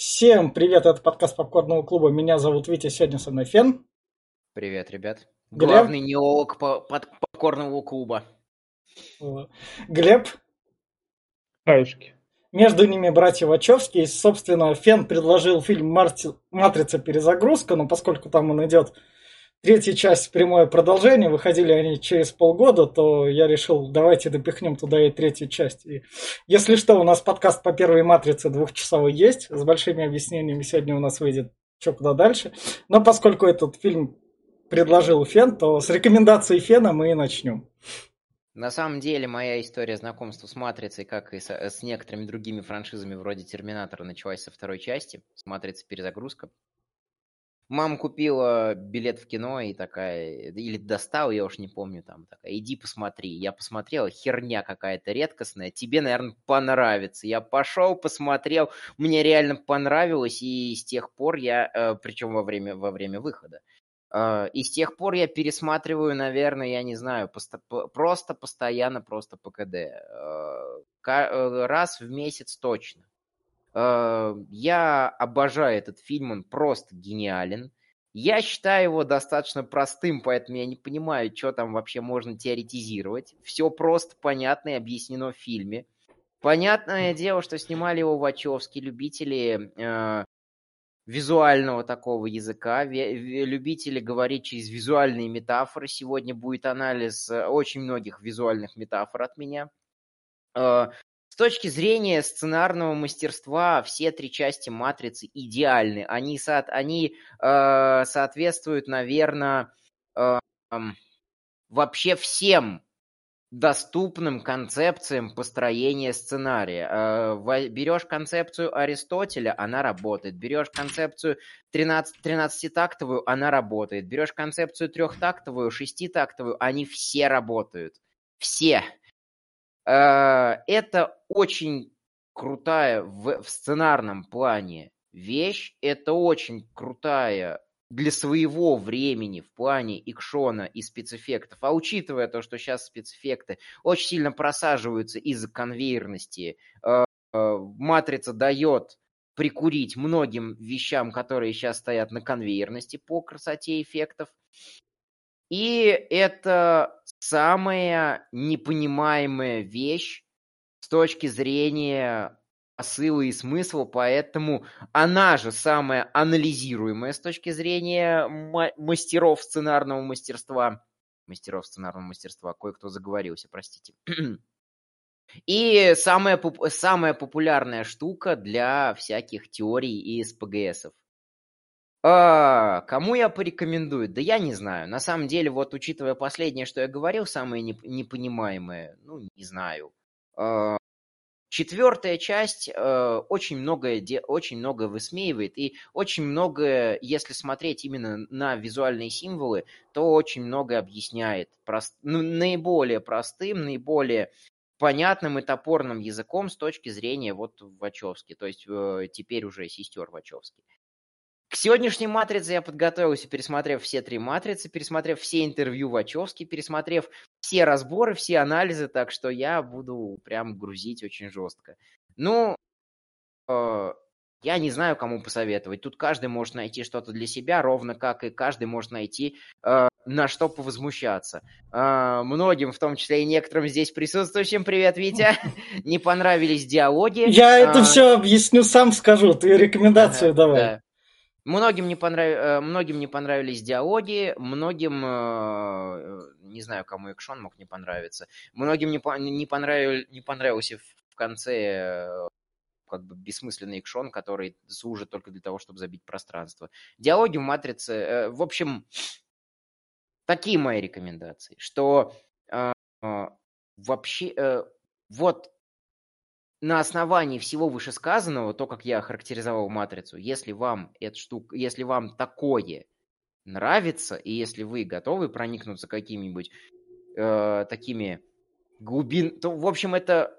Всем привет, это подкаст Попкорного клуба. Меня зовут Витя, сегодня со мной Фен. Привет, ребят. Глеб? Главный неолог по под попкорного клуба. Глеб. Хаешки. Между ними братья Вачовски. И, собственно, Фен предложил фильм. «Матрица. Перезагрузка», но поскольку там он идет третья часть, прямое продолжение, выходили они через полгода, то я решил, давайте допихнем туда и третью часть. И, если что, у нас подкаст по первой «Матрице» двухчасовой есть, с большими объяснениями сегодня у нас выйдет что куда дальше. Но поскольку этот фильм предложил Фен, то с рекомендацией Фена мы и начнем. На самом деле, моя история знакомства с «Матрицей», как и с, с некоторыми другими франшизами вроде «Терминатора», началась со второй части, с «Матрицы. Перезагрузка». Мама купила билет в кино и такая, или достала, я уж не помню, там такая, иди посмотри. Я посмотрел, херня какая-то редкостная, тебе, наверное, понравится. Я пошел, посмотрел, мне реально понравилось, и с тех пор я, э, причем во время, во время выхода, э, и с тех пор я пересматриваю, наверное, я не знаю, поsto- просто постоянно, просто по КД. Э, раз в месяц точно. Э, я обожаю этот фильм, он просто гениален. Я считаю его достаточно простым, поэтому я не понимаю, что там вообще можно теоретизировать. Все просто понятно и объяснено в фильме. Понятное дело, что снимали его Вачовски, любители э, визуального такого языка, любители говорить через визуальные метафоры. Сегодня будет анализ э, очень многих визуальных метафор от меня. Э, точки зрения сценарного мастерства все три части «Матрицы» идеальны. Они, со, они э, соответствуют, наверное, э, э, вообще всем доступным концепциям построения сценария. Э, берешь концепцию Аристотеля, она работает. Берешь концепцию 13, 13-тактовую, она работает. Берешь концепцию трехтактовую, шеститактовую, они все работают. Все. Э, это очень крутая в, в сценарном плане вещь. Это очень крутая для своего времени в плане экшона и спецэффектов. А учитывая то, что сейчас спецэффекты очень сильно просаживаются из-за конвейерности, э, э, матрица дает прикурить многим вещам, которые сейчас стоят на конвейерности по красоте эффектов. И это самая непонимаемая вещь с точки зрения посыла и смысла, поэтому она же самая анализируемая с точки зрения мастеров сценарного мастерства. Мастеров сценарного мастерства, кое-кто заговорился, простите. И самая, самая популярная штука для всяких теорий и СПГСов. А, кому я порекомендую? Да я не знаю. На самом деле, вот учитывая последнее, что я говорил, самое непонимаемое, ну, не знаю. А, четвертая часть э, очень многое, очень многое высмеивает, и очень многое, если смотреть именно на визуальные символы, то очень многое объясняет прост, ну, наиболее простым, наиболее понятным и топорным языком с точки зрения вот Вачовски, то есть э, теперь уже сестер Вачовски. К сегодняшней матрице я подготовился, пересмотрев все три матрицы, пересмотрев все интервью Вачовски, пересмотрев все разборы, все анализы, так что я буду прям грузить очень жестко. Ну, э, я не знаю, кому посоветовать. Тут каждый может найти что-то для себя, ровно как и каждый может найти э, на что повозмущаться. Э, многим, в том числе и некоторым здесь присутствующим, привет, Витя, не понравились диалоги. Я это все объясню, сам скажу, ты рекомендацию давай. Многим не, понрав... Э, многим не понравились диалоги, многим, э, не знаю, кому экшон мог не понравиться, многим не, по... не, понравил... не понравился в конце э, как бы бессмысленный экшон, который служит только для того, чтобы забить пространство. Диалоги в «Матрице», в общем, такие мои рекомендации, что вообще, вот на основании всего вышесказанного, то, как я охарактеризовал матрицу, если вам эта штука, если вам такое нравится, и если вы готовы проникнуться какими-нибудь э, такими глубин, то, в общем, это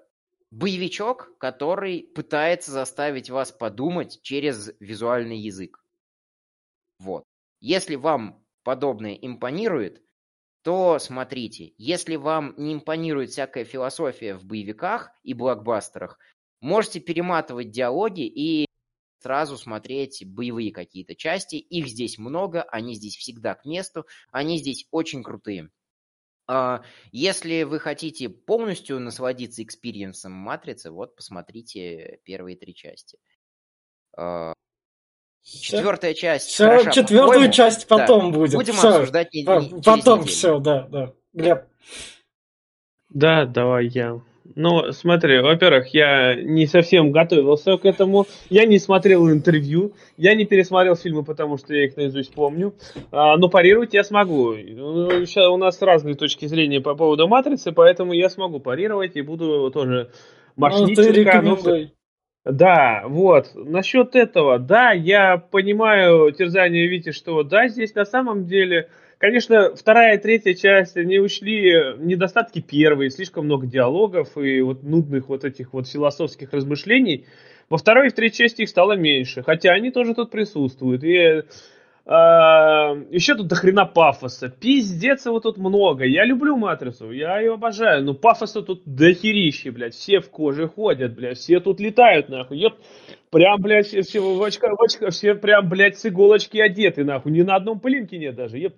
боевичок, который пытается заставить вас подумать через визуальный язык. Вот. Если вам подобное импонирует, то смотрите, если вам не импонирует всякая философия в боевиках и блокбастерах, можете перематывать диалоги и сразу смотреть боевые какие-то части. Их здесь много, они здесь всегда к месту, они здесь очень крутые. А, если вы хотите полностью насладиться experience ом Матрицы, вот посмотрите первые три части. Четвертая часть. Все, хороша, четвертую часть потом да. будет. Будем все. обсуждать не, не, Потом все, да, да. Глеб. Да, давай я. Ну, смотри, во-первых, я не совсем готовился к этому. Я не смотрел интервью, я не пересмотрел фильмы, потому что я их наизусть помню. А, но парировать я смогу. Сейчас ну, у нас разные точки зрения по поводу матрицы, поэтому я смогу парировать и буду тоже мощнить. Ну, ты рекомендуй. Да, вот. Насчет этого, да, я понимаю терзание Вити, что да, здесь на самом деле Конечно, вторая и третья часть, они ушли недостатки первой, слишком много диалогов и вот нудных вот этих вот философских размышлений. Во второй и в третьей части их стало меньше, хотя они тоже тут присутствуют. И еще тут дохрена пафоса. Пиздец его тут много. Я люблю Матрицу, я ее обожаю. Но пафоса тут дохерище, блядь. Все в коже ходят, блядь. Все тут летают, нахуй. Еп. Прям, блядь, все в очках, в очках, все прям, блядь, с иголочки одеты, нахуй. Ни на одном пылинке нет даже. Еп.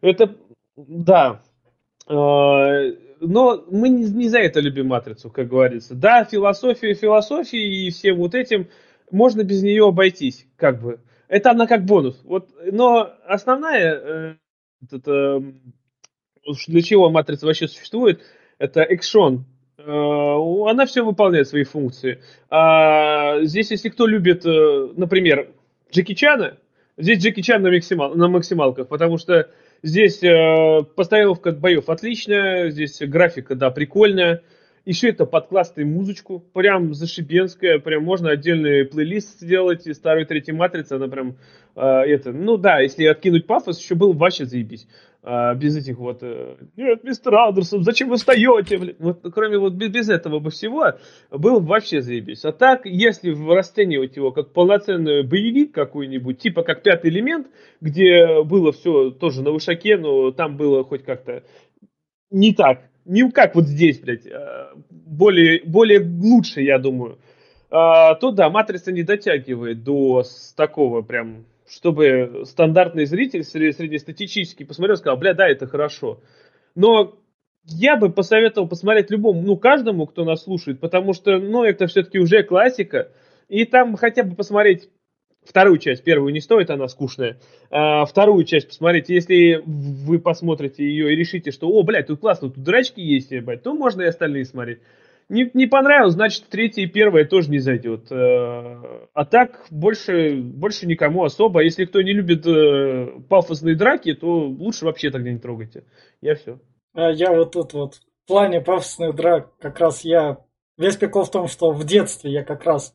Это, да. А, но мы не, не за это любим матрицу, как говорится. Да, философия философии и всем вот этим можно без нее обойтись, как бы. Это она как бонус. Вот, но основная, э, это, для чего матрица вообще существует, это экшон. Э, она все выполняет свои функции. А здесь, если кто любит, э, например, Джеки Чана, здесь Джеки Чан на, максимал, на максималках, потому что Здесь э, постановка боев отличная, здесь графика, да, прикольная. Еще это под классную музычку, прям зашибенская, прям можно отдельный плейлист сделать из старой третьей матрицы, она прям э, это, ну да, если откинуть пафос, еще был вообще заебись. А, без этих вот, э, нет, мистер Андерсон, зачем вы встаете? Блин? Вот, кроме вот без, без этого бы всего, был вообще заебись. А так, если расценивать его как полноценный боевик какой-нибудь, типа как пятый элемент, где было все тоже на вышаке, но там было хоть как-то не так, не как вот здесь, блядь, а более, более лучше, я думаю, а, то да, матрица не дотягивает до такого прям чтобы стандартный зритель среднестатистический посмотрел и сказал, бля, да, это хорошо. Но я бы посоветовал посмотреть любому, ну, каждому, кто нас слушает, потому что, ну, это все-таки уже классика, и там хотя бы посмотреть вторую часть, первую не стоит, она скучная, а вторую часть посмотрите, если вы посмотрите ее и решите, что, о, блядь, тут классно, тут драчки есть, блядь, то можно и остальные смотреть не, не понравилось, значит, третье и первое тоже не зайдет. Э, а так больше, больше никому особо. Если кто не любит э, пафосные драки, то лучше вообще тогда не трогайте. Я все. А я вот тут вот в плане пафосных драк как раз я... Весь прикол в том, что в детстве я как раз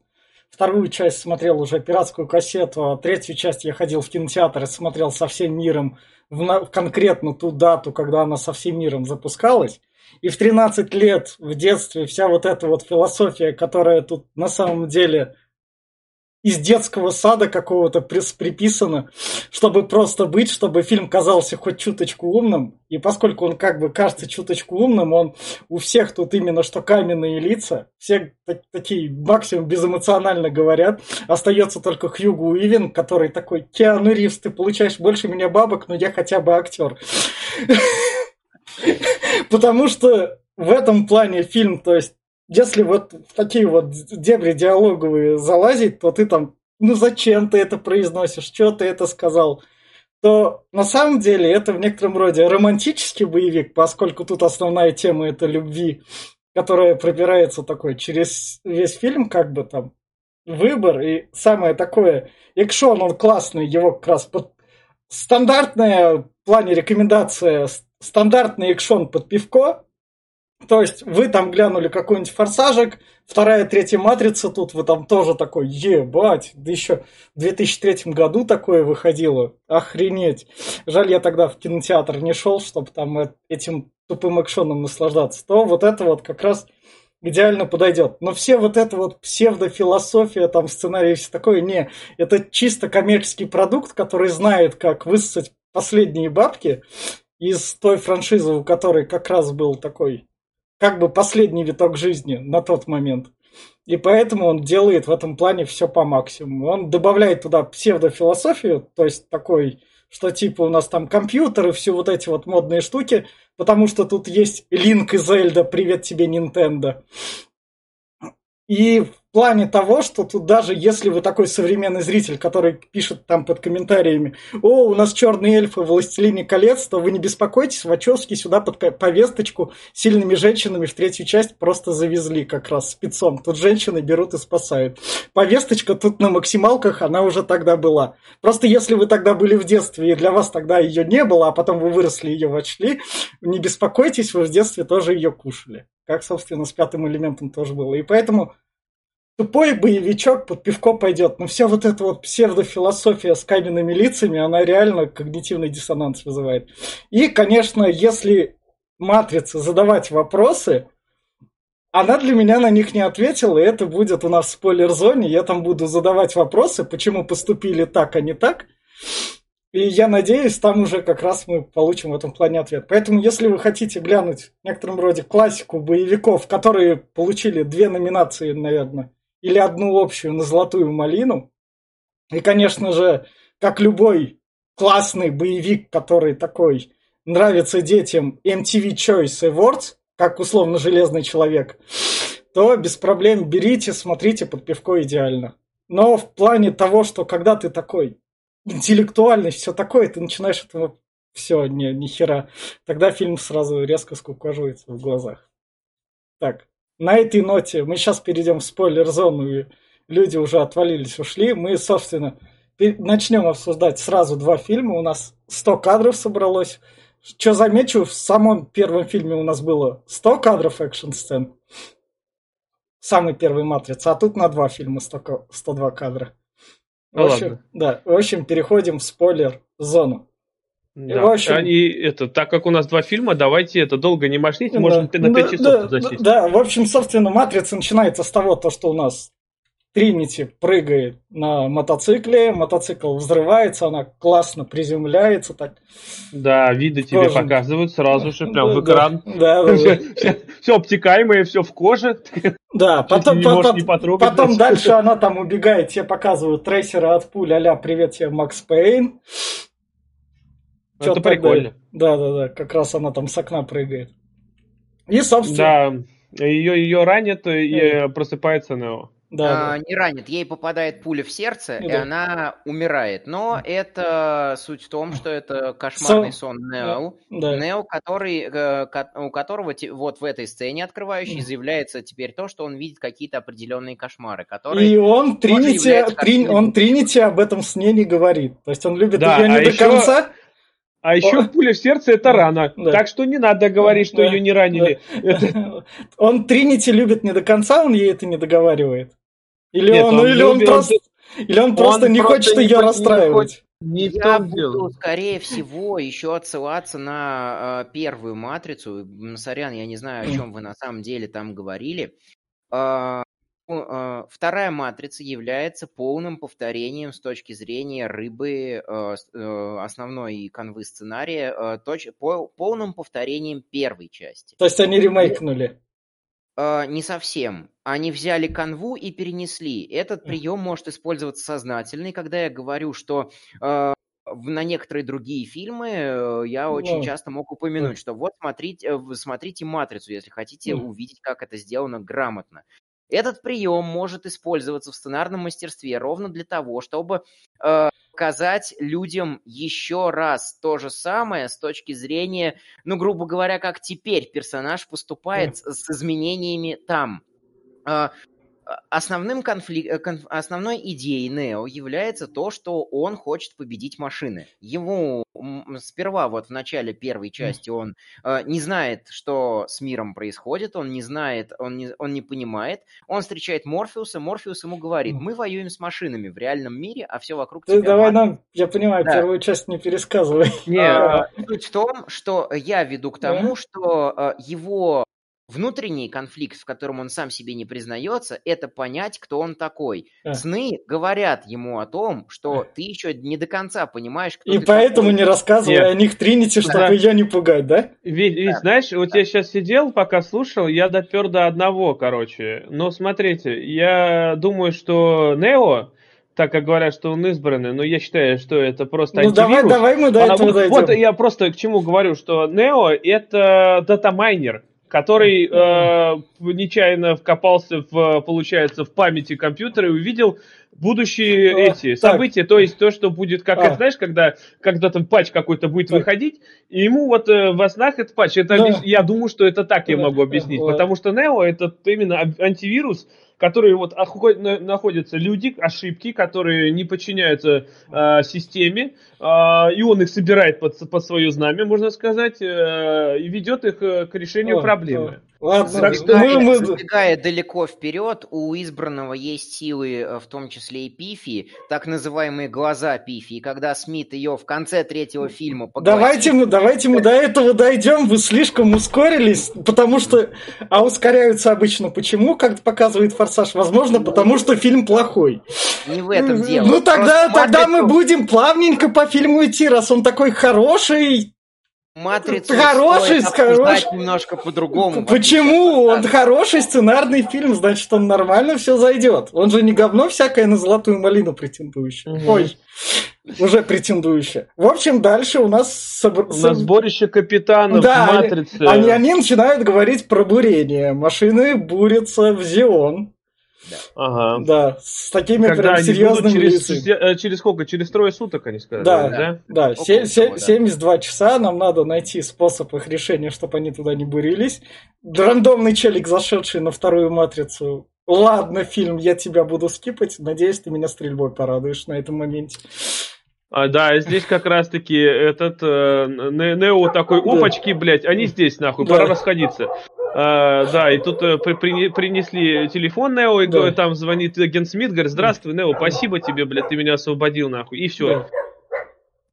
вторую часть смотрел уже пиратскую кассету, а третью часть я ходил в кинотеатр и смотрел со всем миром в, на... конкретно ту дату, когда она со всем миром запускалась. И в 13 лет в детстве вся вот эта вот философия, которая тут на самом деле из детского сада какого-то приписано, чтобы просто быть, чтобы фильм казался хоть чуточку умным. И поскольку он как бы кажется чуточку умным, он у всех тут именно что каменные лица, все такие максимум безэмоционально говорят. Остается только Хьюго Уивен, который такой, Киану Ривз, ты получаешь больше меня бабок, но я хотя бы актер. Потому что в этом плане фильм, то есть, если вот в такие вот дебри диалоговые залазить, то ты там, ну зачем ты это произносишь, что ты это сказал, то на самом деле это в некотором роде романтический боевик, поскольку тут основная тема это любви, которая пробирается такой через весь фильм, как бы там выбор и самое такое экшон, он классный, его как раз под стандартная в плане рекомендация стандартный экшон под пивко. То есть вы там глянули какой-нибудь форсажик, вторая, третья матрица, тут вы там тоже такой, ебать, да еще в 2003 году такое выходило, охренеть. Жаль, я тогда в кинотеатр не шел, чтобы там этим тупым экшоном наслаждаться. То вот это вот как раз идеально подойдет. Но все вот это вот псевдофилософия, там сценарий все такое, не, это чисто коммерческий продукт, который знает, как высосать последние бабки из той франшизы, у которой как раз был такой, как бы последний виток жизни на тот момент. И поэтому он делает в этом плане все по максимуму. Он добавляет туда псевдофилософию, то есть такой, что типа у нас там компьютеры, все вот эти вот модные штуки, потому что тут есть Линк и Зельда, привет тебе, Nintendo. И в плане того, что тут даже если вы такой современный зритель, который пишет там под комментариями, о, у нас черные эльфы «Властелине колец», то вы не беспокойтесь, Вачовски сюда под повесточку сильными женщинами в третью часть просто завезли как раз спецом. Тут женщины берут и спасают. Повесточка тут на максималках, она уже тогда была. Просто если вы тогда были в детстве, и для вас тогда ее не было, а потом вы выросли и ее вочли, не беспокойтесь, вы в детстве тоже ее кушали. Как, собственно, с пятым элементом тоже было. И поэтому тупой боевичок под пивко пойдет. Но вся вот эта вот псевдофилософия с каменными лицами, она реально когнитивный диссонанс вызывает. И, конечно, если матрице задавать вопросы, она для меня на них не ответила, и это будет у нас в спойлер-зоне. Я там буду задавать вопросы, почему поступили так, а не так. И я надеюсь, там уже как раз мы получим в этом плане ответ. Поэтому, если вы хотите глянуть в некотором роде классику боевиков, которые получили две номинации, наверное, или одну общую на золотую малину, и, конечно же, как любой классный боевик, который такой нравится детям MTV Choice Awards, как условно Железный Человек, то без проблем берите, смотрите под пивко идеально. Но в плане того, что когда ты такой интеллектуальность, все такое, ты начинаешь этого все, не, ни хера. Тогда фильм сразу резко скукоживается в глазах. Так, на этой ноте мы сейчас перейдем в спойлер-зону, и люди уже отвалились, ушли. Мы, собственно, начнем обсуждать сразу два фильма. У нас 100 кадров собралось. Что замечу, в самом первом фильме у нас было 100 кадров экшн-сцен. Самый первый «Матрица», а тут на два фильма 100, 102 кадра. В Ну общем, ладно. да, в общем, переходим в спойлер-зону. Да. в общем- Они, это, так как у нас два фильма, давайте это долго не мошните, Да, ты на да, 5 часов да, засесть. Да, в общем, собственно, «Матрица» начинается с того, то, что у нас Тринити прыгает на мотоцикле, мотоцикл взрывается, она классно приземляется. Так. Да, виды тебе Тоже. показывают сразу же, прям в Да, экран. Да, да, да. Все, обтекаемое, все в коже. Да, потом, потом- потом даже. дальше она там убегает, тебе показывают трейсера от пуль, а привет тебе, Макс Пейн. Это прикольно. Да, да, да, как раз она там с окна прыгает. И, собственно, Да, ее, ее ранят, и э, просыпается Нео. Да, А, да. не ранит, ей попадает пуля в сердце, Ну и да. она умирает. Но это суть в том, что это кошмарный Сон- сон Нео. да. Нео, который, э, у которого вот в этой сцене открывающей заявляется теперь то, что он видит какие-то определенные кошмары, которые... И он Тринити, Трин- он Тринити об этом сне не говорит. То есть он любит Да, ее не а до еще- конца. А еще О. пуля в сердце это рана. Да. Так что не надо говорить, что Да, ее не ранили. да. Он Тринити любит не до конца, он ей это не договаривает. Или Нет, он, он или он любит- просто, или он просто не просто хочет не ее не расстраивать. Не Я буду, дело. скорее всего, еще отсылаться на э, первую матрицу. Сорян, я не знаю, о чем вы на самом деле там говорили. Ну, э, вторая матрица является полным повторением с точки зрения рыбы э, э, основной канвы сценария, э, точ- пол- полным повторением первой части. То есть они ремейкнули. Э, не совсем. Они взяли канву и перенесли. Этот прием может использоваться сознательно. И когда я говорю, что э, на некоторые другие фильмы э, я очень Ну, часто мог упомянуть, что вот смотрите, э, смотрите матрицу, если хотите Ну. увидеть, как это сделано грамотно. Этот прием может использоваться в сценарном мастерстве ровно для того, чтобы э, показать людям еще раз то же самое с точки зрения, ну, грубо говоря, как теперь персонаж поступает с, с изменениями там. А, Основным конфлик... э, конф- основной идеей Нео является то, что он хочет победить машины. Ему сперва вот в начале первой части он э, не знает, что с миром происходит, он не знает, он не, он не понимает. Он встречает Морфеуса, Морфеус ему говорит, мы воюем с машинами в реальном мире, а все вокруг Ты тебя давай мат». нам, я понимаю, Да. первую часть не пересказывай. Не, а, Суть в том, что я веду к Да. тому, что э, его внутренний конфликт, в котором он сам себе не признается, это понять, кто он такой. А. Сны говорят ему о том, что ты еще не до конца понимаешь, кто И ты поэтому такой. не рассказывай Нет. о них Тринити, чтобы Да. ее не пугать, да? Ведь, ведь, знаешь, вот я сейчас сидел, пока слушал, я допер до одного, короче. Но смотрите, я думаю, что Нео, так как говорят, что он избранный, но я считаю, что это просто Ну давай, антивирус. давай мы до А, этого вот, дойдем. вот я просто к чему говорю, что Нео это датамайнер, который э, нечаянно вкопался в, получается, в памяти компьютера и увидел будущие А, эти так. события, то есть то, что будет, как А. это, знаешь, когда, когда там патч какой-то будет Так. выходить, и ему вот э, во снах этот патч, это Да. объяс- я думаю, что это так я Да. могу объяснить, Вот. потому что Нео это именно ан- антивирус, который вот находятся люди, ошибки, которые не подчиняются э, системе, э, и он их собирает под, под свое знамя, можно сказать, э, и ведет их э, к решению О, проблемы. о. Ладно, Так что Забегая, мы, мы- забегая далеко вперед, у избранного есть силы, э, в том числе и Пифи, так называемые глаза Пифи. И когда Смит ее в конце третьего фильма поглотит, Давайте мы, давайте мы до этого дойдем. Вы слишком ускорились, потому что... А ускоряются обычно почему, как показывает «Форсаж»? Возможно, потому что фильм плохой. не в этом дело. Ну тогда, Просто тогда мы «Матрицу- будем плавненько по фильму идти, раз он такой хороший. Матрицу Хороший, стоит хороший. немножко по-другому. Почему? Он хороший сценарный фильм, значит, он нормально все зайдет. Он же не говно всякое на золотую малину претендующее. Мгм. Ой, уже претендующее. В общем, дальше у нас... собр- У нас сборище капитанов Да, они- Матрицы. Они, они начинают говорить про бурение. Машины бурятся в Зион. Ага. Да, с такими Когда прям серьезными через, лицами. э, через сколько? Через трое суток они сказали, Да. да? Да, Около се- се- того, да. 72 часа, нам надо найти способ их решения, чтобы они туда не бурились. Рандомный челик, зашедший на вторую матрицу. Ладно, фильм, я тебя буду скипать. Надеюсь, ты меня стрельбой порадуешь на этом моменте. А, да, здесь как раз-таки этот э, Не- Нео такой, Да. опачки, блядь, они здесь, нахуй, Да. пора расходиться. А, да, и тут э, при- при- принесли телефон Нео, и Да. там звонит агент Смит, говорит, здравствуй, Нео, спасибо тебе, блядь, ты меня освободил, нахуй, и все. Да.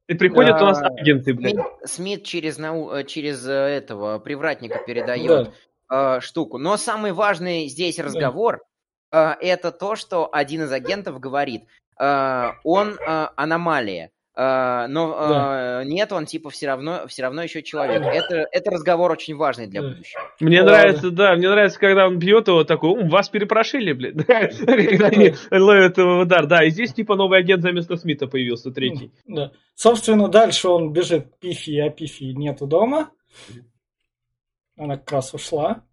И приходят Да. у нас агенты, блядь. Смит, Смит через, нау- э, через э, этого привратника передает Да. э, штуку. Но самый важный здесь разговор э, это то, что один из агентов говорит, э, он э, аномалия. Э, но Да. нет, он типа все равно, все равно еще человек. Это, это разговор очень важный для будущего. Мне нравится, да, мне нравится, когда он бьет его такой, «Ум, вас перепрошили, блядь, когда они ловят его удар. Да, и здесь типа новый агент за место Смита появился, третий. Да. Собственно, дальше он бежит к Пифи, а Пифи нету дома. Она как раз ушла.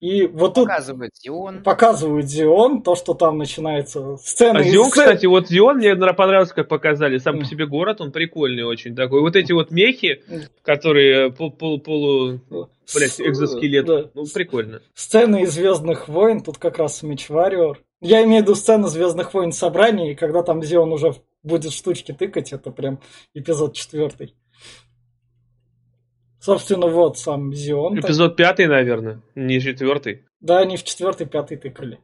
И вот тут Показывает Зион. показывают Зион, то, что там начинается сцена. А Зион, сцен- кстати, вот Зион мне нра- понравился, как показали. Сам по себе город, он прикольный очень такой. Вот эти вот мехи, которые пол, пол- полу, блядь, экзоскелет. Да. Ну, прикольно. Сцены из Звездных войн, тут как раз Меч Варриор. Я имею в виду сцену Звездных войн собрания, и когда там Зион уже будет штучки тыкать, это прям эпизод четвертый. Собственно, вот сам Зион. Эпизод пятый, наверное, не четвертый. Да, они в четвертый, пятый тыкали.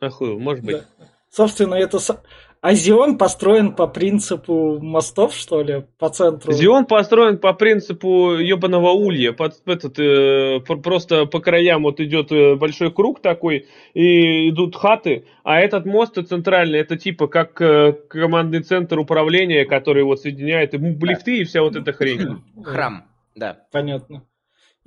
Охуел, может быть. Да. Собственно, это... А Зион построен по принципу мостов, что ли, по центру. Зион построен по принципу ебаного улья. Под, этот, э, пр- просто по краям вот идет э, большой круг такой, и идут хаты, а этот мост центральный, это типа как э, командный центр управления, который вот соединяет и лифты и вся вот эта хрень. Храм, да. Понятно.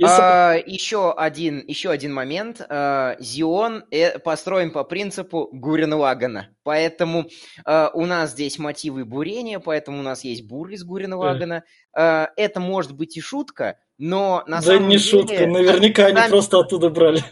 А, еще, один, еще один момент. А, Зион э, построен по принципу Гурен-Лагана. Поэтому а, у нас здесь мотивы бурения, поэтому у нас есть буры из Гурен-Лагана. А, это может быть и шутка, но на Да самом не деле шутка, наверняка они сами- просто оттуда брали.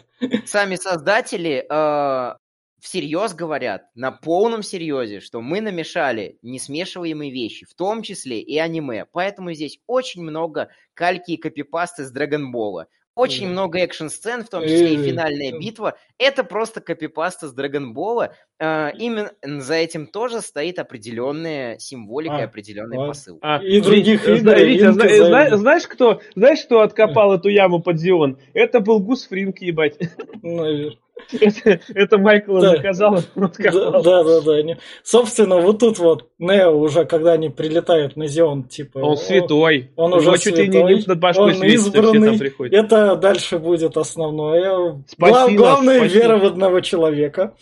сами создатели э, всерьез говорят, на полном серьезе, что мы намешали несмешиваемые вещи, в том числе и аниме. Поэтому здесь очень много кальки и копипасты с Драгонбола. Очень много экшн-сцен, в том числе и Э, финальная э. битва. Это просто копипаста с Драгонбола. Э, именно за этим тоже стоит определенная символика и А, определенный а. посыл. А, И других игр, зна- и Витя, зна- из зна- знаешь, кто, знаешь, кто откопал эту яму под Зион? Это был Гус Фринк, ебать. Наверное. Это, это Майкл Да. заказал, Да, да, да, Собственно, вот тут вот Нео уже, когда они прилетают на Зион, типа... Он святой. Он уже чуть ли не святой, над башкой он светится, избранный. Это дальше будет основное. Спаси Гла- нас, главная спаси. вера в одного человека.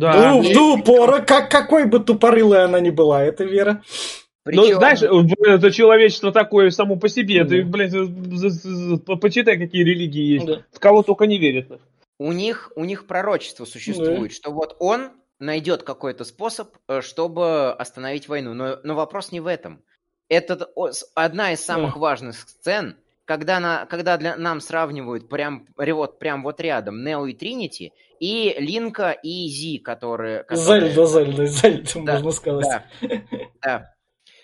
Да. До, И- до упора, как, какой бы тупорылой она ни была, эта вера. Ну, Причем- знаешь, блин, это человечество такое само по себе. Ты, блядь, з- з- по- почитай, какие религии есть. Да. В кого только не верят. у них, у них пророчество существует, что вот он найдет какой-то способ, э, чтобы остановить войну. Но, но вопрос не в этом. Это одна из самых Да. важных сцен, когда, на, когда для, нам сравнивают прям, ре- вот, прям вот рядом Нео и Тринити, и Линка и Зи, которые... которые- Зельда, Зельда, Зельда, Да, можно сказать. Да, да.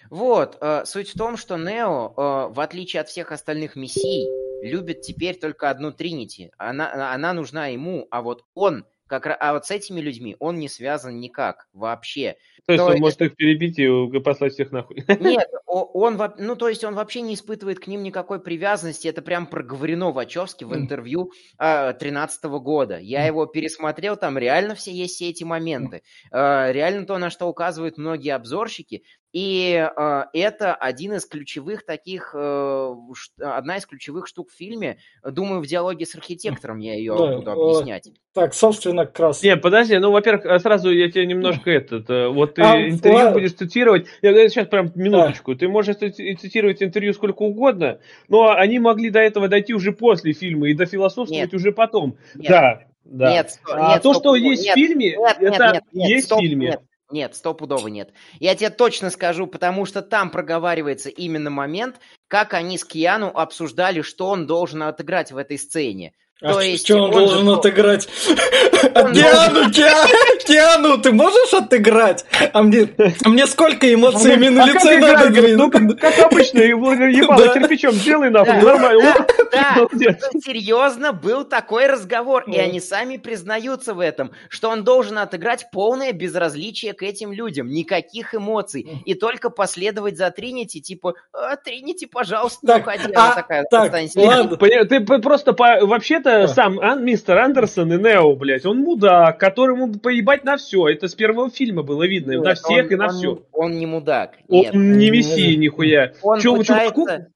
Вот, э, суть в том, что Нео, э, в отличие от всех остальных мессий, любит теперь только одну Тринити. Она, она нужна ему, а вот он, как, а вот с этими людьми он не связан никак вообще. То есть То он может их перебить и послать всех нахуй. Нет, он, ну то есть он вообще не испытывает к ним никакой привязанности. Это прям проговорено Вачовски в интервью тринадцатого года. Я его пересмотрел, там реально все есть все эти моменты. Э, реально то, на что указывают многие обзорщики. И э, это один из ключевых таких, э, ш- одна из ключевых штук в фильме. Думаю, в диалоге с архитектором я ее Да, буду э, объяснять. Так, собственно, как раз. Не, подожди, ну, во-первых, э, сразу я тебе немножко этот, э, вот ты А, интервью ладно. будешь цитировать, я сейчас прям минуточку, ты можешь цити- цитировать интервью сколько угодно, но они могли до этого дойти уже после фильма и дофилософствовать Нет. уже потом. Нет. Да, да. Нет, сто- а нет, то, что есть нет, в фильме, Нет, это нет, нет, есть стоп, в фильме. Нет, нет, стопудово нет. Я тебе точно скажу, потому что там проговаривается именно момент, как они с Киану обсуждали, что он должен отыграть в этой сцене. А То есть что он, он должен же- отыграть? Киану, Киану, Киану, ты можешь отыграть? А мне, а мне сколько эмоциями на А лице играть? надо? говорит? Ну, как, как обычно, его ебало Да. кирпичом сделай нахуй, Да. нормально. Да, Молодец. это серьезно, был такой разговор, и Да. они сами признаются в этом, что он должен отыграть полное безразличие к этим людям, никаких эмоций, и только последовать за Тринити, типа, «А, Тринити, пожалуйста, не Так, уходи, а, она такая, так, ладно. Ты просто по- вообще-то А. сам Ан- мистер Андерсон и Нео, блядь, он мудак, которому поебать на все. Это с первого фильма было видно, на Нет, всех он- и на он все. не- Он не мудак, Он нет. не Не мессия знаю. нихуя. Он Чё- чё- пытается, сколько-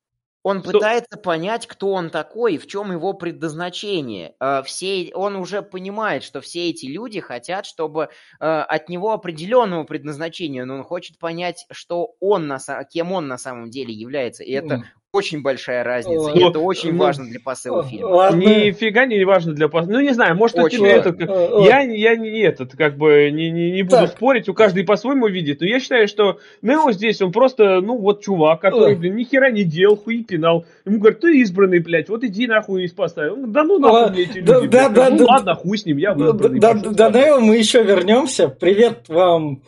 он Что- пытается понять, кто он такой и в чем его предназначение. Э, Все, он уже понимает, что все эти люди хотят, чтобы э, от него определенного предназначения, но он хочет понять, что он на, кем он на самом деле является. И это. Очень большая разница. И это очень ну, важно для посыла фильма. Ладно. Нифига не важно для пос- Ну, не знаю, может, у Очень тебя важно. этот... как- Э, э, Я, я не этот, как бы, не, не, не буду Так. спорить, у каждый по-своему видит, но я считаю, что Нео здесь, он просто, ну, вот чувак, который, блин, ни хера не делал, хуй пинал. Ему говорят, ты избранный, блядь, вот иди нахуй и спасай. Он да ну нахуй мне эти люди, Да, блядь. да, да, ну да. ладно, хуй с ним, я Да, да, да, спасай». Нео, мы еще вернемся. Привет вам,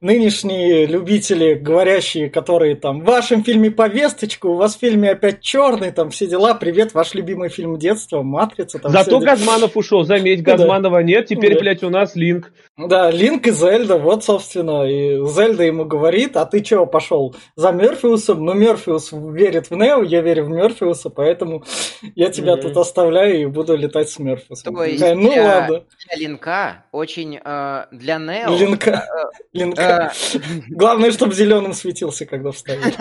нынешние любители, говорящие, которые там в вашем фильме повесточка, у вас в фильме опять черный, там все дела. Привет, ваш любимый фильм детства, Матрица. Там Зато все дела. Газманов ушел, заметь, Ну да. Газманова нет, теперь, Да. блядь, у нас Линк. Да, Линк и Зельда, вот, собственно, и Зельда ему говорит, а ты чего пошел за Мерфиусом? Ну, Мерфиус верит в Нео, я верю в Мерфиуса, поэтому я тебя Мгм. тут оставляю и буду летать с Мерфиусом. То есть Такая, ну, для- ладно, Для Линка очень... э, для Нео... Линка, Линка. Главное, чтобы зеленым светился, когда вставишь.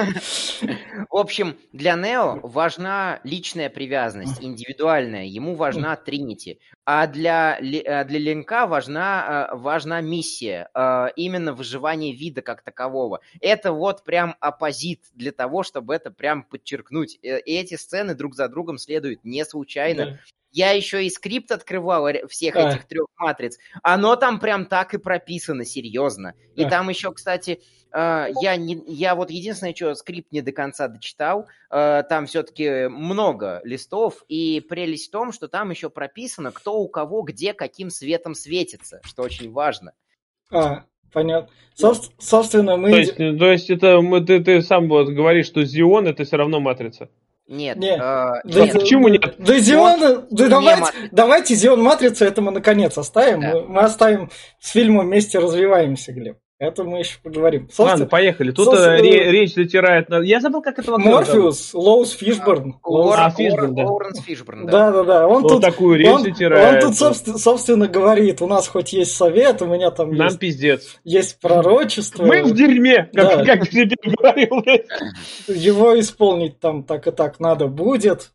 В общем, для Нео важна личная привязанность, индивидуальная. Ему важна Тринити. А для, э, для Линка важна, э, важна миссия. э, Именно выживание вида как такового. Это вот прям оппозит для того, чтобы это прям подчеркнуть. Э, И эти сцены друг за другом следуют не случайно. Да. Я еще и скрипт открывал ре- всех А. этих трех матриц. Оно там прям так и прописано, серьезно. И А. там еще, кстати, э, я, не, я вот единственное, что скрипт не до конца дочитал, э, там все-таки много листов, и прелесть в том, что там еще прописано, кто у кого где каким светом светится, что очень важно. А, понятно. Соб- Собственно, мы... То есть, то есть это мы- ты, ты сам вот говоришь, что Зион это все равно матрица. Нет. Нет. э, Да, нет. да, почему нет? Да, Зион, да не давайте, Матрица. давайте Зион Матрица, это мы наконец оставим. Да. Мы, мы оставим с фильмом вместе развиваемся, Глеб. Это мы еще поговорим. Ладно, Собственно, поехали. Тут собственно, э, ре- речь затирает. на- Я забыл, как этого. Морфеус, Лоус Фишборн. А, Фишборн, да. Лоуренс Фишборн, да. Да, да, да. Он Вот тут, такую речь он, затирает. он тут, собственно, собственно, говорит, у нас хоть есть совет, у меня там Нам есть, пиздец. есть пророчество. Мы в дерьме, Да. как, как тебе говорил. Его исполнить там так и так надо будет.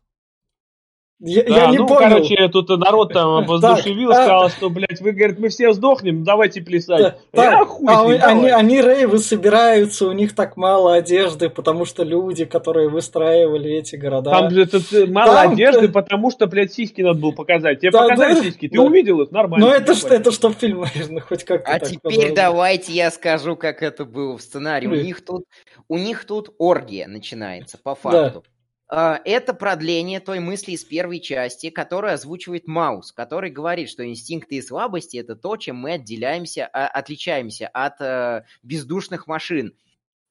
Я, Да, я не ну, понял. короче, тут народ там воздушевил, Так, а- сказал, что, блядь, вы, говорит, мы все сдохнем, давайте плясать. Да, Я так, хуй а вы- они, они рейвы собираются, у них так мало одежды, потому что люди, которые выстраивали эти города. Там же тут э, мало Там- одежды, потому что, блядь, сиськи надо было показать. Тебе Да, показали да, сиськи, ты да. увидел их, нормально. Но это, что, это что фильм, наверное, хоть как-то А так теперь подробно. давайте я скажу, как это было в сценарии. У них тут, у них тут оргия начинается, по факту. А, Это продление той мысли из первой части, которую озвучивает Маус, который говорит, что инстинкты и слабости это то, чем мы отделяемся, а, отличаемся от э, бездушных машин.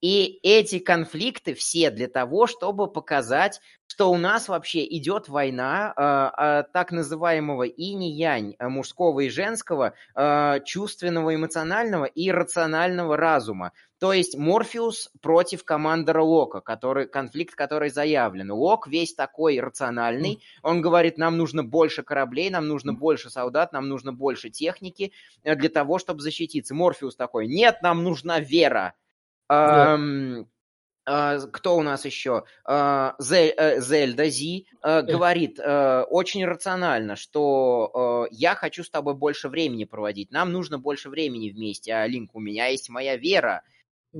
И эти конфликты все для того, чтобы показать, что у нас вообще идет война э, э, так называемого инь-янь, мужского и женского, э, чувственного, эмоционального и рационального разума. То есть Морфеус против командора Лока, который, конфликт, который заявлен. Лок весь такой рациональный. Он говорит, нам нужно больше кораблей, нам нужно больше солдат, нам нужно больше техники э, для того, чтобы защититься. Морфеус такой, нет, нам нужна вера. Да. Ам, а, Кто у нас еще? А, Зе- э, Зельда Зи э, говорит э, очень рационально, что э, я хочу с тобой больше времени проводить, нам нужно больше времени вместе, а Линк, у меня есть моя вера.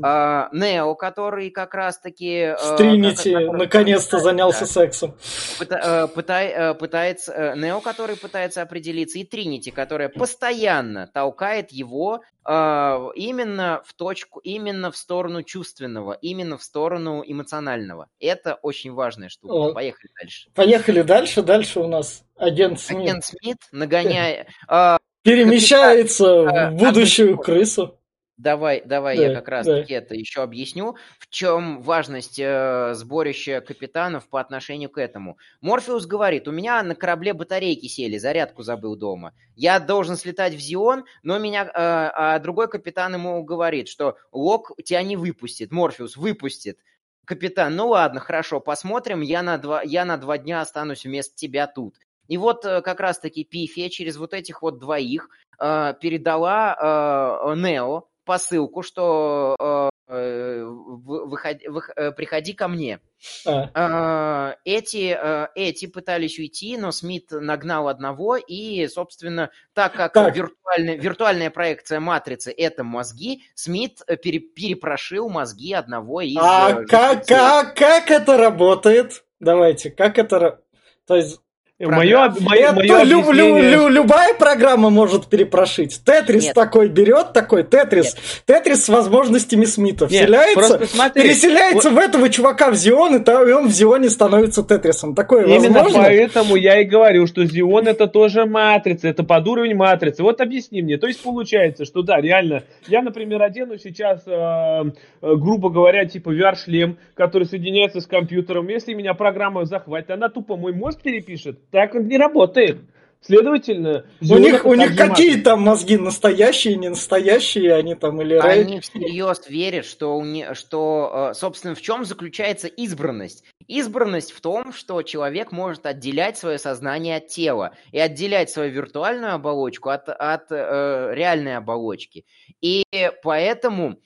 А, Нео, который как раз-таки... э, С Тринити который- наконец-то занялся да. сексом. Пыта- э, пытай- э, пытается Нео, который пытается определиться, и Тринити, которая постоянно толкает его именно в точку, именно в сторону чувственного, именно в сторону эмоционального. Это очень важная штука. О. Поехали дальше. Поехали дальше. Дальше у нас агент Смит Агент Смит, нагоняя... э, перемещается в будущую крысу. Давай, давай Да, я как раз да. таки это еще объясню, в чем важность э, сборища капитанов по отношению к этому. Морфеус говорит, у меня на корабле батарейки сели, зарядку забыл дома. Я должен слетать в Зион, но меня... э, а другой капитан ему говорит, что Лок тебя не выпустит, Морфеус выпустит. Капитан, ну ладно, хорошо, посмотрим, я на два, я на два дня останусь вместо тебя тут. И вот э, как раз-таки Пифия через вот этих вот двоих э, передала э, Нео посылку, что э, э, вы- выходи- вых- э, приходи ко мне. А, Э, Эти, эти пытались уйти, но Смит нагнал одного, и, собственно, так как Так. Виртуальная, виртуальная проекция матрицы — это мозги, Смит пере- перепрошил мозги одного из... а как, как, как это работает? Давайте, как это... То есть, Мое, мое, это мое лю- лю- лю- любая программа может перепрошить. Тетрис Нет. такой берет, такой Тетрис. Тетрис с возможностями Смита Нет, вселяется, смотри, переселяется в этого чувака в Зион, и та- и он в Зионе становится Тетрисом. Такое Именно возможно? поэтому я и говорю, что Зион это тоже матрица, это под уровень матрицы. Вот объясни мне. То есть получается, что да, реально, я, например, одену сейчас, э, э, грубо говоря, типа VR-шлем, который соединяется с компьютером. Если меня программа захватит, она тупо мой мозг перепишет. Так он не работает. Следовательно, У Зион них, у них какие там мозги настоящие, не настоящие, они там или Они всерьез верят, что, у не- что, э, собственно, в чем заключается избранность? Избранность в том, что человек может отделять свое сознание от тела и отделять свою виртуальную оболочку от, от э, реальной оболочки. И поэтому...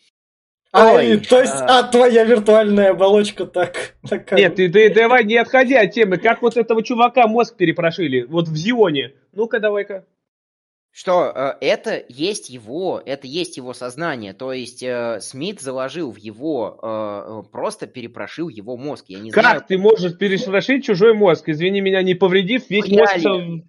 А, Ой, и, то есть, а. а твоя виртуальная оболочка так... такая. Нет, ты, ты давай не отходи от темы. Как вот этого чувака мозг перепрошили? Вот в Зионе. Ну-ка, давай-ка. Что э, это есть его, это есть его сознание. То есть э, Смит заложил в его, э, просто перепрошил его мозг. Я не Как знаю, ты можешь перешрошить чужой мозг? Извини меня, не повредив весь мозг.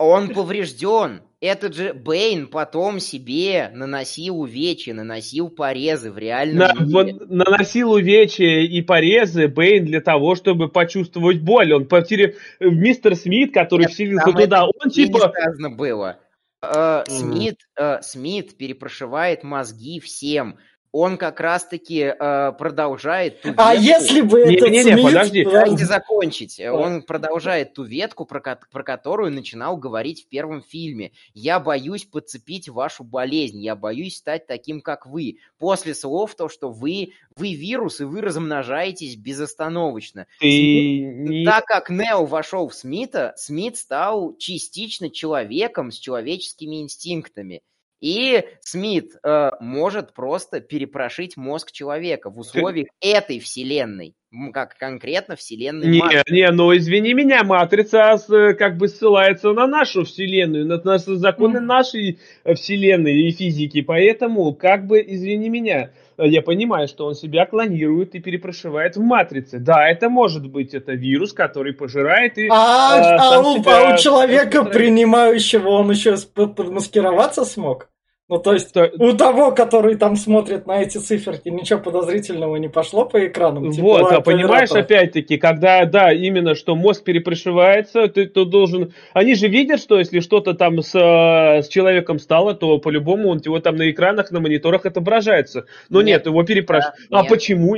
Он поврежден. Этот же Бэйн потом себе наносил увечья, наносил порезы в реальном На- мире. вон- наносил увечья и порезы Бэйн для того, чтобы почувствовать боль. Он потерял мистер Смит, который Нет, вселился туда, он не типа сказано было. Э. Смит, э, Смит перепрошивает мозги всем. Он как раз-таки э, продолжает ту А если бы не, этот не, не, Смит- подожди. Дайте закончить. Он продолжает ту ветку, про, ко- про которую начинал говорить в первом фильме. Я боюсь подцепить вашу болезнь. Я боюсь стать таким, как вы. После слов то, что вы, вы вирус, и вы размножаетесь безостановочно. Ты не... Так как Нео вошел в Смита, Смит стал частично человеком с человеческими инстинктами. И Смит э, может просто перепрошить мозг человека в условиях этой вселенной, как конкретно вселенной Не, Матрицы. не, ну извини меня, матрица с, э, как бы ссылается на нашу вселенную, на, на законы нашей э, вселенной и физики, поэтому, как бы, извини меня, э, я понимаю, что он себя клонирует и перепрошивает в матрице. Да, это может быть, это вирус, который пожирает и... А, а сам у, себя а у человека, принимающего, он еще подмаскироваться смог? Ну, то есть, То- у того, который там смотрит на эти циферки, ничего подозрительного не пошло по экранам? Типа, Вот, а понимаешь, опять-таки, когда, да, именно, что мозг перепрошивается, ты, ты должен... Они же видят, что если что-то там с, э, с человеком стало, то по-любому он его там на экранах, на мониторах отображается. Но нет, Нет, его перепрошивают. да, а нет. почему?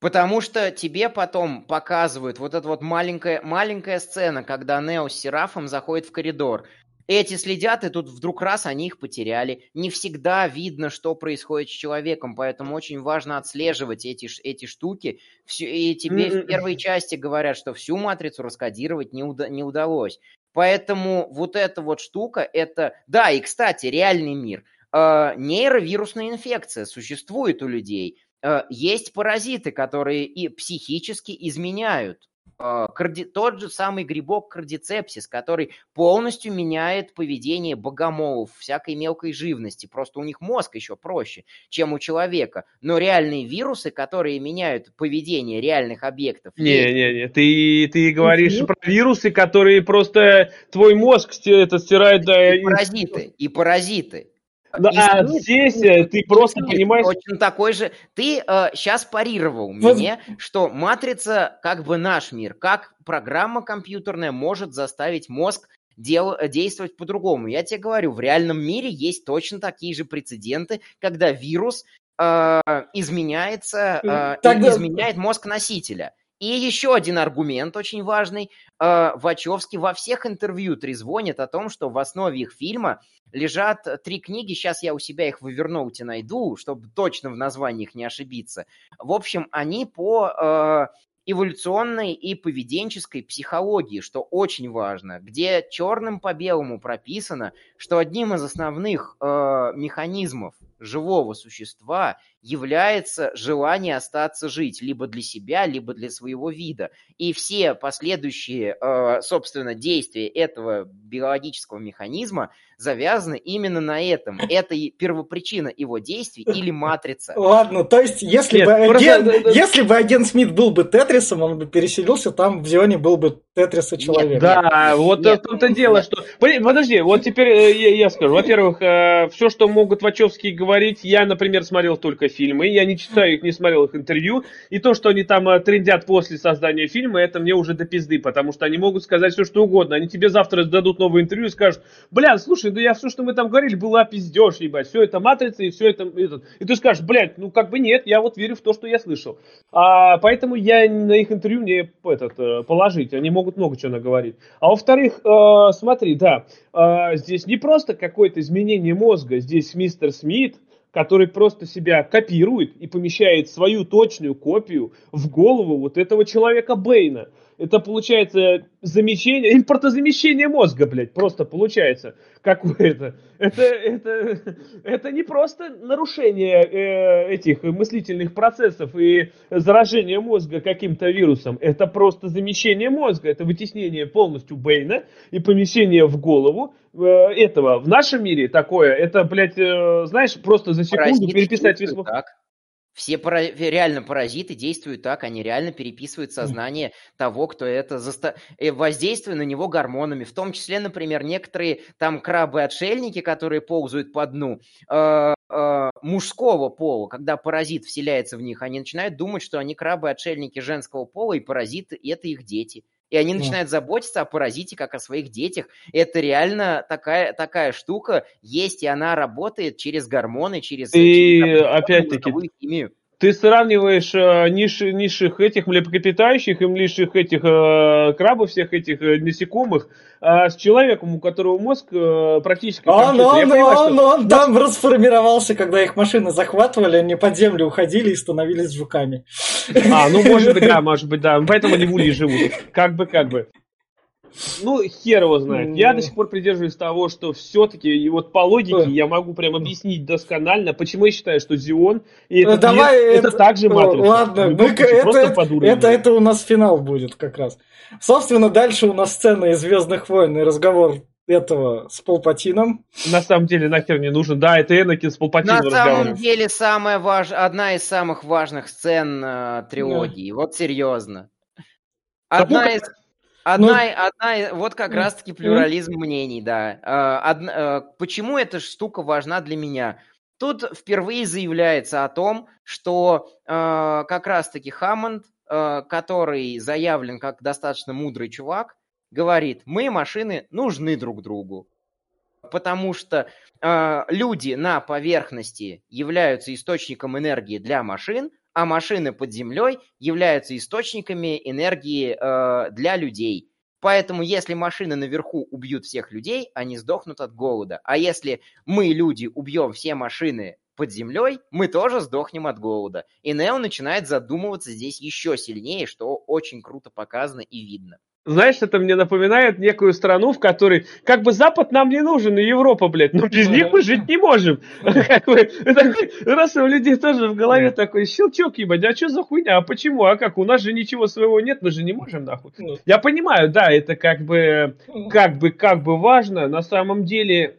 Потому что тебе потом показывают вот эта вот маленькая, маленькая сцена, когда Нео с Серафом заходит в коридор. Эти следят, и тут вдруг раз они их потеряли. Не всегда видно, что происходит с человеком, поэтому очень важно отслеживать эти, эти штуки. И тебе в М-м. первой части говорят, что всю матрицу раскодировать не, уда- не удалось. Поэтому вот эта вот штука, это... Да, и, кстати, реальный мир. Э, нейровирусная инфекция существует у людей. Э, есть паразиты, которые и психически изменяют. Карди- Тот же самый грибок кардицепсис, который полностью меняет поведение богомолов, всякой мелкой живности. Просто у них мозг еще проще, чем у человека. Но реальные вирусы, которые меняют поведение реальных объектов. Не-не-не, ты, ты говоришь Мгм. про вирусы, которые просто твой мозг это стирает, и- паразиты, и паразиты. Да, а здесь э, ты просто Смит понимаешь... Точно такой же. Ты сейчас парировал Вот. мне, что матрица как бы наш мир, как программа компьютерная может заставить мозг дел- действовать по-другому. Я тебе говорю, в реальном мире есть точно такие же прецеденты, когда вирус э, изменяется, э, Тогда- изменяет мозг носителя. И еще один аргумент очень важный. Э, Вачовский во всех интервью трезвонит о том, что в основе их фильма лежат три книги. Сейчас я у себя их в Эверноуте найду, чтобы точно в названиях не ошибиться. В общем, они по э, эволюционной и поведенческой психологии, что очень важно, где черным по белому прописано, что одним из основных э, механизмов живого существа является желание остаться жить либо для себя, либо для своего вида. И все последующие, э, собственно, действия этого биологического механизма завязаны именно на этом. Это и первопричина его действий или матрица. Ладно, то есть, если, Нет, бы просто- агент, да, да. если бы агент Смит был бы Тетрисом, он бы переселился, там в Зионе был бы Тетрис и человек. Да, нет, вот нет, в том-то дело, что... Подожди, вот теперь э, я, я скажу. Во-первых, все, что могут Вачовские говорить, я, например, смотрел только фильмы, я не читаю их, не смотрел их интервью, и то, что они там э, трендят после создания фильма, это мне уже до пизды, потому что они могут сказать все, что угодно. Они тебе завтра дадут новое интервью и скажут, бля, слушай, да я все, что мы там говорили, была пиздеж, ебать, все это матрица и все это... этот». И ты скажешь, блядь, ну как бы нет, я вот верю в то, что я слышал. А, поэтому я на их интервью не этот, э, положить, они могут много чего наговорить. А во-вторых, э, смотри, да, э, здесь не просто какое-то изменение мозга, здесь мистер Смит, который просто себя копирует и помещает свою точную копию в голову вот этого человека Бэйна. Это получается замещение, импортозамещение мозга, блядь, просто получается какое-то. Это, это, это не просто нарушение э, этих мыслительных процессов и заражение мозга каким-то вирусом. Это просто замещение мозга, это вытеснение полностью Бэйна и помещение в голову э, этого. В нашем мире такое, это, блядь, э, знаешь, просто за секунду Паразиты переписать весь... так. Все пара- реально паразиты действуют так, они реально переписывают сознание того, кто это заста... э, воздействуя на него гормонами. В том числе, например, некоторые там крабы-отшельники, которые ползают по дну, э, э, мужского пола, когда паразит вселяется в них, они начинают думать, что они крабы-отшельники женского пола, и паразиты – это их дети. И они начинают заботиться о паразите как о своих детях. Это реально такая, такая штука есть, и она работает через гормоны, через... И опять-таки, ты сравниваешь э, ниш, низших этих млекопитающих и низших этих э, крабов, всех этих э, насекомых, э, с человеком, у которого мозг э, практически... Он, он, он, понимаю, он, что... он там расформировался, когда их машины захватывали, они под землю уходили и становились жуками. А, ну может быть, да, может быть, да. Поэтому они в улье живут. Как бы, как бы. Ну, хер его знает. Я до сих пор придерживаюсь того, что все-таки, и вот по логике я могу прям объяснить досконально, почему я считаю, что Зион и этот ну, Давай мир, это, это также матрица. Ладно, мы, это, это, это, это у нас финал будет как раз. Собственно, дальше у нас сцена из Звездных войн и разговор этого с Палпатином. На самом деле нахер не нужен. Да, это Энакин с Палпатином На самом деле самая важ... одна из самых важных сцен э, трилогии. Да. Вот серьезно. Одна из... Одна, ну, одна, вот как раз-таки плюрализм мнений, да. А, одна, а, почему эта штука важна для меня? Тут впервые заявляется о том, что э, как раз-таки Хаммонд, э, который заявлен как достаточно мудрый чувак, говорит, мы, машины, нужны друг другу. Потому что э, люди на поверхности являются источником энергии для машин, а машины под землей являются источниками энергии э, для людей. Поэтому если машины наверху убьют всех людей, они сдохнут от голода. А если мы, люди, убьем все машины под землей, мы тоже сдохнем от голода. И Нео начинает задумываться здесь еще сильнее, что очень круто показано и видно. Знаешь, это мне напоминает некую страну, в которой как бы Запад нам не нужен, и Европа, блядь, но без них мы жить не можем. Раз у людей тоже в голове такой щелчок, ебать, а что за хуйня, а почему, а как, у нас же ничего своего нет, мы же не можем, нахуй. Ну. Я понимаю, да, это как бы, как бы, как бы важно, на самом деле,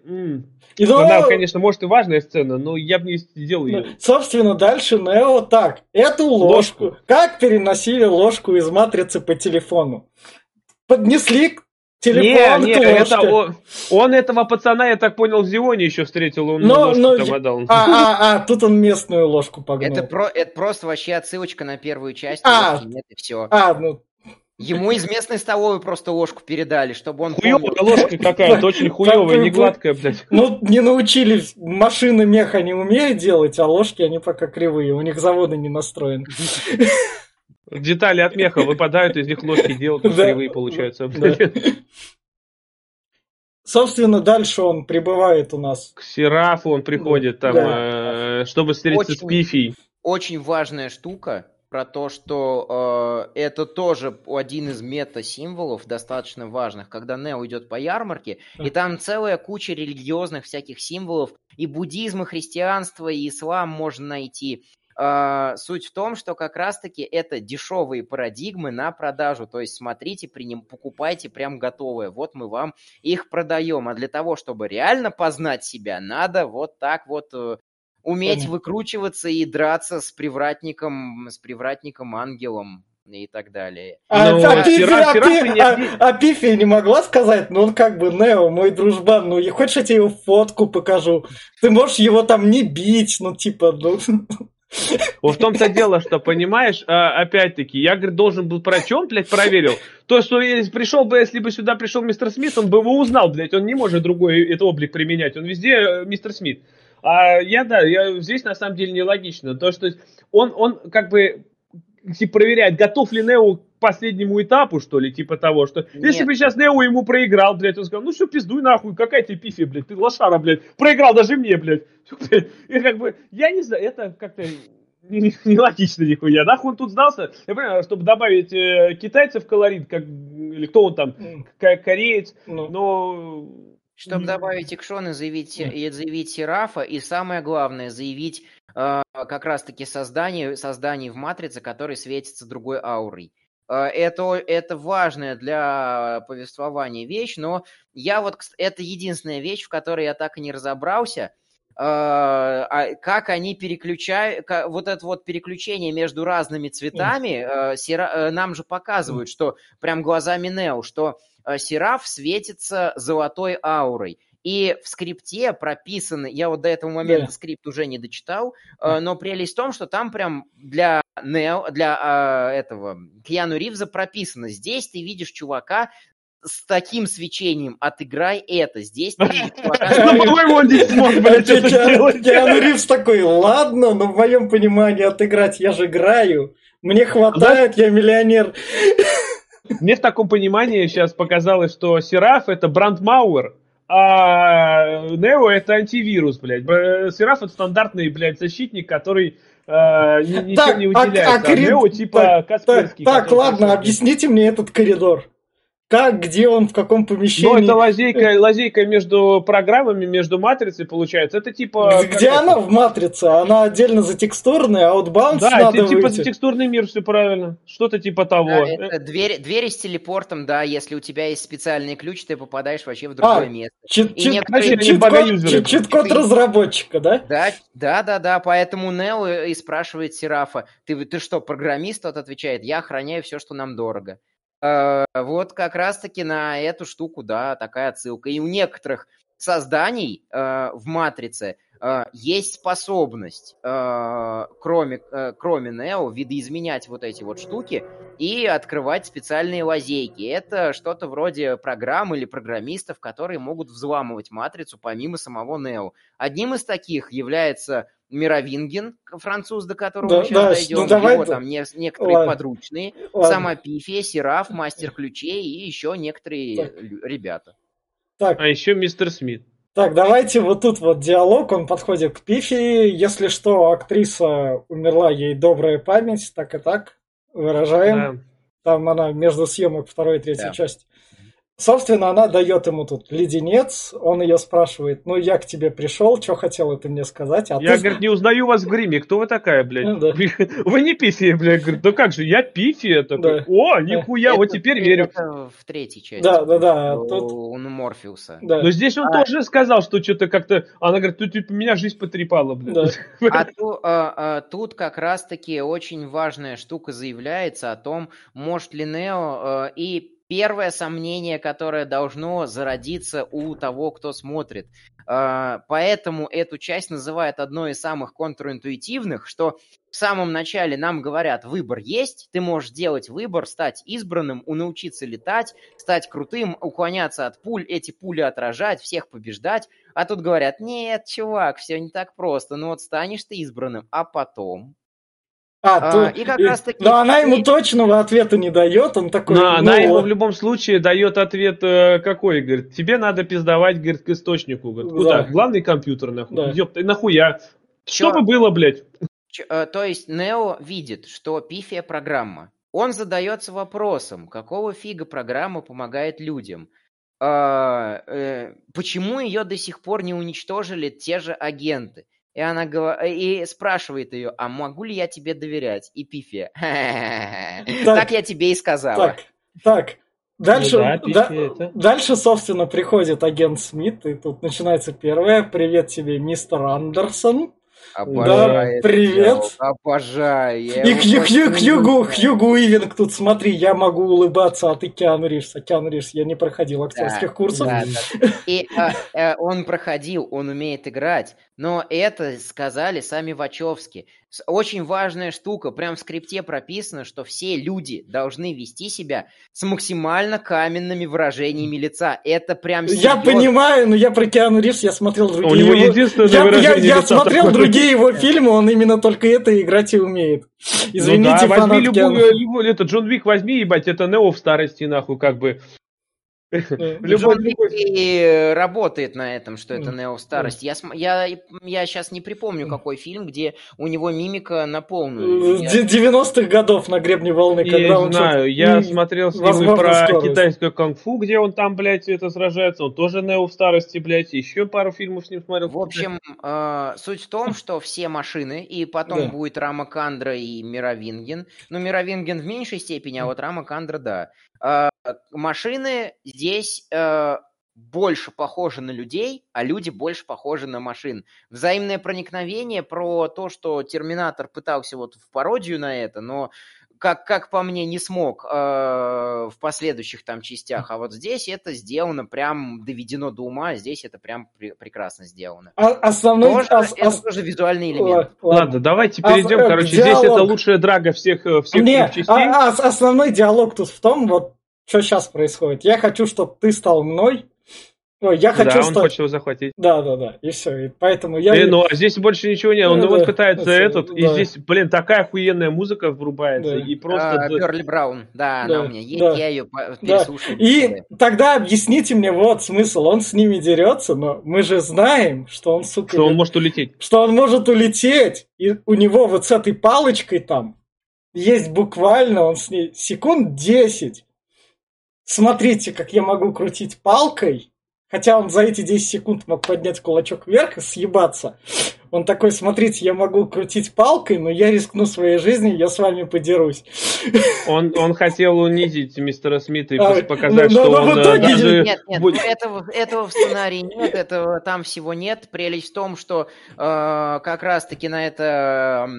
и. Она, конечно, может и важная сцена, но я бы не сделал ее. Собственно, дальше Нео так. Эту ложку. ложку. Как переносили ложку из матрицы по телефону? Поднесли к телефон не, не, это он, он этого пацана, я так понял, в Зионе еще встретил, он но, ложку но, там отдал. А, а, а, тут он местную ложку погнал. Это, про, это просто вообще отсылочка на первую часть, а, нет, и все. А, ну, Ему из местной столовой просто ложку передали, чтобы он Хуёвая ложка какая-то, очень хуёвая, не гладкая, блядь. Ну, не научили, машины меха не умеют делать, а ложки они пока кривые, у них заводы не настроены. Детали от меха выпадают, из них ложки делают, кривые получаются. Собственно, дальше он прибывает у нас. К Серафу он приходит там, да. э, чтобы встретиться очень, с Пифией. Очень важная штука про то, что э, это тоже один из мета-символов достаточно важных, когда Нео идет по ярмарке, и там целая куча религиозных всяких символов, и буддизм, и христианство, и ислам можно найти. А, суть в том, что как раз-таки это дешевые парадигмы на продажу. То есть смотрите, при нем покупайте прям готовые. Вот мы вам их продаем. А для того, чтобы реально познать себя, надо вот так вот э, уметь выкручиваться и драться с привратником, с привратником ангелом и так далее. А, но а, Пифи, а, Пифи, а, а Пифи не могла сказать, ну он как бы Нео, мой дружбан, ну хочешь я тебе его фотку покажу? Ты можешь его там не бить, ну типа, ну... Вот в том-то дело, что, понимаешь, а, опять-таки, я, говорит, должен был про чем, блядь, проверил. То, что пришел бы, если бы сюда пришел мистер Смит, он бы его узнал, блядь, он не может другой этот облик применять, он везде э, мистер Смит. А я, да, я здесь на самом деле нелогично. То, что он, он как бы типа, проверяет, готов ли Нео к последнему этапу, что ли, типа того, что Нет. если бы сейчас Нео ему проиграл, блядь, он сказал, ну все, пиздуй нахуй, какая тебе пифи, блядь, ты лошара, блядь, проиграл даже мне, блядь. И как бы, я не знаю, это как-то нелогично не нихуя. Нахуй он тут сдался? Я понимаю, чтобы добавить э, китайцев в колорит, как, или кто он там, как кореец, ну. но... Чтобы добавить экшон и заявить, и заявить Серафа, и самое главное, заявить как раз-таки создание, создание в Матрице, который светится другой аурой. Э, это, это важная для повествования вещь, но я вот, это единственная вещь, в которой я так и не разобрался – а, а как они переключают, вот это вот переключение между разными цветами, нам же показывают, что прям глазами Нео, что Сераф светится золотой аурой. И в скрипте прописаны, я вот до этого момента Да. скрипт уже не дочитал, э, но прелесть в том, что там прям для Нео, для а, этого Киану Ривза прописано, здесь ты видишь чувака с таким свечением, отыграй это, здесь ты видишь Ну, по-моему, он не смог, блядь, это Киану сделать. Киану Ривз такой, ладно, но в моем понимании отыграть я же играю. Мне хватает, я миллионер. Мне в таком понимании сейчас показалось, что Сераф это брандмауэр, а Нео это антивирус, блядь. Сераф это стандартный, блядь, защитник, который ни- ничем Так, не а- выделяется. а А, корид- Нео типа Так, Касперский. так, ладно, пошел. объясните мне этот коридор. Как, где он, в каком Ну, помещении? это лазейка, лазейка между программами, между матрицей получается. Это типа... Где, где это? она в матрице? Она отдельно затекстурная, а Outbound Да, надо это типа выйти. текстурный мир, все правильно. Что-то типа того. Да, это двери, двери с телепортом, да, если у тебя есть специальный ключ, ты попадаешь вообще в другое А, место. Чит- И чит- некоторые чит- не чит-код разработчика, да? Да, да, да, да, поэтому Нео и спрашивает Серафа, ты, ты что, программист? Тот отвечает, я охраняю все, что нам дорого. Э, вот как раз-таки на эту штуку, да, такая отсылка. И у некоторых созданий э, в Матрице есть способность, э, кроме, э, кроме Нео, видоизменять вот эти вот штуки и открывать специальные лазейки. Это что-то вроде программ или программистов, которые могут взламывать матрицу помимо самого Нео. Одним из таких является Мировинген, француз, до которого Да, мы сейчас да, дойдем. ну давай Его да. там не- некоторые Ладно. подручные. Ладно. Сама Пифия, Сераф, Мастер Ключей и еще некоторые Так. ребята. Так, А еще мистер Смит. Так, давайте вот тут вот диалог, он подходит к Пифи. Если что, актриса умерла, ей добрая память, так и так, выражаем. Да. Там она между съемок второй и третьей Да. части. Собственно, она дает ему тут леденец, он ее спрашивает, ну я к тебе пришел, что хотела ты мне сказать? А Я, ты... говорит, не узнаю вас в гриме. Кто вы такая, блядь? Ну да. Вы не пифия, блядь. Говорит, да как же, я пифия. Такой, Да. О, нихуя, вот Это- теперь верю. Это в третьей части. Да, да, да, У, тут- у Морфеуса. Да. Но здесь он А. тоже сказал, что что-то как-то... Она говорит, тут типа меня жизнь потрепала, блядь. А ту- а, а, тут как раз-таки очень важная штука заявляется о том, может ли Нео... э, и первое сомнение, которое должно зародиться у того, кто смотрит. Э, поэтому эту часть называют одной из самых контринтуитивных, что в самом начале нам говорят, выбор есть, ты можешь делать выбор, стать избранным, научиться летать, стать крутым, уклоняться от пуль, эти пули отражать, всех побеждать. А тут говорят, нет, чувак, все не так просто. Ну вот станешь ты избранным, а потом... А, А, и как и- раз-таки- Но она ему точного ответа не дает, он такой... Но ну, она ему в любом случае дает ответ э, какой, говорит, тебе надо пиздовать, говорит, к источнику. Говорит, куда? Да. Главный компьютер, нахуй. Да. Ёпта, нахуя? Чё? Что бы было, блядь? Ч- э, То есть Нео видит, что пифия программа. Он задается вопросом, какого фига программа помогает людям? А, э, почему ее до сих пор не уничтожили те же агенты? И она и спрашивает ее, а могу ли я тебе доверять? И Пифия. Так я тебе и сказала. Так, так. Дальше, Ну да, да- дальше, собственно, приходит агент Смит, и тут начинается первое. Привет тебе, мистер Андерсон. Обожаю Да, привет. дело, Обожаю. я И Хью, Хью, Хьюгу. Хьюгу Уивинг тут, смотри, я могу улыбаться, а ты Киану Ривз. А Киану Ривз, я не проходил актерских Да, курсов. да, да. И а, э, он проходил, он умеет играть, но это сказали сами Вачовски. Очень важная штука, прям в скрипте прописано, что все люди должны вести себя с максимально каменными выражениями лица. Это прям Я серьезно. понимаю, но я про Киану Ривз, я смотрел другие У него его- единственное Я, я- выражение я лица смотрел такое. другие его фильмы, он именно только это играть и умеет. Извините, ну да, возьми любую, любую, это Джон Вик возьми, ебать, это Нео в старости, нахуй, как бы. Да. Любой, любой- и работает на этом, что это. Нео в старости. Я, я, я сейчас не припомню, какой фильм, где у него мимика на полную. Я- Д- 90-х годов на гребне волны, Я когда он знаю, я смотрел с ним про скорость. китайское кунг-фу, где он там, блядь, это сражается, он тоже Нео в старости, блядь, еще пару фильмов с ним смотрел. В общем, э, суть в том, что все машины, и потом Да. будет Рама Кандра и Мировинген. Ну, Мировинген в меньшей степени, а вот Рама Кандра, да. Э, машины здесь э, больше похожи на людей, а люди больше похожи на машин. Взаимное проникновение про то, что Терминатор пытался вот в пародию на это, но как, как по мне, не смог э, в последующих там частях. А вот здесь это сделано прям доведено до ума, здесь это прям при, прекрасно сделано. А, основной... Тоже, ос- это ос- тоже визуальный элемент. Ладно. Ладно, давайте А, перейдем. э, Короче, диалог. здесь это лучшая драга всех, э, всех Не, частей. а- а основной диалог тут в том, вот что сейчас происходит. Я хочу, чтобы ты стал мной. Ой, я хочу, да, он что... хочет его захватить. Да, да, да, и все. И поэтому я... Э, ну, а здесь больше ничего нет. Он Ну, вот да, пытается да, этот, и да. здесь, блин, такая охуенная музыка врубается, Да. и просто... А, да- Перли Браун, да, Да, она у меня есть, да. я ее переслушал. И тогда объясните мне вот смысл. Он с ними дерется, но мы же знаем, что он, сука, что он может улететь. что он может улететь, и у него вот с этой палочкой там есть буквально, он с ней секунд 10. Смотрите, как я могу крутить палкой, хотя он за эти 10 секунд мог поднять кулачок вверх и съебаться. Он такой, смотрите, я могу крутить палкой, но я рискну своей жизнью, я с вами подерусь. Он, он хотел унизить мистера Смита и А, показать, ну, что но в он э, итоге даже... Нет, нет, будет- этого, этого в сценарии нет, этого там всего нет. Прелесть в том, что э, как раз-таки на это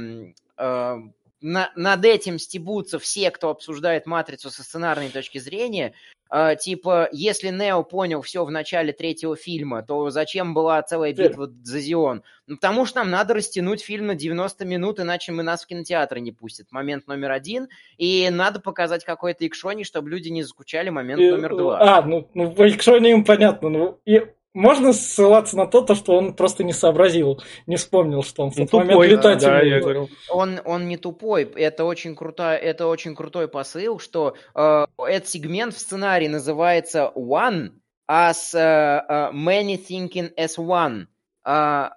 э, на- над этим стебутся все, кто обсуждает матрицу со сценарной точки зрения. Э, типа, если Нео понял все в начале третьего фильма, то зачем была целая битва за Зион? Ну, потому что нам надо растянуть фильм на 90 минут, иначе мы нас в кинотеатры не пустят. Момент номер один. И надо показать какой-то экшони, чтобы люди не заскучали момент И, номер два. А, ну, ну в экшоне им понятно. Ну, и можно ссылаться на то, то, что он просто не сообразил, не вспомнил, что он в Ну, тот момент тупой, летать да, я говорил. он, он не тупой, это очень крутой, это очень крутой посыл, что э, этот сегмент в сценарии называется One as э, many thinking as one. А,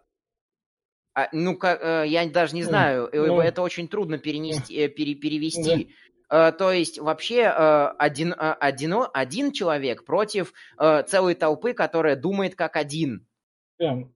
ну, как, э, я даже не знаю, ну. это очень трудно перенести, пере- перевести. Э, То есть вообще э, один, э, одино- один человек против целой толпы, которая думает как один. Прям.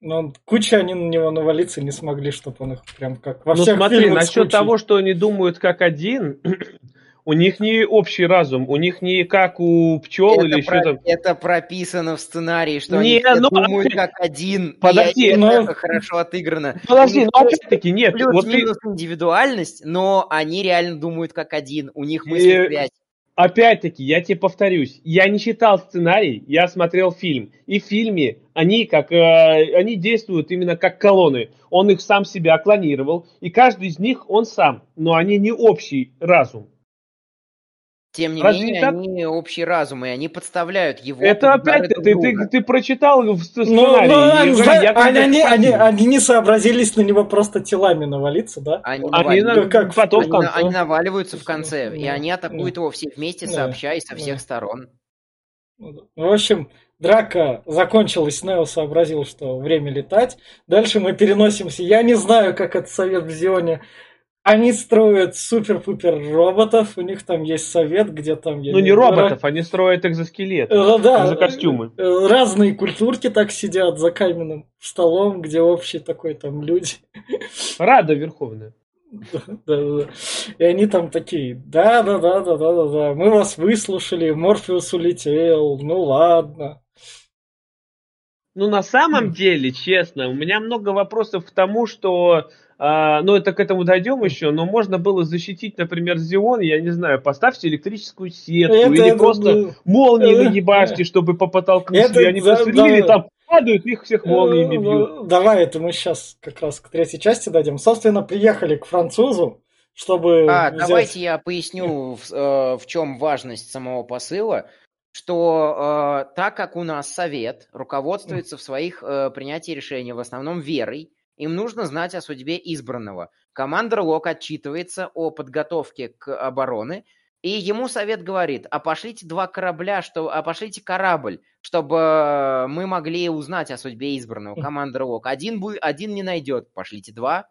Но куча они на него навалиться не смогли, чтобы он их прям как во Ну всех смотри, насчет кучей. того, что они думают как один, у них не общий разум, у них не как у пчел Это, или про- там. это прописано в сценарии, что Не, они все ну, думают как один. и Подожди, это хорошо отыграно. Подожди, них ну опять-таки нет. Вот ты, Плюс-минус индивидуальность, но они реально думают как один. У них И- мысли связь. опять-таки, я тебе повторюсь, я не читал сценарий, я смотрел фильм. И в фильме они как э, они действуют именно как колонны. Он их сам себя клонировал, и каждый из них он сам, но они не общий разум. Тем не Разве не менее, так? они общий разум, и они подставляют его. Это опять ты, ты, друга. ты прочитал в с- Ну, сценарий. ну, они, говорю, зна- я они, тебя они, они, спасибо. они не сообразились на него просто телами навалиться, да? Они, Они наваливаются- на- как потом в они на- конце. они наваливаются в конце, и они атакуют его все вместе, Да, сообща и со да. всех сторон. Ну, В общем, драка закончилась, Нео сообразил, что время летать. Дальше мы переносимся. Я не знаю, как это совет в Зионе. Они строят супер-пупер роботов. У них там есть совет, где там... я Ну не знаю, роботов, они строят экзоскелеты. Э, Да, за костюмы. э, Разные культурки так сидят за каменным столом, где общий такой там люди. Рада Верховная. Да, да, да. И они там такие, да, да, да, да, да, да, да, мы вас выслушали, Морфеус улетел, ну ладно. Ну, на самом деле, честно, у меня много вопросов к тому, что, а, ну, это к этому дойдем еще, но можно было защитить, например, Зион, я не знаю, поставьте электрическую сетку Это- или это, просто ну, молнии э, наебашьте, чтобы по потолку Это они да, да. там падают, их всех молниями э, бьют. ну, Давай, это мы сейчас как раз к третьей части дойдем. Собственно, приехали к французу, чтобы А, взять- давайте я поясню, в, э, в чем важность самого посыла, что э, так как у нас совет руководствуется в своих э, принятии решений в основном верой, им нужно знать о судьбе избранного. Командор Лок отчитывается о подготовке к обороне, и ему совет говорит, а пошлите два корабля, что, а пошлите корабль, чтобы э, мы могли узнать о судьбе избранного. Хм. Командор Лок. Один, бу- один не найдет, пошлите два.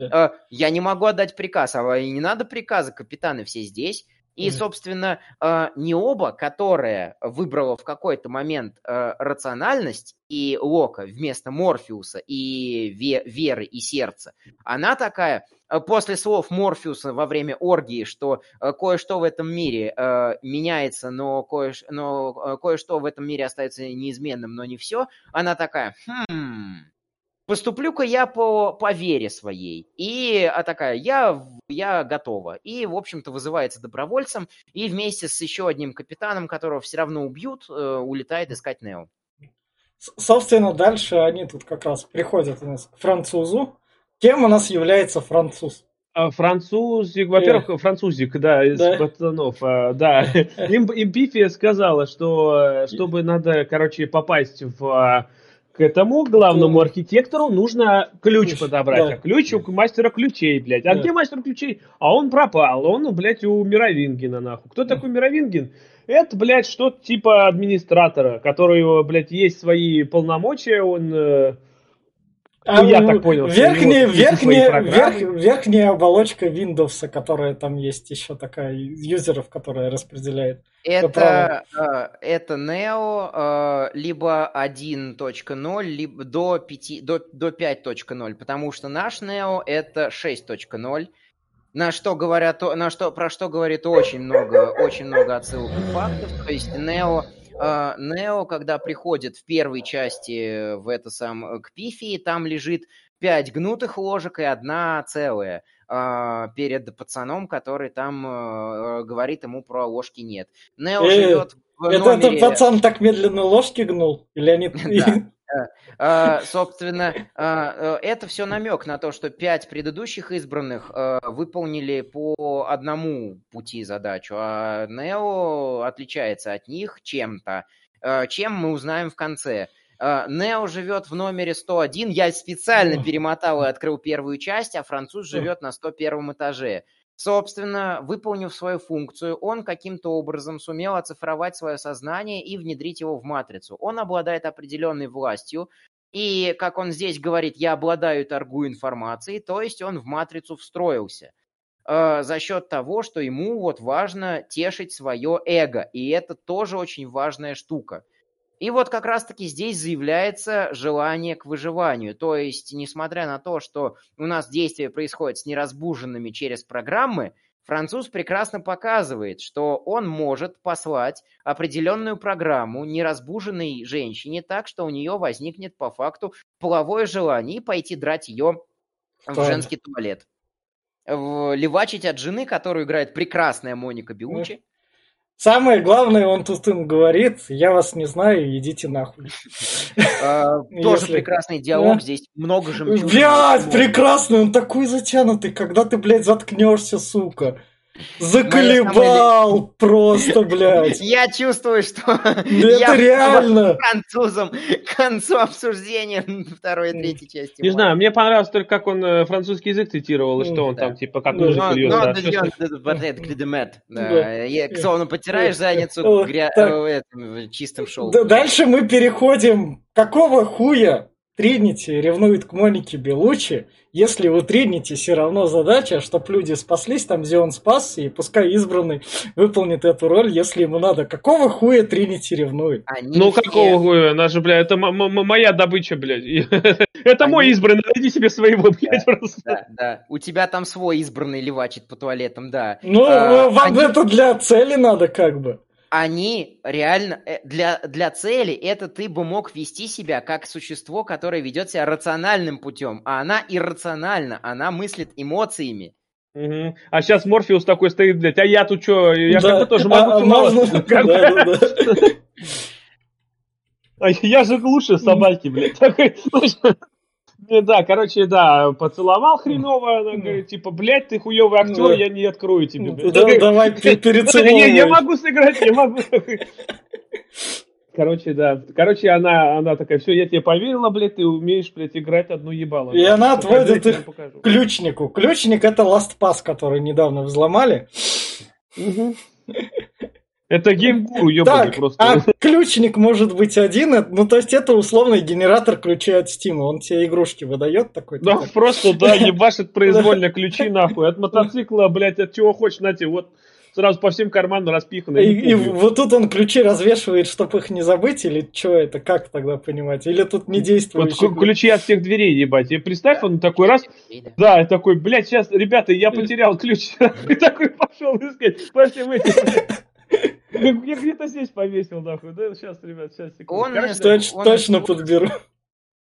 Э, Я не могу отдать приказ, а и не надо приказа, капитаны все здесь. И, собственно, э, не оба, которая выбрала в какой-то момент э, рациональность и Лока вместо Морфеуса и Ве- Веры и Сердца, она такая, э, после слов Морфеуса во время оргии, что кое-что в этом мире меняется, но, кое, но кое-что в этом мире остается неизменным, но не все, она такая, хм, поступлю-ка я по, по вере своей. И а такая, я, я готова. И, в общем-то, вызывается добровольцем, и вместе с еще одним капитаном, которого все равно убьют, э, улетает искать Нео. Собственно, дальше они тут как раз приходят у нас к французу. Кем у нас является француз? А, французик, во-первых, э. французик, да, из да. пацанов, а, да. Им, им Пифия сказала, что чтобы надо, короче, попасть в к этому главному архитектору нужно ключ, ключ подобрать. Да. А ключ у мастера ключей, блядь. А да. где мастер ключей? А он пропал. Он, блядь, у Мировингена, нахуй. Кто да. такой Мировингин? Это, блядь, что-то типа администратора, который, блядь, есть свои полномочия, он... А, ну, я так понял. Верхняя, верхняя, верх, верхняя оболочка Windows, которая там есть еще такая, юзеров, которая распределяет. Это, э, это Neo э, либо 1.0, либо до, 5, до, до 5.0, потому что наш Neo это 6.0. На что говорят, на что, про что говорит очень много, очень много отсылок и фактов. То есть Neo Нео, когда приходит в первой части в это сам, к Пифии, там лежит пять гнутых ложек и одна целая а, перед пацаном, который там э, говорит ему про ложки нет. Нео э, живет в это, номере... это пацан так медленно ложки гнул? Или они... А, собственно, а, э, это все намек на то, что пять предыдущих избранных выполнили по одному пути задачу, а Нео отличается от них чем-то, чем мы узнаем в конце. Нео живет в номере 101. Я специально перемотал и открыл первую часть, а француз живет на 101 этаже. Собственно, выполнив свою функцию, он каким-то образом сумел оцифровать свое сознание и внедрить его в матрицу. Он обладает определенной властью, и, как он здесь говорит, я обладаю торгу информацией, то есть он в матрицу встроился э, за счет того, что ему вот важно тешить свое эго, и это тоже очень важная штука. И вот как раз-таки здесь заявляется желание к выживанию. То есть, несмотря на то, что у нас действие происходит с неразбуженными через программы, француз прекрасно показывает, что он может послать определенную программу неразбуженной женщине так, что у нее возникнет по факту половое желание пойти драть ее в женский туалет. Левачить от жены, которую играет прекрасная Моника Белучи. Самое главное, он тут им говорит, я вас не знаю, идите нахуй. А, тоже прекрасный диалог, здесь много же. Блядь, прекрасный, он такой затянутый, когда ты, блядь, заткнешься, сука. Заколебал просто, блядь. Я чувствую, что это реально французом к концу обсуждения второй и третьей части. Не знаю, мне понравилось только, как он э, французский язык цитировал, и что он там, типа, как мужик льет. Да, Словно потираешь задницу чистым шелком. Дальше мы переходим. Какого хуя Тринити ревнует к Монике Белучи. Если у Тринити все равно задача, чтобы люди спаслись, там Зион спасся, и пускай избранный выполнит эту роль, если ему надо. Какого хуя Тринити ревнует? Они ну все... какого хуя? Она же, бля, это моя добыча, блядь. это Они... мой избранный, найди себе своего, блядь, просто. Да, да. У тебя там свой избранный левачит по туалетам, да. Ну, а, вам это для цели надо как бы они реально э, для, для цели это ты бы мог вести себя как существо, которое ведет себя рациональным путем, а она иррациональна, она мыслит эмоциями. Угу. А сейчас Морфеус такой стоит, блядь, а я тут что, я да. как бы тоже могу а, можно... да, да, да. А я же лучше собаки, блядь. Ну, да, короче, да, поцеловал хреново, она говорит, типа, блядь, ты хуёвый актер, да. я не открою тебе. Да, давай перецеловывай. Я могу сыграть, я могу. Короче, да. Короче, она, она такая, все, я тебе поверила, блядь, ты умеешь, блядь, играть одну ебало. И она отводит их ключнику. Ключник это Last Pass, который недавно взломали. Это геймгуру, ебаный просто. А ключник может быть один, э, ну то есть это условный генератор ключей от Steam, он тебе игрушки выдает такой. Да, такой. просто, да, ебашит произвольно ключи нахуй. От мотоцикла, блядь, от чего хочешь, на тебе, вот сразу по всем карманам распихано. И, и вот тут он ключи развешивает, чтобы их не забыть, или что это, как тогда понимать? Или тут не действует? Вот ключи от всех дверей, ебать. И представь, он такой раз, да, такой, блядь, сейчас, ребята, я потерял ключ. И такой пошел искать, пошли в эти, я где-то здесь повесил, нахуй. Да, сейчас, ребят, сейчас, секунду. Он, Короче, точ, он, точно он... подберу.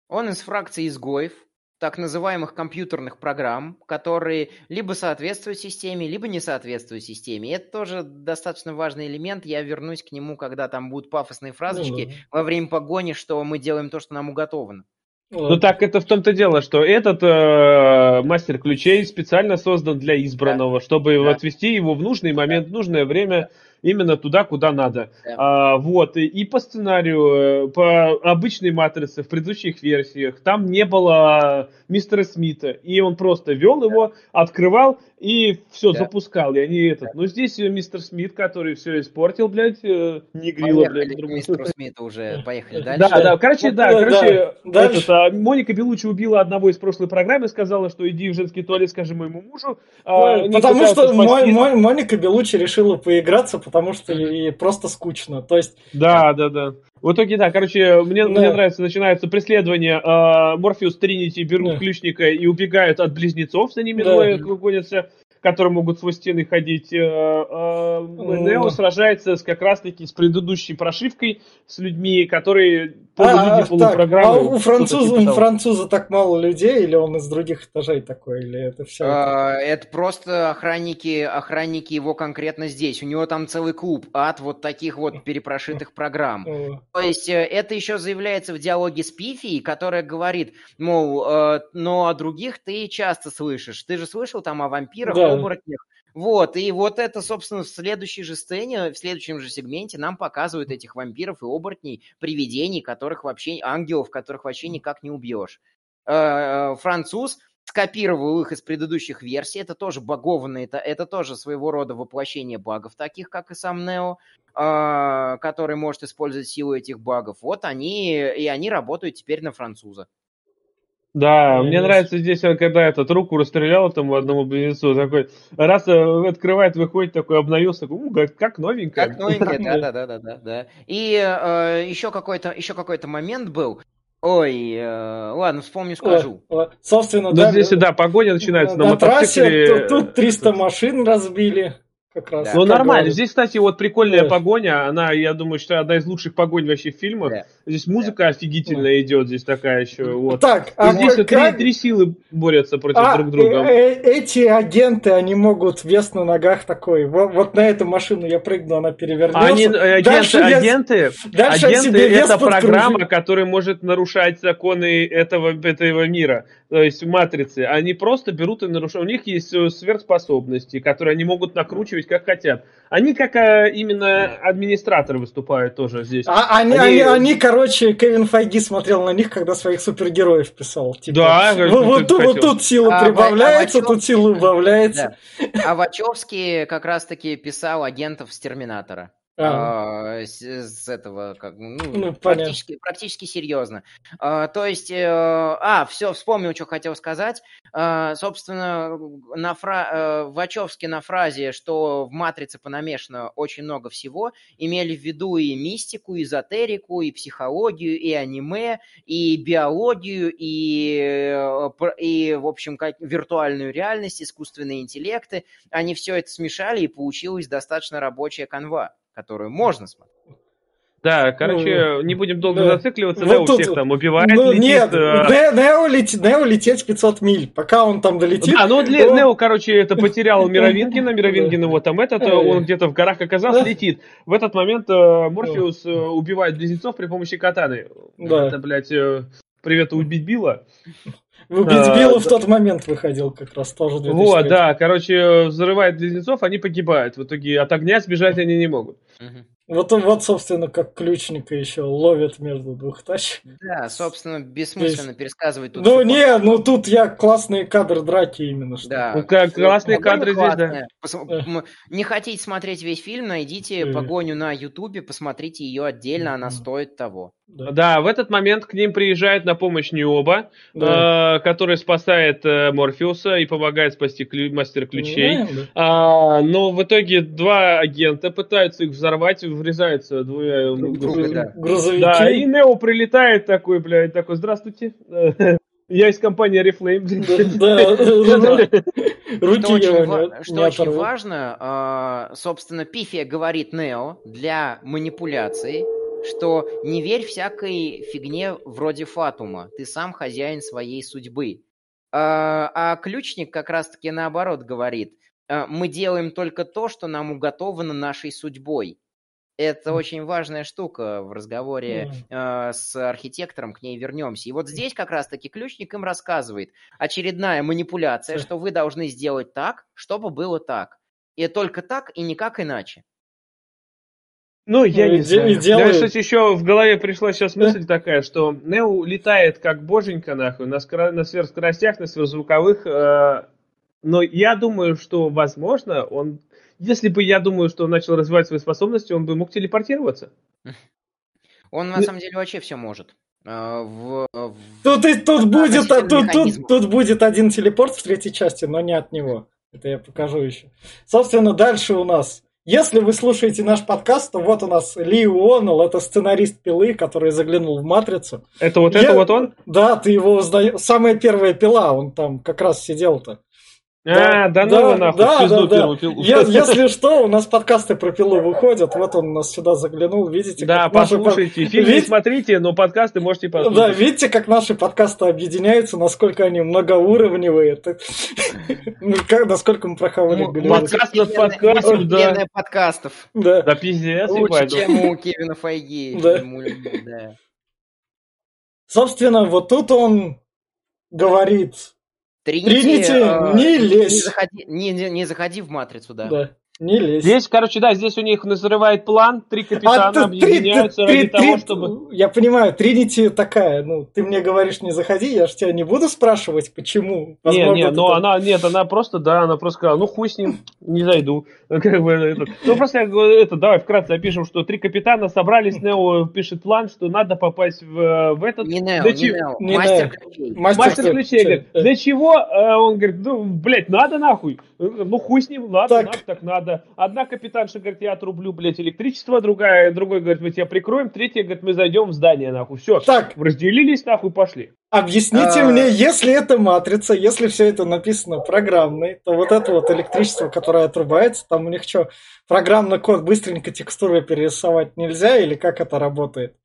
Он из фракции изгоев, так называемых компьютерных программ, которые либо соответствуют системе, либо не соответствуют системе. И это тоже достаточно важный элемент. Я вернусь к нему, когда там будут пафосные фразочки Ну да. во время погони, что мы делаем то, что нам уготовано. Ну так это в том-то дело, что этот э, мастер ключей специально создан для избранного, чтобы Да. отвести его в нужный момент, в нужное время, именно туда, куда надо. Да. А, вот, и, и по сценарию, э, по обычной матрице в предыдущих версиях, там не было мистера Смита, и он просто вел его, открывал и все, Да. запускал, и они этот. Но здесь э, мистер Смит, который все испортил, блядь, э, не грила, Поехали блядь, другу. мистеру Смиту уже. Поехали Да, дальше. да, короче, Вот, да, да, короче, да. Дальше. этот, а, Моника Белучи убила одного из прошлой программы, сказала, что иди в женский туалет, скажи моему мужу. а, Ну, потому что Моника Белучи решила поиграться, потому что ей просто скучно. То есть, Да, да, да. В итоге, да, короче, мне, Да. мне нравится, начинается преследование. э, Морфеус, Тринити берут Да. ключника и убегают от близнецов, за ними Да. двое гонятся, которые могут сквозь стены ходить. Э, э, Ну. Нео сражается с, как раз-таки с предыдущей прошивкой, с людьми, которые а, полулюди, так, полупрограммы. а у француза, у француза так мало людей, или он из других этажей такой, или это все? А, Это просто охранники, охранники его конкретно здесь. У него там целый клуб от вот таких вот перепрошитых программ. То есть э, это еще заявляется в диалоге с Пифией, которая говорит, мол, э, но о других ты часто слышишь. Ты же слышал там о вампирах, Да. оборотнях. Вот, и вот это, собственно, в следующей же сцене, в следующем же сегменте нам показывают этих вампиров и оборотней, привидений, которых вообще, ангелов, которых вообще никак не убьешь. Э, э, Француз скопировал их из предыдущих версий, это тоже багованные, это, это тоже своего рода воплощение багов, таких как и сам Нео, а, который может использовать силу этих багов. Вот они, и они работают теперь на француза. Да, Ну, мне есть. нравится здесь, он, когда этот руку расстрелял этому одному близнецу, такой, раз э, открывает, выходит, такой обновился, такой, «У, как, как новенькая. Как новенькая, да, да, да, да, да, да. И э, еще какой-то, еще какой-то момент был. Ой, э, ладно, вспомню, скажу. О, о, Собственно, Но да, здесь, да, погоня начинается на, на трассе, мотоцикле. тут, тут 300 машин разбили. Как раз. Да. Ну, Как нормально. Здесь, кстати, вот прикольная Да. погоня. Она, я думаю, что одна из лучших погонь вообще в фильмах. Да. Здесь музыка офигительная идет, здесь такая еще. Вот. Так, И а здесь вот три, как- три силы борются против А, друг друга. э- э- эти агенты, они могут вес на ногах такой. Вот, вот на эту машину я прыгну, она перевернется. Они, э, Дальше агенты, я- агенты, дальше я агенты вес это программа, которая может нарушать законы этого, этого мира, то есть матрицы. Они просто берут и нарушают. У них есть э, сверхспособности, которые они могут накручивать как хотят. Они как э, именно администраторы выступают тоже здесь. А, они, Они- они, они, короче, Кевин Файги смотрел на них, когда своих супергероев писал. Типа, Да, вот, как вот тут- вот тут сила А, прибавляется, а Вачовски- тут сила убавляется. Да. А Вачовский как раз-таки писал агентов с Терминатора. А, с, с этого, как, ну, Ну, понятно. практически, практически серьезно. А, то есть, э, а, все, вспомнил, что хотел сказать. А, собственно, на фра... э, Вачовски на фразе, что в «Матрице» понамешано очень много всего, имели в виду и мистику, и эзотерику, и психологию, и аниме, и биологию, и, э, и в общем, как виртуальную реальность, искусственные интеллекты. Они все это смешали, и получилась достаточно рабочая канва, которую можно смотреть. Да, короче, не будем долго Ну, да. зацикливаться, Вот Нео тут- всех там убивает, ну, летит, нет, э, Не- Нео, лет- Нео лететь 500 миль. Пока он там долетит... Да, ну он- Нео, короче, это потерял Мировингена, Мировинген его там этот, э, он где-то в горах оказался, Да. летит. В этот момент э, Морфеус э, убивает близнецов при помощи катаны. Да. Это, блядь, э, привет, убить Билла. Убить А, Билла да. в тот момент выходил как раз тоже. 2003. Вот, да, короче, взрывает близнецов, они погибают. В итоге от огня сбежать они не могут. Вот, он- вот, собственно, как ключника еще ловят между двух тач. Да, собственно, бессмысленно пересказывать тут. Ну не, ну тут я классные кадры драки именно что. Да. Ну, как классные Погоня кадры здесь, да. Пос- м- Не хотите смотреть весь фильм, найдите Мгм. погоню на Ютубе, посмотрите ее отдельно, она стоит того. Да. Да, в этот момент к ним приезжает на помощь Необа, Да. э, который спасает э, Морфеуса и помогает спасти клю- мастера ключей. Понимаем, да. А, но в итоге два агента пытаются их взорвать, врезаются двумя Друг друга, грузовиками. да. Грузовики. Да, и Нео прилетает такой, блядь, такой, здравствуйте, я из компании. Да, да, да. Руки Что очень, важно, а, собственно, Пифия говорит Нео для манипуляции, что не верь всякой фигне вроде Фатума, ты сам хозяин своей судьбы. А, а ключник как раз-таки наоборот говорит, «А, мы делаем только то, что нам уготовано нашей судьбой. Это очень важная штука в разговоре э, с архитектором, к ней вернемся. И вот здесь как раз-таки ключник им рассказывает. Очередная манипуляция, что вы должны сделать так, чтобы было так. И только так, и никак иначе. Ну, я ну, не знаю. Делает... Да, кстати, еще в голове пришла сейчас мысль такая, что Нео летает как боженька, нахуй, на, скоро... на сверхскоростях, на сверхзвуковых, э... но я думаю, что, возможно, он если бы я думаю, что он начал развивать свои способности, он бы мог телепортироваться. Он на самом деле вообще все может. А, в, в... Тут, и, тут, будет, тут, тут, тут будет один телепорт в третьей части, но не от него. Это я покажу еще. Собственно, дальше у нас. Если вы слушаете наш подкаст, то вот у нас Ли Уоннелл, это сценарист «Пилы», который заглянул в «Матрицу». Это вот я... это вот он? Да, ты его узнаешь. Самая первая «Пила», он там как раз сидел-то. А, да, да, ну нахуй, да, да, да. Я, если что, у нас подкасты про пилу выходят. Вот он у нас сюда заглянул, видите? Да, послушайте, наши... фильм Вид... смотрите, но подкасты можете послушать. Да, видите, как наши подкасты объединяются, насколько они многоуровневые. Ну, насколько мы проходили. Подкаст над подкастом, да. подкастов. Да. Да, пиздец, Лучше, чем у Кевина Файги. Да. Собственно, вот тут он говорит Тринити, Тринити э, не лезь. Не заходи, не, не, не заходи в матрицу, да. Да. Не лезь. Здесь, короче, да, здесь у них назревает план, три а капитана а, объединяются три, ради три, того, чтобы... Я понимаю, Тринити такая, ну, ты мне говоришь, не заходи, я же тебя не буду спрашивать, почему. Возможно, не, не, но это... она, нет, она просто, да, она просто сказала, ну, хуй с ним, не зайду. Как бы, это. Ну, просто, это, давай вкратце опишем, что три капитана собрались, Нео пишет план, что надо попасть в, в этот... Не Нео, не Нео, не мастер ключей. Мастер ключей, говорит, для чего? Э, он говорит, ну, блядь, надо нахуй. Ну, хуй с ним, ладно, так. надо, так надо надо. Одна капитанша говорит, я отрублю, блядь, электричество, другая, другой говорит, мы тебя прикроем, третья говорит, мы зайдем в здание, нахуй. Все, так. разделились, нахуй, пошли. Объясните а... мне, если это матрица, если все это написано программной, то вот это вот электричество, которое отрубается, там у них что, программный код быстренько текстуры перерисовать нельзя или как это работает?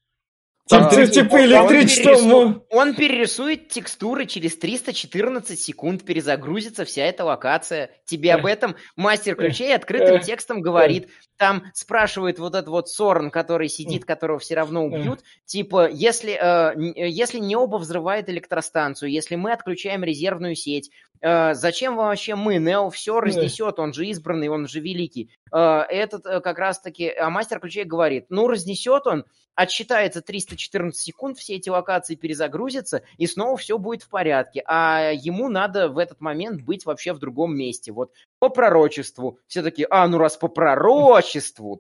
Там, а, типа. Он, перерисует, он перерисует текстуры через 314 секунд, перезагрузится вся эта локация. Тебе об этом мастер ключей открытым текстом говорит. Там спрашивает вот этот вот Сорн, который сидит, которого все равно убьют. Типа, если, э, если не оба взрывает электростанцию, если мы отключаем резервную сеть, э, зачем вообще мы? Нео все разнесет, он же избранный, он же великий. Э, этот э, как раз-таки, а мастер ключей говорит, ну разнесет он, отсчитается 314 секунд, все эти локации перезагрузятся, и снова все будет в порядке. А ему надо в этот момент быть вообще в другом месте. Вот по пророчеству. Все таки а, ну раз по пророчеству,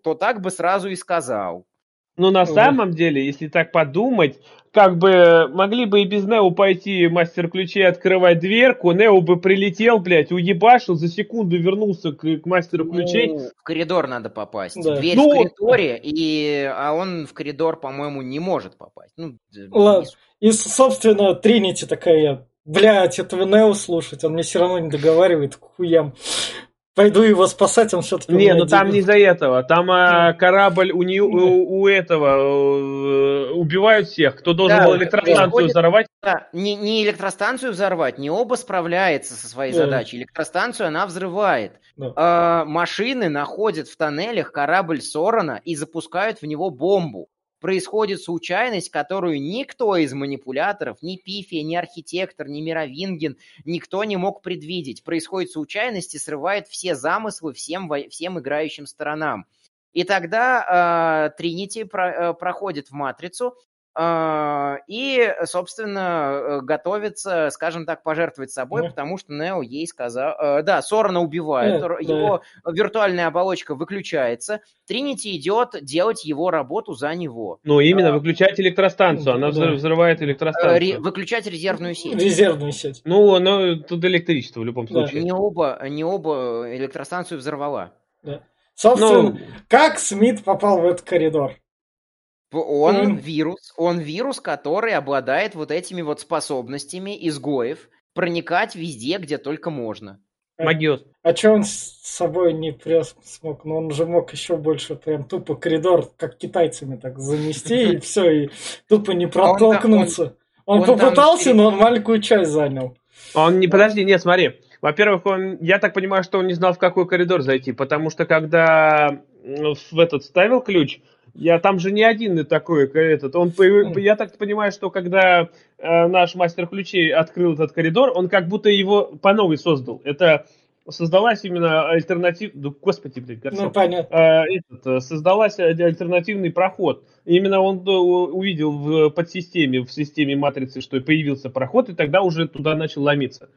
то так бы сразу и сказал. Ну, на самом деле, если так подумать, как бы могли бы и без Нео пойти мастер ключей открывать дверку, Нео бы прилетел, блядь, уебашил, за секунду вернулся к, к мастеру ну, ключей. Ну, в коридор надо попасть. Да. Дверь ну, в коридоре, и, а он в коридор, по-моему, не может попасть. Ну, Ладно. И, собственно, Тринити такая, блядь, этого Нео слушать, он мне все равно не договаривает, хуям пойду его спасать, он все-таки... Не, ну там не из-за этого. Там а, корабль у, не, у, у этого э, убивают всех. Кто должен да, был электростанцию приходит, взорвать? Да, не, не электростанцию взорвать, не оба справляется со своей да. задачей. Электростанцию она взрывает. Да. А, машины находят в тоннелях корабль Сорона и запускают в него бомбу происходит случайность, которую никто из манипуляторов, ни Пифия, ни архитектор, ни Мировинген, никто не мог предвидеть. Происходит случайность и срывает все замыслы всем, всем играющим сторонам. И тогда э, Тринити про, э, проходит в матрицу, и, собственно, готовится, скажем так, пожертвовать собой, да. потому что Нео ей сказал... Э, да, Сорона убивает, да, его да. виртуальная оболочка выключается, Тринити идет делать его работу за него. Ну, именно, выключать электростанцию, она да. взрывает электростанцию. Ре- выключать резервную сеть. Резервную сеть. Ну, но тут электричество в любом случае. Не оба, не оба электростанцию взорвала. Да. Собственно, ну... как Смит попал в этот коридор? Он mm. вирус, он вирус, который обладает вот этими вот способностями изгоев проникать везде, где только можно. Магиос. А че он с собой не прес смог? Ну он же мог еще больше прям тупо коридор, как китайцами так занести, и все, и тупо не протолкнуться. Он, попытался, но он маленькую часть занял. Он не, подожди, нет, смотри. Во-первых, он, я так понимаю, что он не знал, в какой коридор зайти, потому что когда в этот ставил ключ, я там же не один такой, этот, он, я так понимаю, что когда э, наш мастер ключей открыл этот коридор, он как будто его по новой создал. Это создалась именно альтернатива, да, господи, блядь, Ну, понятно. э, этот, э, создалась аль- альтернативный проход. Именно он э, увидел в подсистеме, в системе матрицы, что появился проход, и тогда уже туда начал ломиться.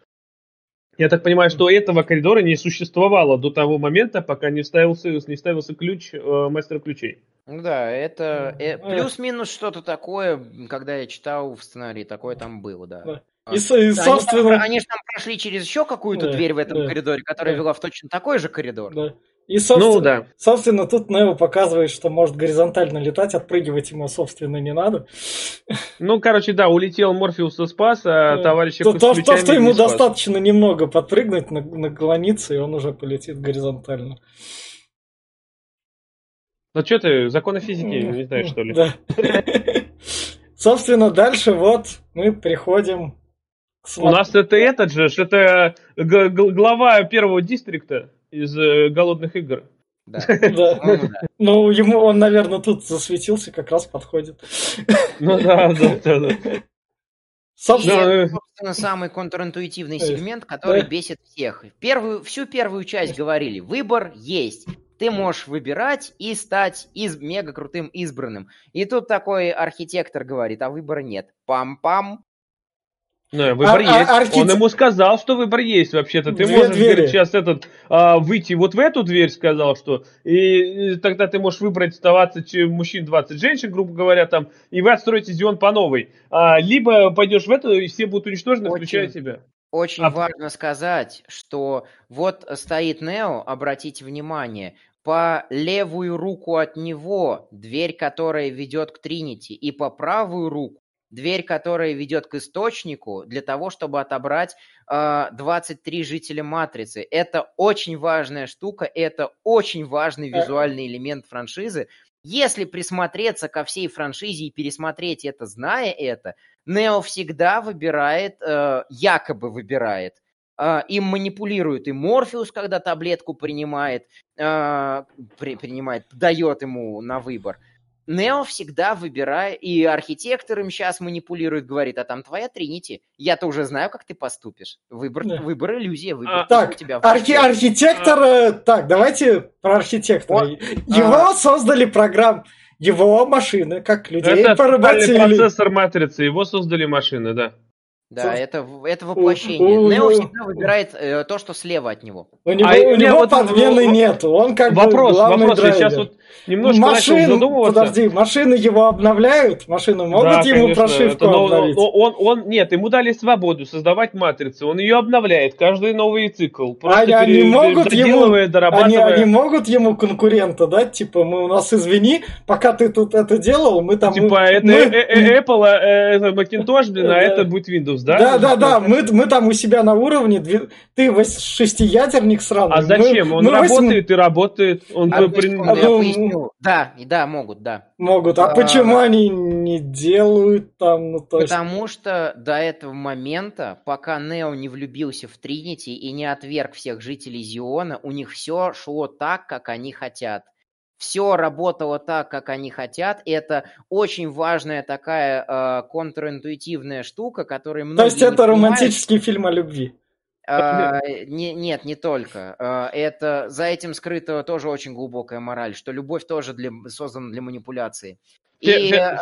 Я так понимаю, что этого коридора не существовало до того момента, пока не вставился, не вставился ключ э, мастера ключей. Ну да, это э, Ну, плюс-минус что-то такое, когда я читал в сценарии, такое там было, да. И, и, собственно... Они, там, они же там прошли через еще какую-то Да, дверь в этом да, коридоре, которая да. вела в точно такой же коридор. Да. И, собственно, Ну да. собственно, тут Нео показывает, что может горизонтально летать, отпрыгивать ему, собственно, не надо. Ну, короче, да, улетел Морфеуса спас, а Да. товарища То, то, то, что ему не спас. достаточно немного подпрыгнуть, на- наклониться, и он уже полетит горизонтально. Ну что ты, законы физики не знаешь, что ли? Да. Собственно, дальше вот мы приходим У нас это этот же, что это г- глава первого дистрикта из э, «Голодных игр». Да. Да. Ну, ему он, наверное, тут засветился, как раз подходит. Ну да, да, да. Собственно, это, э. собственно, самый контринтуитивный Э, сегмент, который бесит всех. Первую, всю первую часть говорили, выбор есть. Ты можешь выбирать и стать из, мега крутым избранным. И тут такой архитектор говорит, а выбора нет. Пам-пам. Ну, выбор А- а- есть. архите- Он ему сказал, что выбор есть вообще-то. Ты Две можешь, двери. говорит, сейчас этот а, выйти вот в эту дверь, сказал, что. И, и тогда ты можешь выбрать 20 че- мужчин, 20 женщин, грубо говоря, там, и вы отстроите Зион по новой. А, либо пойдешь в эту, и все будут уничтожены, Очень. включая тебя. Очень А- важно сказать, что вот стоит Нео, обратите внимание, по левую руку от него дверь, которая ведет к Тринити, и по правую руку дверь, которая ведет к источнику, для того, чтобы отобрать э, 23 жителя Матрицы. Это очень важная штука, это очень важный визуальный элемент франшизы. Если присмотреться ко всей франшизе и пересмотреть это, зная это, Нео всегда выбирает, э, якобы выбирает, э, им манипулирует и Морфеус, когда таблетку принимает, э, при- принимает, дает ему на выбор. Нео всегда выбирает, и архитектор им сейчас манипулирует, говорит, а там твоя Тринити, я-то уже знаю, как ты поступишь. Выбор, Да. выбор иллюзия, выбор А, Так, тебя архи- архитектор... э, Так, давайте про архитектора. Вот, Его создали программ... Его машины, как людей Это поработили. процессор матрицы, его создали машины, да. Да, это, это воплощение. у- Нео у- всегда выбирает э, то, что слева от него. У него, А, у не, него вот, подмены в- нету. Он как бы Вопрос, главный вопрос, я драйвер. сейчас вот немножко начал Машин, задумываться. подожди, машины его обновляют, машины могут Да, ему конечно, прошивку это, но- обновить. но он, он, нет, ему дали свободу создавать матрицу, он ее обновляет каждый новый цикл, просто Они- они пере- могут доделывая, Они, они могут ему конкурента дать, типа, мы у нас извини, пока ты тут это делал, мы там... Типа, мы- это мы- э- э- Apple, э, это Macintosh, блин, а Да. это будет Windows, да? Да, да, да, мы, мы там у себя на уровне, две- ты шестиядерник сраный. А зачем? мы- Он мы работает и работает. Он Одну при- секунду, я ну, поясню. Да, и да, могут, да. Могут, а, А. почему они не делают там, ну то есть... Потому что до этого момента, пока Нео не влюбился в Тринити и не отверг всех жителей Зиона, у них все шло так, как они хотят. Все работало так, как они хотят. И это очень важная такая э, контринтуитивная штука, которая многие То есть это романтический фильм о любви. А, не- нет, не только. А, Это за этим скрыта тоже очень глубокая мораль, что любовь тоже для, создана для манипуляции. Фе- И, фе- э,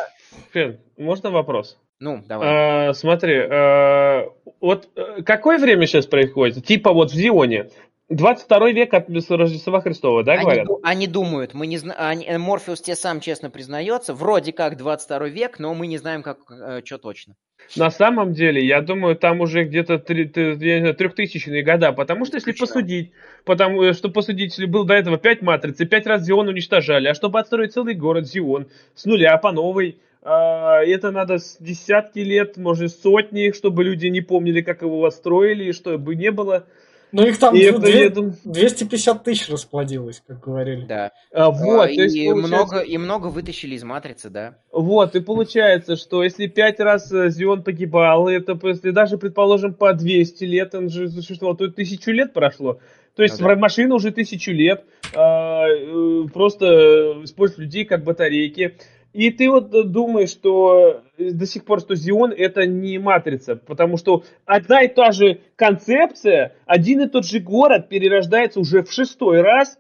Фен, можно вопрос? ну, давай. А, смотри, а, вот э, какое время сейчас происходит? Типа вот в Зионе. 22 век от Рождества Христова, да, Они, говорят? они думают, мы не знаем, Морфеус тебе сам честно признается, вроде как 22 век, но мы не знаем, как, что точно. На самом деле, я думаю, там уже где-то трехтысячные года, потому что если посудить, потому э, что посудить, если был до этого 5 матриц, и 5 раз Зион уничтожали, а чтобы отстроить целый город Зион с нуля по новой, а, это надо с десятки лет, может сотни, чтобы люди не помнили, как его строили, и чтобы не было. Ну их там И две- это, я думаю, 250 тысяч расплодилось, как говорили. Да. а, вот, А, то есть и, получается- много, и много вытащили из матрицы, да. Вот, и получается, что если пять раз э, Зион погибал, это если даже, предположим, по 200 лет он же существовал, то тысячу лет прошло. То есть Ну да. машина уже тысячу лет а, э, просто э, использует людей как батарейки. И ты вот думаешь, что э, до сих пор, что Зион это не матрица, потому что одна и та же концепция, один и тот же город перерождается уже в шестой раз,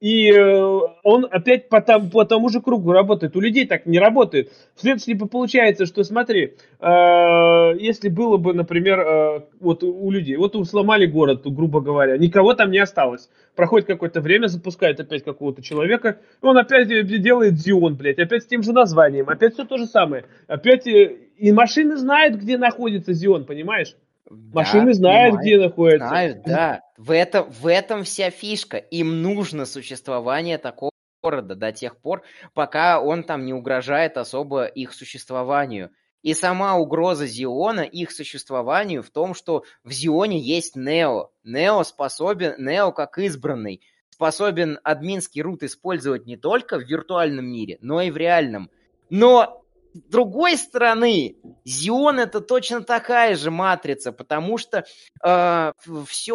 и э, он опять по, там- по тому же кругу работает. У людей так не работает. Вследствие получается, что смотри, э, если было бы, например, э, вот у людей, вот сломали город, грубо говоря, никого там не осталось. Проходит какое-то время, запускает опять какого-то человека, и он опять э, делает Зион, блядь, опять с тем же названием, опять все то же самое. Опять э, и машины знают, где находится Зион, понимаешь? Машины Да, знают, понимаю. где находится. Знают, да. В этом, в этом вся фишка. Им нужно существование такого города до тех пор, пока он там не угрожает особо их существованию. И сама угроза Зиона их существованию в том, что в Зионе есть Нео. Нео способен, Нео как избранный, способен админский рут использовать не только в виртуальном мире, но и в реальном. Но с другой стороны, Зион это точно такая же матрица, потому что все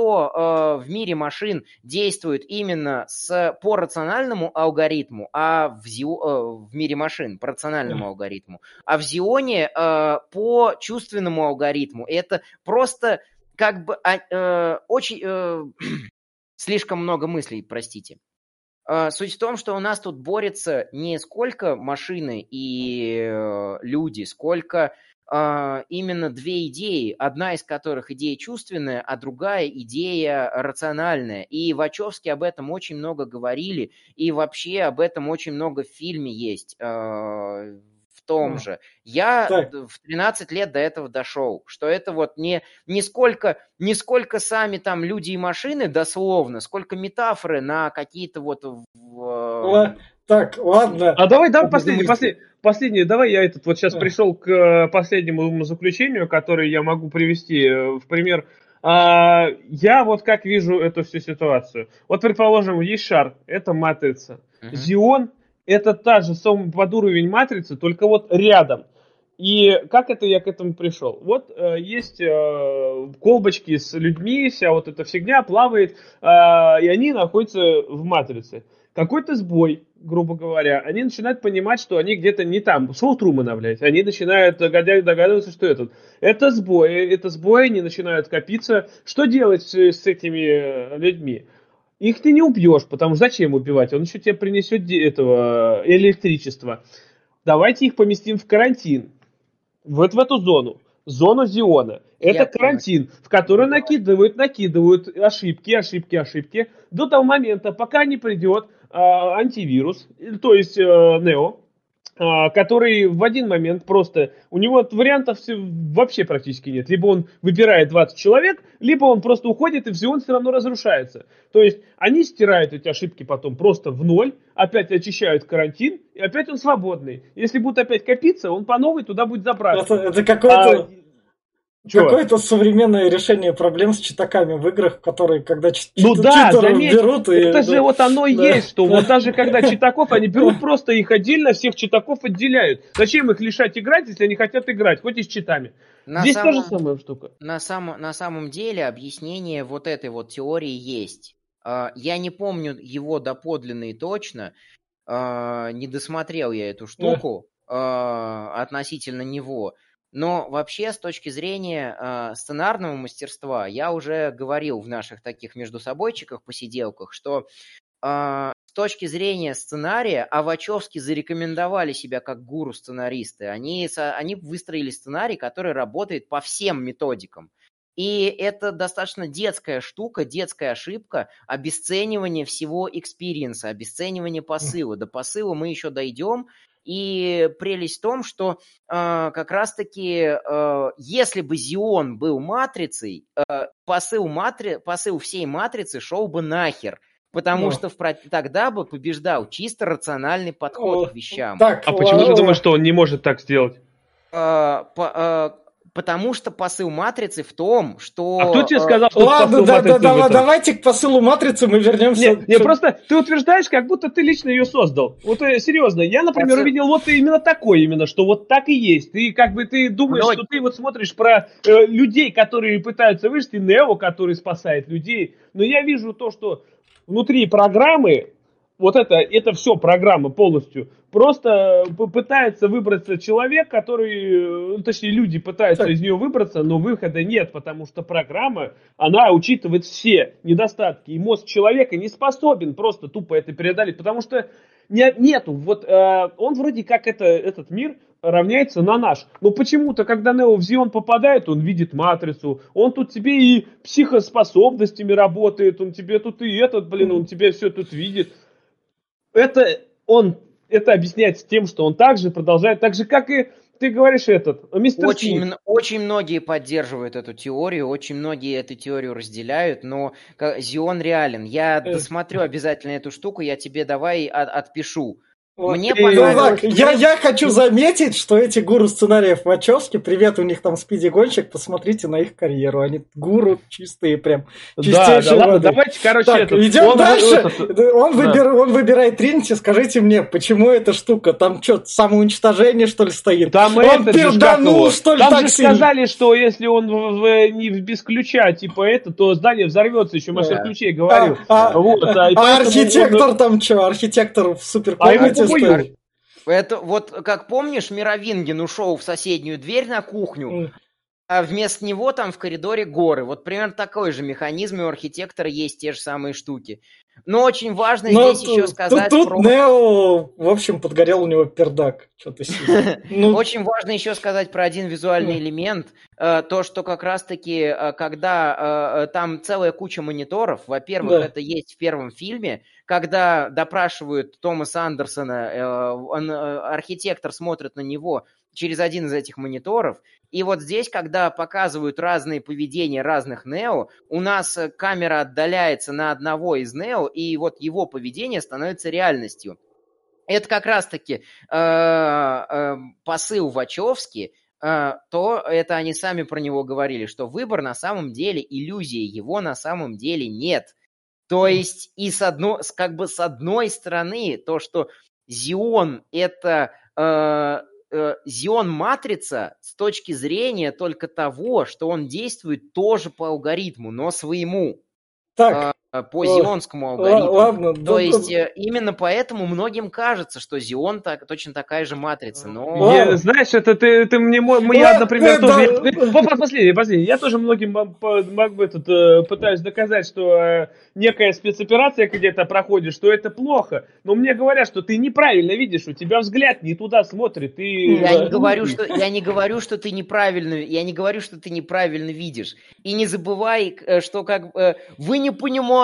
в мире машин действует именно с, по рациональному алгоритму, а в, Зио, э, в мире машин по рациональному алгоритму, а в Зионе э, по чувственному алгоритму. Это просто как бы а, э, очень э, слишком много мыслей, простите. Э, Суть в том, что у нас тут борются не сколько машины и э, люди, сколько э, именно две идеи, одна из которых идея чувственная, а другая идея рациональная. И Вачовски об этом очень много говорили, и вообще об этом очень много в фильме есть. Том же. Я так. в 13 лет до этого дошел, что это вот не, не, сколько, не сколько сами там люди и машины дословно, сколько метафоры на какие-то вот... в- Ла- Так, ладно. А давай, давай последний, мысли. послед- последнее, давай я этот вот сейчас Да. пришел к э, последнему заключению, которое я могу привести э, в пример. А, я вот как вижу эту всю ситуацию. Вот, предположим, есть шар, это матрица. Мгм. Зион это та же самая под уровень матрицы, только вот рядом. И как это я к этому пришел? Вот э, есть э, колбочки с людьми, вся вот эта фигня плавает, э, и они находятся в матрице. Какой-то сбой, грубо говоря, они начинают понимать, что они где-то не там. Шоу Трумана, блядь. Они начинают догадываться, что это. Это сбой, это сбой, они начинают копиться. Что делать с, с этими э, людьми? Их ты не убьешь, потому что зачем убивать? Он еще тебе принесет этого э, электричества. Давайте их поместим в карантин. Вот в эту зону. Зону Зиона. Я Это понял. карантин, в который накидывают, накидывают ошибки, ошибки, ошибки до того момента, пока не придет а, антивирус, э, то есть э, Нео, который в один момент просто, у него вариантов все- вообще практически нет. Либо он выбирает 20 человек, либо он просто уходит, и Зион все равно разрушается. То есть они стирают эти ошибки потом просто в ноль, опять очищают карантин, и опять он свободный. Если будут опять копиться, он по новой туда будет забраться. Это, это какое-то, А, какое-то современное решение проблем с читаками в играх, которые, когда чит- Ну чит- да, заметь, берут и... это же да. вот оно и Да. есть, что вот даже когда читаков, они берут просто их отдельно, всех читаков отделяют. Зачем их лишать играть, если они хотят играть, хоть и с читами? На Здесь самом- самая штука. на, сам- на самом деле объяснение вот этой вот теории есть. А, Я не помню его доподлинно и точно, а, не досмотрел я эту штуку а, относительно него. Но вообще, с точки зрения а, сценарного мастерства, я уже говорил в наших таких между собойчиках, посиделках, что а, с точки зрения сценария, а Вачовски зарекомендовали себя как гуру-сценаристы. Они, они выстроили сценарий, который работает по всем методикам. И это достаточно детская штука, детская ошибка, обесценивание всего experience а, обесценивание посыла. До посыла мы еще дойдем. И прелесть в том, что э, как раз-таки, э, если бы Зион был матрицей, э, посыл, матри... посыл всей матрицы шел бы нахер. Потому Ну. что в тогда бы побеждал чисто рациональный подход О, к вещам. Так, А почему ты ладно. думаешь, что он не может так сделать? Э, по- э, Потому что посыл матрицы в том, что... А кто тебе э, сказал, что Ладно, посыл да, да, да, давайте к посылу матрицы мы вернемся. Не, не, просто ты утверждаешь, как будто ты лично ее создал. Вот э, серьезно, я, например, Посыл- увидел вот именно такое, именно, что вот так и есть. Ты как бы ты думаешь, Но- что ты вот смотришь про э, людей, которые пытаются выжить, и Нео, который спасает людей. Но я вижу то, что внутри программы, вот это, это все программа полностью, просто п- пытается выбраться человек, который, э, точнее, люди пытаются Так. из нее выбраться, но выхода нет, потому что программа, она учитывает все недостатки, и мозг человека не способен просто тупо это преодолеть, потому что не- нету, вот э, он вроде как это, этот мир равняется на наш, но почему-то, когда Нео в Зион попадает, он видит матрицу, он тут тебе и психоспособностями работает, он тебе тут и этот, блин, он тебе все тут видит. Это он, это объясняется тем, что он также продолжает, так же, как и ты говоришь этот, мистер Очень, Смит. очень многие поддерживают эту теорию, очень многие эту теорию разделяют, но Зион реален. Я Э. досмотрю обязательно эту штуку, я тебе давай от- отпишу. Вот. Мне И- Ну, понравилось... я, я хочу заметить, что эти гуру сценариев Вачовски, привет, у них там спиди гонщик, посмотрите на их карьеру. Они гуру чистые прям. Да, да, ладно, воды. давайте, короче, Так, этот, идем он- дальше. этот, он, да. выбир- он выбирает Тринити. Скажите мне, почему эта штука? Там что, самоуничтожение, что ли, стоит? Там он перданул, что ли, Там так же сильно? сказали, что если он в- в- не в- без ключа, типа это, то здание взорвется, еще мастер Да. ключей говорил. А, а- Вот, а, а архитектор он- там что? Архитектор в А суперкомнате похуй. Это вот, как помнишь, Мировингин ушел в соседнюю дверь на кухню, а вместо него там в коридоре горы. Вот примерно такой же механизм, и у архитектора есть те же самые штуки. Но очень важно Но здесь еще тут- сказать тут, про... Нео, в общем, подгорел у него пердак. Что-то. Ну, Очень важно еще сказать про один визуальный элемент. э, То, что как раз-таки, э, когда э, там целая куча мониторов, во-первых, Да. это есть в первом фильме, когда допрашивают Томаса Андерсона, э, он, э, архитектор смотрит на него через один из этих мониторов, и вот здесь, когда показывают разные поведения разных Нео, у нас э, камера отдаляется на одного из Нео, и вот его поведение становится реальностью. Это как раз-таки э, э, посыл Вачовски, э, то это они сами про него говорили, что выбор на самом деле иллюзия, его на самом деле нет. То есть и с одной, как бы с одной стороны то, что Зион это э, э, Зион матрица с точки зрения только того, что он действует тоже по алгоритму, но своему, так, э, по Ой, зионскому алгоритму. ладно. То да- есть э, именно поэтому многим кажется, что Зион так, точно такая же матрица. Но. Я- знаешь, это ты, ты мне, мо- я, Ладно, например, да, тоже... да. я- по- по- Последний, последний. Я тоже многим могу этот, э, пытаюсь доказать, что э, некая спецоперация где-то проходит, что это плохо. Но мне говорят, что ты неправильно видишь, у тебя взгляд не туда смотрит. Ты... я Да. не говорю, что я не говорю, что ты неправильно, я не говорю, что ты неправильно видишь. И не забывай, э, что как э, вы не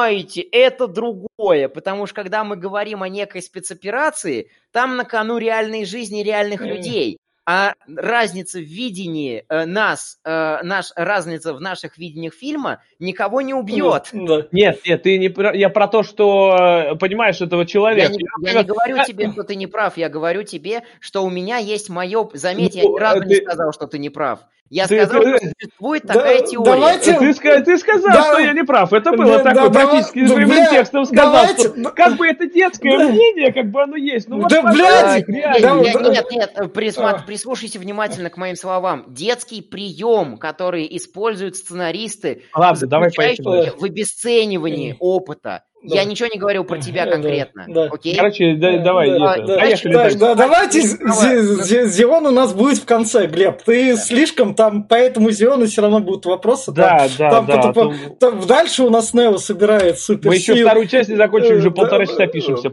понимаете, это другое, потому что когда мы говорим о некой спецоперации, там на кону реальной жизни реальных Э. людей. А разница в видении э, нас, э, наш, разница в наших видениях фильма никого не убьет. Да. Нет, нет, ты не про- я про то, что э, понимаешь этого Я человека. не, Я, я не говорю а- тебе, что ты не прав, я говорю тебе, что у меня есть мое... Заметь, я Ну, ни разу не ты- сказал, что ты не прав. Я Ты- сказал, ты- что существует Да, такая теория. давайте- Ты, ты сказал, Да. что я не прав. Это было Да, такое, да, практически да, прямым бля, текстом сказал, давайте- что как бы это детское Да. мнение, как бы оно есть. Ну вот, Да, пожалуйста, блядь, реально. Нет, да, нет, нет, э, присма- А. прислушайся внимательно к моим словам. Детский прием, который используют сценаристы, Ладно, давай в обесценивании опыта. Да. Я ничего не говорил про тебя Да, конкретно, да. окей? Короче, да- давай, Да, это, да, поехали так, дальше. да, давайте Зи- Давай. Зи- Зи- Зион у нас будет в конце, Глеб. Ты слишком там, поэтому Зиону все равно будут вопросы. Да, там, да, там да. потом- то- там дальше у нас Нео собирает супер Мы еще вторую часть не закончили, уже полтора часа пишемся.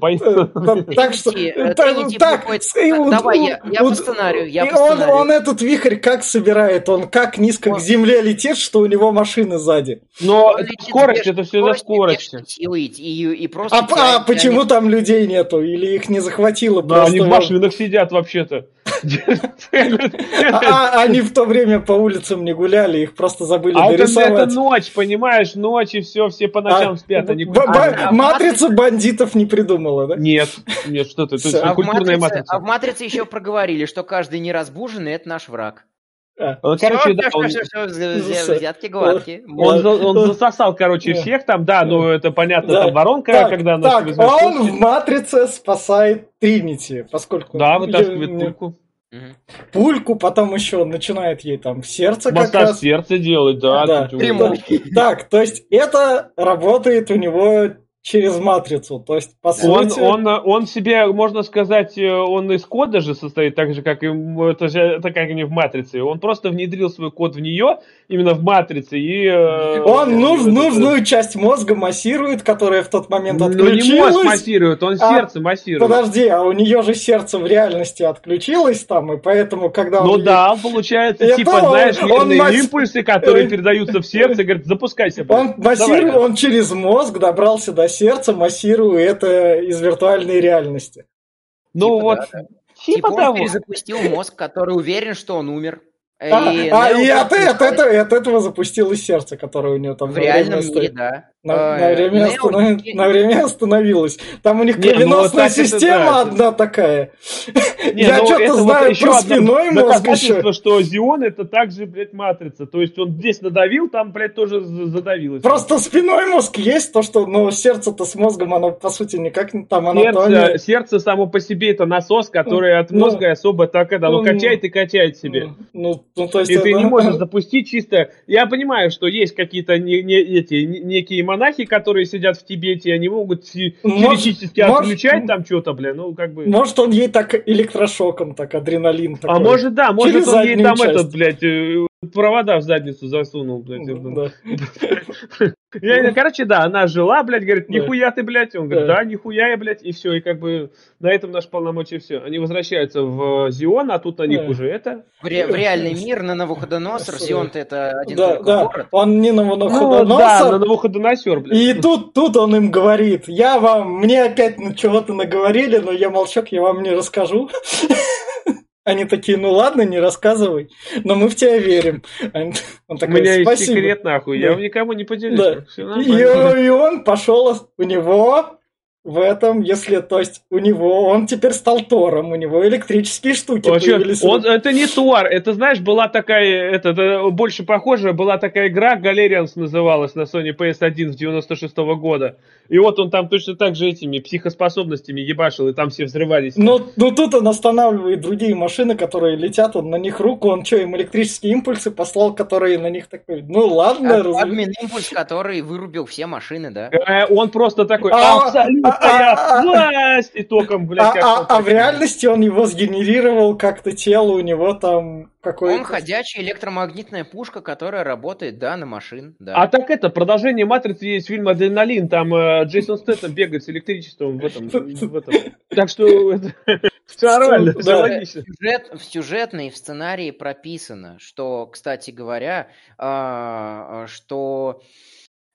Так что, Тринити, э, так, Тринити так, Давай, я- по сценарию, он, этот вихрь как собирает? Он как низко к земле летит, что у него машины сзади? Но скорость, это все за скоростью. силы и, и- и просто А, а теряет почему там людей нету? Или их не захватило Да, просто? они в машинах сидят вообще-то. А, а они в то время по улицам не гуляли, их просто забыли А это, это дорисовать. ночь, понимаешь, ночь и все, все по ночам А, спят. А, а матрица бандитов не придумала, да? Нет, нет, что ты. А культурная матрице, матрица. а в матрице еще проговорили, что каждый неразбуженный это наш враг. А. Ну, короче, да, он... взятки гладкие. Он, он засосал, короче, всех там, да, ну это понятно, там воронка, так, когда Так, он в Матрице спасает Тринити, поскольку... Да, вытаскивает пульку. Пульку, потом еще начинает ей там сердце Массаж как раз. сердце делать, да. да. Так, то есть это работает у него через матрицу. То есть, по сути... Он, он, он себе, можно сказать, э, он из кода же состоит, так же, как и это, же, это как и в матрице. Он просто внедрил свой код в нее, именно в матрице, и... Э, он нуж, это, нужную часть мозга массирует, которая в тот момент отключилась. Ну, не мозг массирует, он а, сердце массирует. Подожди, а у нее же сердце в реальности отключилось там, и поэтому, когда Ну он... да, он получается, это типа, он, знаешь, он масс... импульсы, которые передаются в сердце, говорит, запускайся. Он массирует, он через мозг добрался до сердца, массируя это из виртуальной реальности. Ну типа, вот, да, Типа, типа того. он перезапустил мозг, который уверен, что он умер. А, и, а, и от, от, от, от этого запустилось сердце, которое у него там в реальном мире, да. На, а, на, время Нео... останов... на время остановилось. Там у них кровеносная ну, система это, да. одна такая. Не, Я ну, что-то знаю вот про спиной мозг еще. что Зион это также, блядь, матрица. То есть он здесь надавил, там, блядь, тоже задавилось. Просто спиной мозг есть, то, что, ну, сердце-то с мозгом, оно, по сути, никак не там сердце, сердце само по себе это насос, который от ну, мозга ну, особо так, это, оно ну, качает и качает себе. Ну, ну, то есть... И это... ты не можешь запустить чисто... Я понимаю, что есть какие-то не, не, эти, некие монахи, которые сидят в Тибете, они могут теоретически отключать там что-то, бля, ну как бы... Может он ей так электрошоком, так адреналин такой. А может да, может он ей там этот, блядь, э, провода в задницу засунул, блядь. Да. Я, короче, да, она жила, блядь, говорит, нихуя ты, блядь. Он говорит, да, нихуя я, блядь, и все. И как бы на этом наш полномочия все. Они возвращаются в Зион, а тут на них уже это. В, ре- в реальный мир на Навуходоносор. Зион-то это один да, только да. город. Он не Навуходоносор. Ну, да, на Навуходоносор, блядь. И тут, тут он им говорит, я вам, мне опять чего-то наговорили, но я молчок, я вам не расскажу. Они такие, ну ладно, не рассказывай, но мы в тебя верим. Он такой, У меня Спасибо. есть секрет, нахуй, я никому не поделюсь. И он пошел, у него в этом, если, то есть, у него, он теперь стал Тором, у него электрические штуки Вообще, появились. Он, это не Тор, это, знаешь, была такая, это, это больше похожая, была такая игра, Галерианс называлась на Sony PS1 с 96 -го года. И вот он там точно так же этими психоспособностями ебашил, и там все взрывались. Ну, ну тут он останавливает другие машины, которые летят, он на них руку, он что, им электрические импульсы послал, которые на них такой, ну ладно. А, раз... Админ импульс, который вырубил все машины, да? Э, он просто такой, а, абсолютно а, власть, и током, блядь. А, а, а в реальности он его сгенерировал как-то тело, у него там какой Он ходячая электромагнитная пушка, которая работает, да, на машин, да. А так это, продолжение «Матрицы» есть фильм «Адреналин», там э, Джейсон Стэттем бегает с электричеством в этом. В этом. Так что это, все нормально, все логично. Сюжет, в сюжетной, в сценарии прописано, что, кстати говоря, э, что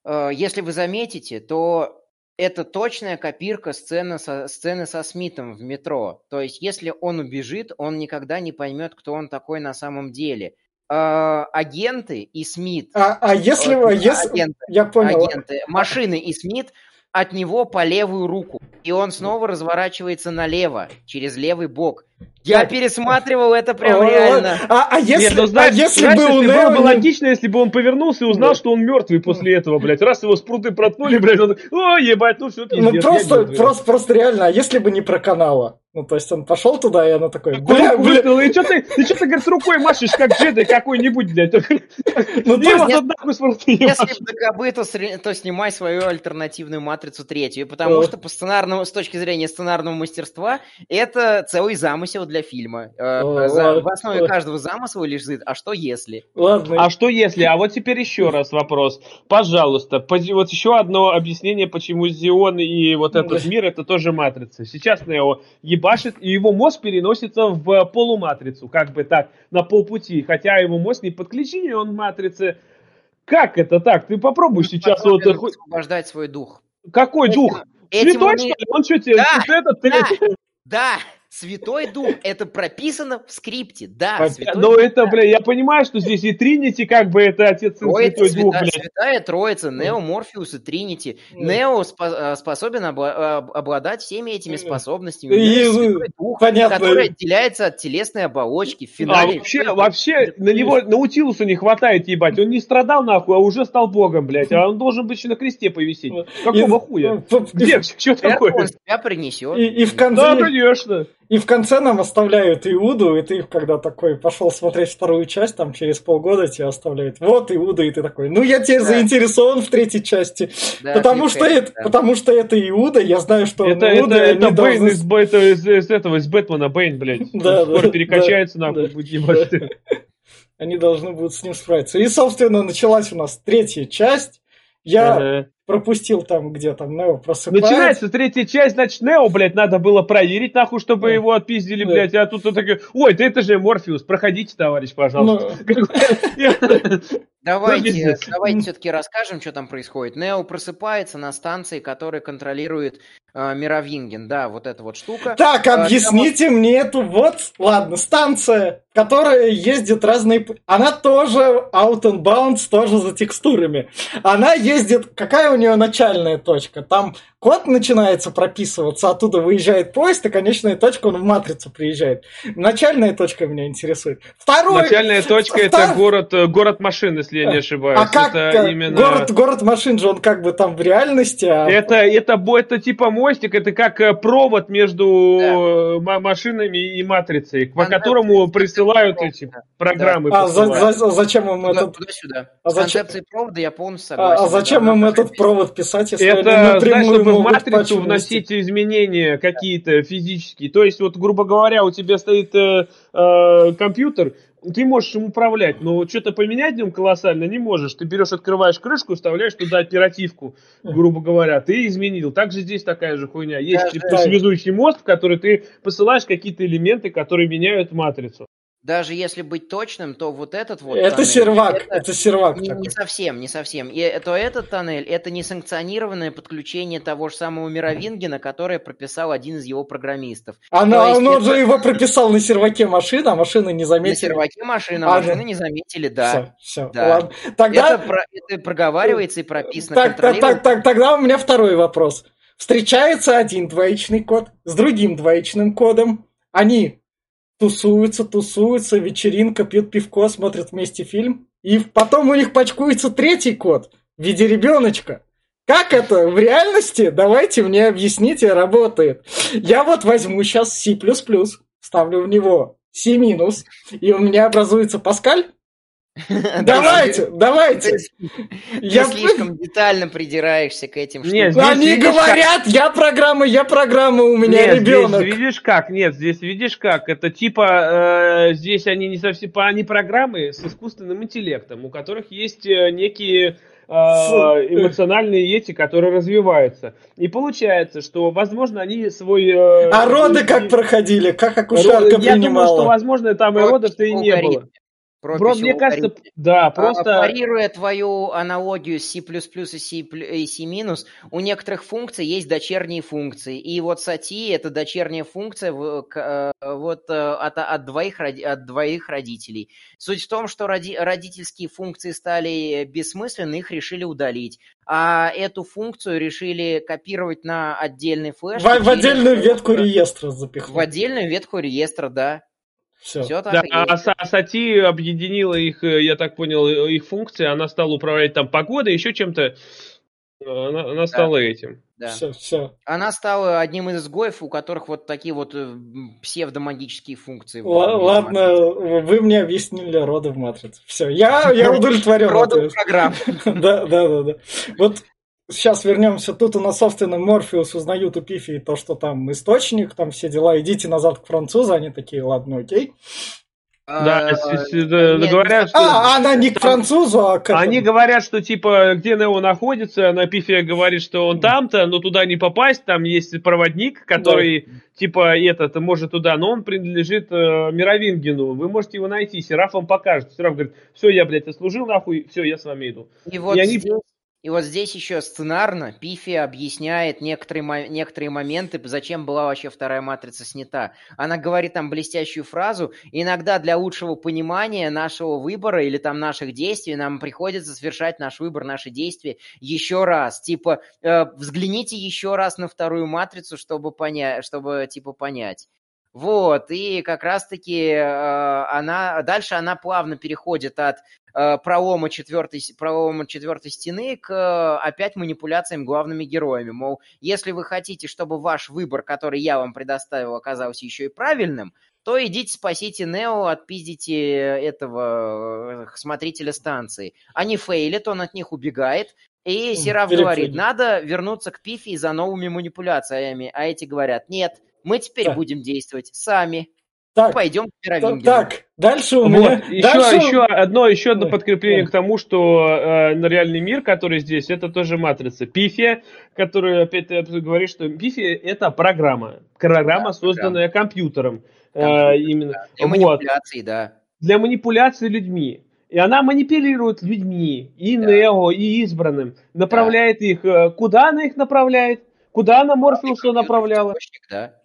э, если вы заметите, то это точная копирка сцены со, сцены со Смитом в метро. То есть, если он убежит, он никогда не поймет, кто он такой на самом деле. Э, агенты и Смит. А, а если вы... Если... Агенты, я понял. Агенты, машины и Смит от него по левую руку. И он снова разворачивается налево, через левый бок. Я пересматривал это прям О, реально. А, а если, Нет, ну, знаешь, а если знаешь, бы он было бы логично, если бы он повернулся и узнал, да. что он мертвый после этого, блядь. Раз его с пруты проткнули, блядь, он о, ебать, ну все, пиздец. Ну просто, просто, просто реально, а если бы не про канала? Ну, то есть он пошел туда, и она такой, бля, бля. И что ты, ты что ты, говорит, рукой машешь, как джедай какой-нибудь, блядь. Ну, ты вот Если бы ДКБ, то, то снимай свою альтернативную матрицу третью, потому что по сценарному, с точки зрения сценарного мастерства, это целый замысел для фильма. Э, в основе каждого замысла лежит, а что если? А что если? А вот теперь еще раз вопрос. Пожалуйста, вот еще одно объяснение, почему Зион и вот этот мир, это тоже матрица. Сейчас на его ебашит, и его мозг переносится в полуматрицу, как бы так, на полпути. Хотя его мозг не подключен, он в матрице. Как это так? Ты попробуй сейчас вот... Освобождать свой дух. Какой дух? Этим Святой, что ли? Он что тебе? Да, этот, да, да, Святой Дух, это прописано в скрипте, да. А, Святой Но Дух, это, да. бля, я понимаю, что здесь и Тринити, как бы это Отец Сын Троица, Святой Дух, блядь. святая Троица, Нео, Морфеус и Тринити. Ну. Нео спо- э, способен обла- об- обладать всеми этими Ну. способностями. И, ну, Святой Дух, понятно. который отделяется от телесной оболочки. В А финале вообще, вообще, на него Наутилусу не хватает, ебать. Он не страдал нахуй, а уже стал богом, блядь. А он должен быть еще на кресте повисеть. Какого И- хуя? Где? Что такое? он себя принесет. И, и в конце, Да, конечно. И в конце нам оставляют Иуду, и ты, когда такой пошел смотреть вторую часть, там через полгода тебя оставляют. Вот Иуда, и ты такой, ну я теперь Да. заинтересован в третьей части. Да, потому, что кликхейт, это, да. потому что это Иуда, я знаю, что он Это, Иуда, это, это Бэйн должны- из, это из, из этого, из Бэтмена, Бэйн, блядь. Да, Скоро да, перекачается, да, нахуй, да. будет ебать. Они должны будут с ним справиться. И, собственно, началась у нас третья часть. Я Ага. пропустил там, где там Нео просыпается. Начинается третья часть, значит, Нео, блядь, надо было проверить, нахуй, чтобы Да. его отпиздили, Да. блядь, а тут он такой, ой, да это же Морфеус, проходите, товарищ, пожалуйста. Давайте, давайте все-таки расскажем, что там происходит. Нео просыпается на станции, которая контролирует э, Мировинген. Да, вот эта вот штука. Так, А, объясните мне эту вот, ладно, станция, которая ездит разные... Она тоже out and bounds, тоже за текстурами. Она ездит... Какая у нее начальная точка? Там код начинается прописываться, оттуда выезжает поезд, и конечная точка, он в матрицу приезжает. Начальная точка меня интересует. Второй... Начальная точка это Втор- город, э, город машин, если я не ошибаюсь. А как это э, именно... город, город машин же он как бы там в реальности, а Это, это, бо- это типа мостик, это как э, провод между ма- машинами и матрицей, по Концепция которому присылают эти программы. а за- за- зачем им Туда- этот Туда-сюда. а С зачем- провода я полностью А, согласен. а зачем Да, им этот провод писать, если Это, знаешь, напрямую чтобы в матрицу вносить изменения какие-то физические. То есть, вот, грубо говоря, у тебя стоит э, э, компьютер, ты можешь им управлять, но что-то поменять в нем колоссально не можешь. Ты берешь, открываешь крышку, вставляешь туда оперативку, грубо говоря, ты изменил. Также здесь такая же хуйня. Есть типа, связующий мост, в который ты посылаешь какие-то элементы, которые меняют матрицу. Даже если быть точным, то вот этот вот Это тоннель, сервак, это это сервак не, такой. не совсем, не совсем. И, то этот тоннель, это несанкционированное подключение того же самого Мировингена, которое прописал один из его программистов. Она, То есть он это- же его прописал на серваке машины, а машины не На заметили. серваке машины, А, машины да. не заметили, да. Все, все, Да. ладно. Тогда, Это, про- это проговаривается и прописано. так, так, так, так, тогда у меня второй вопрос. Встречается один двоичный код с другим двоичным кодом. Они тусуются, тусуются, вечеринка, пьют пивко, смотрят вместе фильм. И потом у них пачкуется третий код в виде ребеночка. Как это в реальности? Давайте мне объясните, работает. Я вот возьму сейчас C++, ставлю в него C-, и у меня образуется Паскаль. Давайте, давайте. Ты, Я- слишком детально придираешься к этим Нет, штукам. Они говорят, я программа, я программа, у меня Нет, ребенок. здесь видишь как? Нет, здесь видишь как? Это типа э, здесь они не совсем, они программы с искусственным интеллектом, у которых есть э, некие э, эмоциональные эти, которые развиваются. И получается, что, возможно, они свой... э, А роды как проходили? Как акушерка Я думаю, что, принимала? возможно, там и родов-то и не было. В мне кажется, да, А, просто... Парируя твою аналогию с C++ и C++ и C-, у некоторых функций есть дочерние функции. И вот SATI – это дочерняя функция в- э, вот, э, от, от, двоих, от двоих родителей. Суть в том, что роди- родительские функции стали бессмысленны, их решили удалить. А эту функцию решили копировать на отдельный флеш. В, в отдельную ветку реестра В запихнуть. отдельную ветку реестра, да. Все. Все так Да, а. Са- Сати объединила их, э, я так понял, э, их функции, она стала управлять там погодой, еще чем-то. Она, она стала этим. Да. Все, все. Она стала одним из изгоев, у которых вот такие вот э, псевдомагические функции. в- Ладно, вы мне объяснили роды в матрице. Все, я, я удовлетворен. Ответом. программ. Да, да, да, да. Вот сейчас вернемся. Тут у нас, собственно, Морфеус узнают у Пифи то, что там источник, там все дела. Идите назад к французу. Они такие, ладно, окей. Да, А, с- с- да, нет, говорят, что... А, она не к французу, а к этому. Они говорят, что типа, где Нео находится, на Пифе говорит, что он там-то, но туда не попасть, там есть проводник, который, типа, этот, может туда, но он принадлежит э, Мировингену, вы можете его найти, Сераф вам покажет. Сераф говорит, все, я, блядь, отслужил, нахуй, все, я с вами иду. И вот они- здесь, И вот здесь еще сценарно Пифи объясняет некоторые, некоторые моменты, зачем была вообще вторая матрица снята. Она говорит там блестящую фразу, иногда для лучшего понимания нашего выбора или там наших действий нам приходится совершать наш выбор, наши действия еще раз. Типа, э, взгляните еще раз на вторую матрицу, чтобы понять, чтобы типа понять. Вот, и как раз-таки э, она, дальше она плавно переходит от пролома, четвертой, пролома четвертой стены к э, опять манипуляциям главными героями. Мол, если вы хотите, чтобы ваш выбор, который я вам предоставил, оказался еще и правильным, то идите спасите Нео, отпиздите этого э, смотрителя станции. Они фейлят, он от них убегает, и Сераф говорит, надо вернуться к Пифи за новыми манипуляциями. А эти говорят, нет, мы теперь да. будем действовать сами. Так, Пойдем к Мировингеру. Так, дальше у меня... Вот, еще, дальше... еще одно, еще одно подкрепление да. к тому, что э, реальный мир, который здесь, это тоже матрица. Пифия, который опять ты говоришь, что Пифия это программа. Программа, да, созданная программа. компьютером. Компьютер, э, именно. Да. Для вот. манипуляции, да. Для манипуляции людьми. И она манипулирует людьми, и да. Нео, и избранным. Направляет да. их. Э, куда она их направляет? Куда она Морфеуса направляла? Да.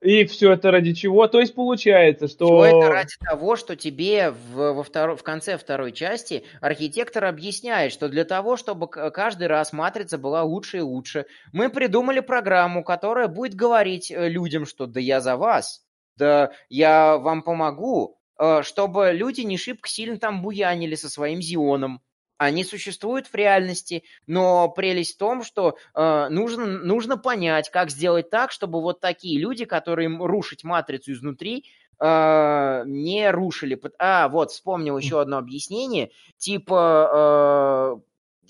И все это ради чего? То есть получается, что... Все это ради того, что тебе в, во втор... в конце второй части архитектор объясняет, что для того, чтобы каждый раз матрица была лучше и лучше, мы придумали программу, которая будет говорить э, людям, что да я за вас, да я вам помогу, э, чтобы люди не шибко сильно там буянили со своим Зионом, они существуют в реальности, но прелесть в том, что э, нужно, нужно понять, как сделать так, чтобы вот такие люди, которые рушить матрицу изнутри, э, не рушили. А, вот, вспомнил еще одно объяснение. Типа,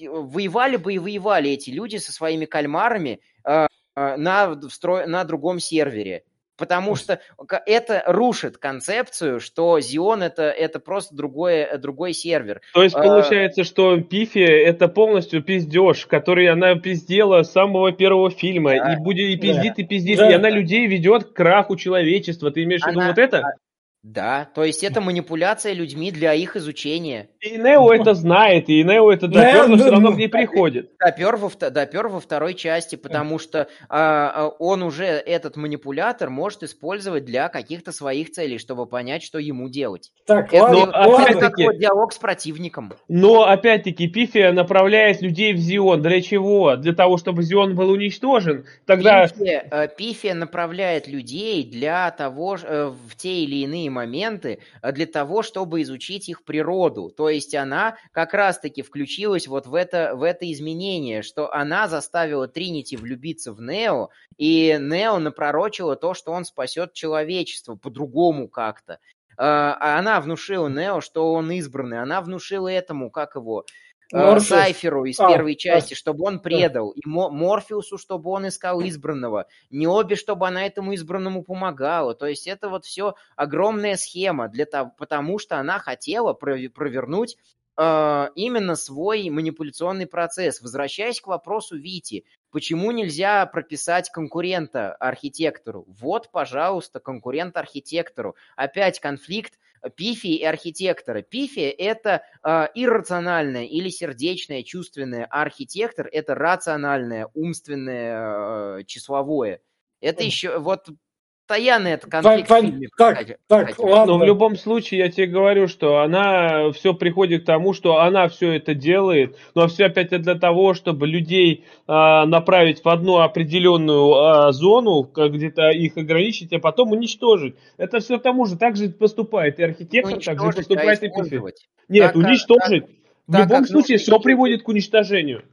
э, воевали бы и воевали эти люди со своими кальмарами э, э на, встро... на другом сервере. Потому что это рушит концепцию, что Xeon это, это просто другой, другой сервер. То есть а, получается, что Пифи это полностью пиздеж, который она пиздела с самого первого фильма. Да, и, будет, и пиздит, да, и пиздит. Да, и она людей ведет к краху человечества. Ты имеешь в виду вот это? Да, то есть это манипуляция людьми для их изучения. И Нео это знает, и Нео это допер, но все равно к ней приходит. Допер во, допер во второй части, потому что а, а, он уже, этот манипулятор, может использовать для каких-то своих целей, чтобы понять, что ему делать. Так, это, но, это как вот диалог с противником. Но, опять-таки, Пифия направляет людей в Зион. Для чего? Для того, чтобы Зион был уничтожен. Тогда... Пифия, э, Пифия направляет людей для того, э, в те или иные моменты э, для того, чтобы изучить их природу. То есть она как раз-таки включилась вот в это, в это изменение, что она заставила Тринити влюбиться в Нео, и Нео напророчила то, что он спасет человечество по-другому как-то. Э, а она внушила Нео, что он избранный. Она внушила этому, как его. Сайферу из а, первой части, а, чтобы он предал, да. и Морфеусу, чтобы он искал избранного, не обе, чтобы она этому избранному помогала. То есть это вот все огромная схема для того, потому что она хотела провернуть именно свой манипуляционный процесс. Возвращаясь к вопросу Вити, почему нельзя прописать конкурента архитектору? Вот, пожалуйста, конкурент архитектору. Опять конфликт Пифи и архитектора. Пифи – это э, иррациональное или сердечное, чувственное, а архитектор – это рациональное, умственное, э, числовое. Это еще вот постоянный это конфликт так, фильме. Так, кстати, так, кстати. ладно. Но в любом случае я тебе говорю, что она все приходит к тому, что она все это делает, но все опять для того, чтобы людей а, направить в одну определенную а, зону, где-то их ограничить, а потом уничтожить. Это все к тому же так же поступает и архитектор, так же поступает и пифи. Нет, так, уничтожить. Так, в любом случае все приводит к уничтожению.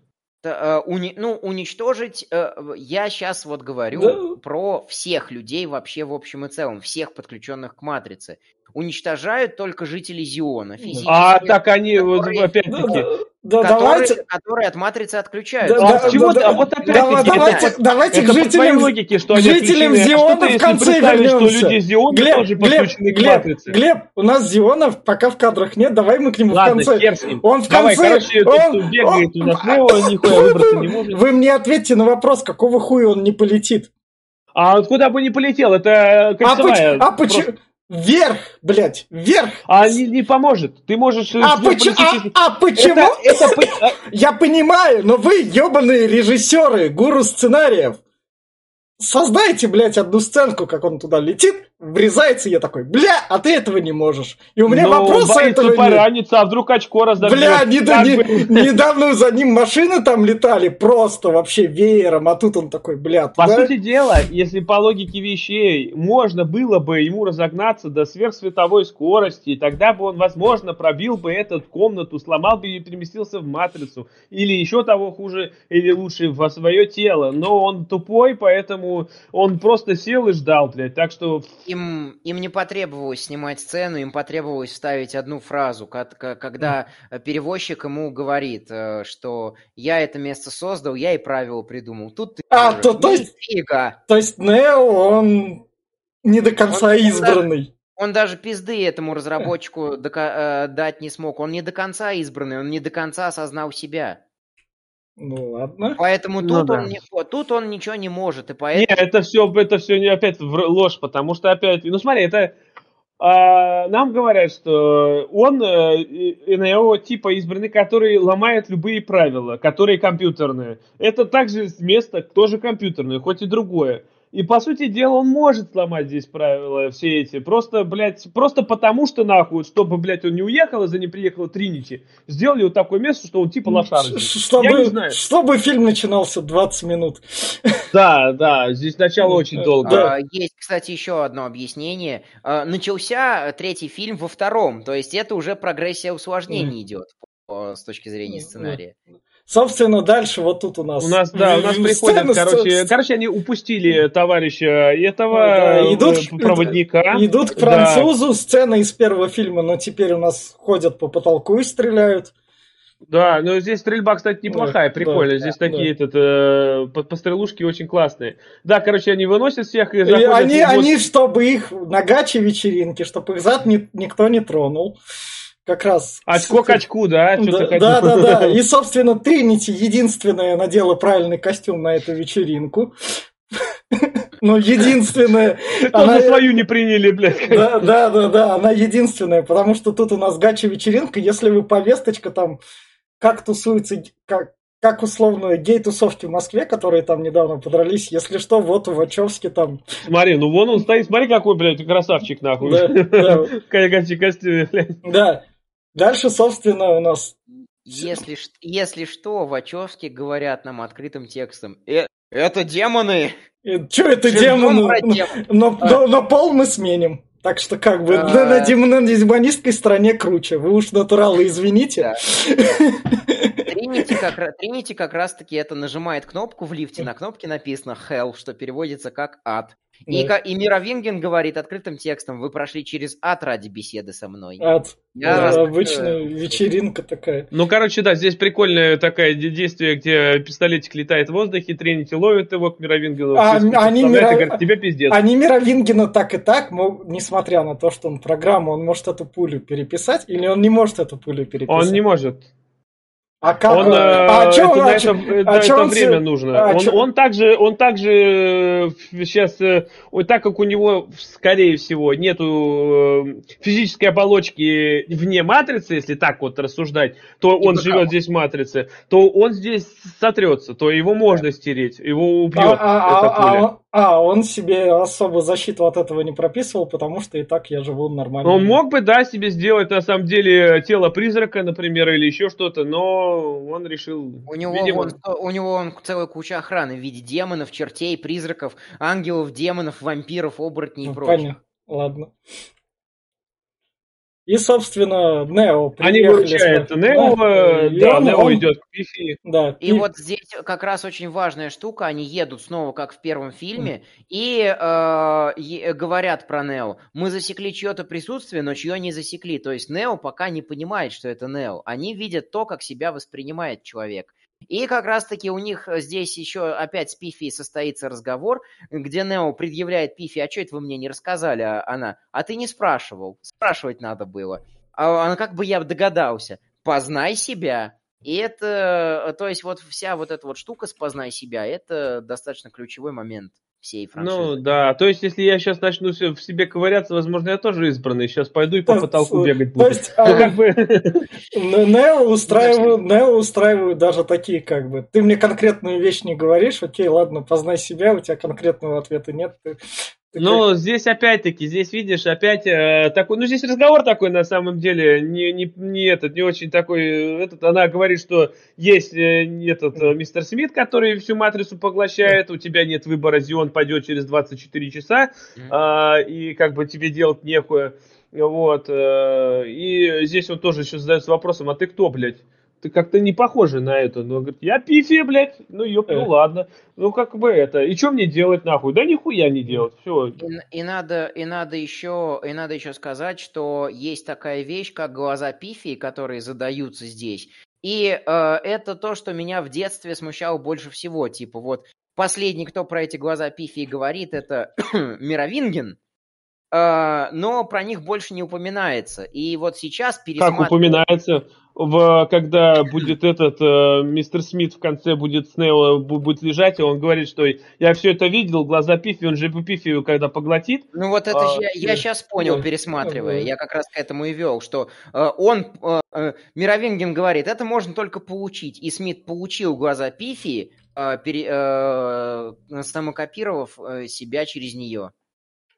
Э, уни, ну, уничтожить, э, я сейчас вот говорю да. про всех людей вообще в общем и целом, всех подключенных к матрице. Уничтожают только жители Зиона. А так они, которые, опять-таки... Да, которые, давайте... которые от матрицы отключаются. Да, а, чего да, а вот опять да, давайте, это, давайте это к жителям, логике, что жителям они Зиона в конце вернемся. Что люди Зиона Глеб, тоже Глеб, к Глеб, Глеб, у нас Зиона пока в кадрах нет, давай мы к нему Ладно, в конце. Он в конце... Давай, короче, он, бегает он, у нас, он, нихуя выбраться не может. Вы мне ответьте на вопрос, какого хуя он не полетит? А откуда бы не полетел? Это кольцевая. А, поч- а почему? Вверх, блядь, вверх. А не, не поможет. Ты можешь... А, поч- политически- а, а почему? Это, это а, Я понимаю, но вы, ебаные режиссеры, гуру сценариев, создайте, блядь, одну сценку, как он туда летит, врезается, я такой, бля, а ты этого не можешь. И у меня но вопроса боится этого нет. пораниться, а вдруг очко разобьет. Бля, не- не- бы- недавно за ним машины там летали просто вообще веером, а тут он такой, бля, По туда- сути дела, если по логике вещей можно было бы ему разогнаться до сверхсветовой скорости, и тогда бы он, возможно, пробил бы эту комнату, сломал бы и переместился в матрицу, или еще того хуже, или лучше, во свое тело. Но он тупой, поэтому он просто сел и ждал, блядь. Так что Им, им не потребовалось снимать сцену, им потребовалось вставить одну фразу, когда перевозчик ему говорит, э, что я это место создал, я и правила придумал. Тут ты А, можешь. то- то есть- Нифига. То есть Нео, он не до конца Он- избранный. Он даже пизды этому разработчику э, дать не смог. Он не до конца избранный, он не до конца осознал себя. Ну ладно. Поэтому Ну тут, да. он, не- тут он ничего не может. И Не, поэтому... это все, это все не опять в- ложь, потому что опять, ну смотри, это а, нам говорят, что он э, и- НЛО типа избранный, который ломает любые правила, которые компьютерные. Это также место тоже компьютерное, хоть и другое. И по сути дела он может сломать здесь правила все эти. Просто, блядь, просто потому что нахуй, чтобы, блядь, он не уехал, и за ним приехала Тринити. Сделали вот такое место, что он типа лошара. Ш- здесь. Чтобы, Я не знаю. чтобы фильм начинался 20 минут. Да, да, здесь начало очень долго. Да. А, Есть, кстати, еще одно объяснение. А, Начался третий фильм во втором, то есть это уже прогрессия усложнений идет с точки зрения сценария. Собственно, дальше вот тут у нас... У нас, да, у нас приходят, короче, сц- короче, они упустили товарища этого Да, э, идут- проводника. Идут к Да. французу, сцена из первого фильма, но теперь у нас ходят по потолку и стреляют. Да, но здесь стрельба, кстати, неплохая, Да, прикольная. да, здесь да. такие этот, э, по- пострелушки очень классные. Да, короче, они выносят всех и И они, в они, чтобы их на гаче вечеринки, чтобы их зад ни- никто не тронул. Как раз... Очко к очку, да? Да, да, да, да. И, собственно, Тринити единственная надела правильный костюм на эту вечеринку. Ну, единственная. Она- свою не приняли, блядь. Да, да, да, да, она единственная, потому что тут у нас гача вечеринка, если вы повесточка там, как тусуется, как, как условно гей-тусовки в Москве, которые там недавно подрались, если что, вот у Вачовски там, Смотри, ну вон он стоит, смотри, какой, блядь, красавчик, нахуй. Да, да. Костюме, блядь. да. Дальше, собственно, у нас Если, если что, Вачовски говорят нам открытым текстом. «Э, это демоны! Что это Живьем демоны? про демонов!» Но, но, но пол мы сменим. Так что как бы А. на, на, дем- на демонистской стороне круче. Вы уж натуралы извините. Тринити как, Тринити как раз-таки это нажимает кнопку в лифте, на кнопке написано Hell, что переводится как ад. И, Да. и Мировинген говорит открытым текстом, вы прошли через ад ради беседы со мной. Ад. Я Да, раз- обычная вечеринка такая. Ну, короче, да, здесь прикольное такое де- действие, где пистолетик летает в воздухе, Тринити ловит его к Мировингену, А, они Мира- говорят, тебе пиздец. Они Мировингена так и так, мог- несмотря на то, что он программа, он может эту пулю переписать, или он не может эту пулю переписать? Он не может. А как Он, э, а чё- это, на а это, чё- это- а это он время се- нужно. а он, чё- он также, он также сейчас, вот так как у него, скорее всего, нету э, физической оболочки вне матрицы, если так вот рассуждать, то он БК. живет здесь в матрице, то он здесь сотрется, то его можно стереть, его убьет А, эта а- а- пуля. а- а, он себе особо защиту от этого не прописывал, потому что и так я живу нормально. Он мог бы, да, себе сделать, на самом деле, тело призрака, например, или еще что-то, но он решил... У него, видимо, сто- у него вон целая куча охраны в виде демонов, чертей, призраков, ангелов, демонов, вампиров, оборотней и Ну, прочего. Понятно. Ладно. И, собственно, Нео Они выручают с- Нео, Да, э, да, он- Нео он- идет к Пифи. Да, И вот здесь как раз очень важная штука, они едут снова, как в первом фильме, и э, говорят про Нео. Мы засекли чье-то присутствие, но чье не засекли. То есть Нео пока не понимает, что это Нео. Они видят то, как себя воспринимает человек. И как раз-таки у них здесь еще опять с Пифи состоится разговор, где Нео предъявляет Пифи, а что это вы мне не рассказали? А она, а ты не спрашивал. Спрашивать надо было. А она, как бы я догадался. Познай себя. И это, то есть вот вся вот эта вот штука «Спознай себя» — это достаточно ключевой момент всей франшизы. Ну да, то есть если я сейчас начну в себе ковыряться, возможно, я тоже избранный. Сейчас пойду и по потолку бегать буду. То есть, ну, а, как бы... Нео устраивают, Нео устраивают даже такие, как бы, ты мне конкретную вещь не говоришь, окей, ладно, познай себя, у тебя конкретного ответа нет, ты ну, здесь опять-таки, здесь видишь, опять э, такой, ну, здесь разговор такой на самом деле, не, не, не этот, не очень такой, этот, она говорит, что есть э, этот э, мистер Смит, который всю матрицу поглощает, у тебя нет выбора, Зион пойдет через 24 часа, э, и как бы тебе делать нехуе, вот, э, и здесь он тоже еще задается вопросом, а ты кто, блядь? Ты как-то не похожа на это. Но говорит, я пифия, блядь. Ну, ёп, ну ладно. Ну, как бы это. И что мне делать нахуй? Да нихуя не делать. Все. И, и, надо, и, надо еще, и надо еще сказать, что есть такая вещь, как глаза пифии, которые задаются здесь. И э, это то, что меня в детстве смущало больше всего. Типа вот последний, кто про эти глаза пифии говорит, это Мировинген. Э, но про них больше не упоминается. И вот сейчас пересматриваю... Как упоминается? в, когда будет этот э, мистер Смит в конце будет с Нео будет лежать, и он говорит, что я все это видел, глаза Пифи, он же Пифи когда поглотит. Ну вот это а, я, я сейчас понял, пересматривая, я как раз к этому и вел, что э, он, э, э, Мировинген говорит, это можно только получить, и Смит получил глаза Пифи, э, пере, э, самокопировав э, себя через нее.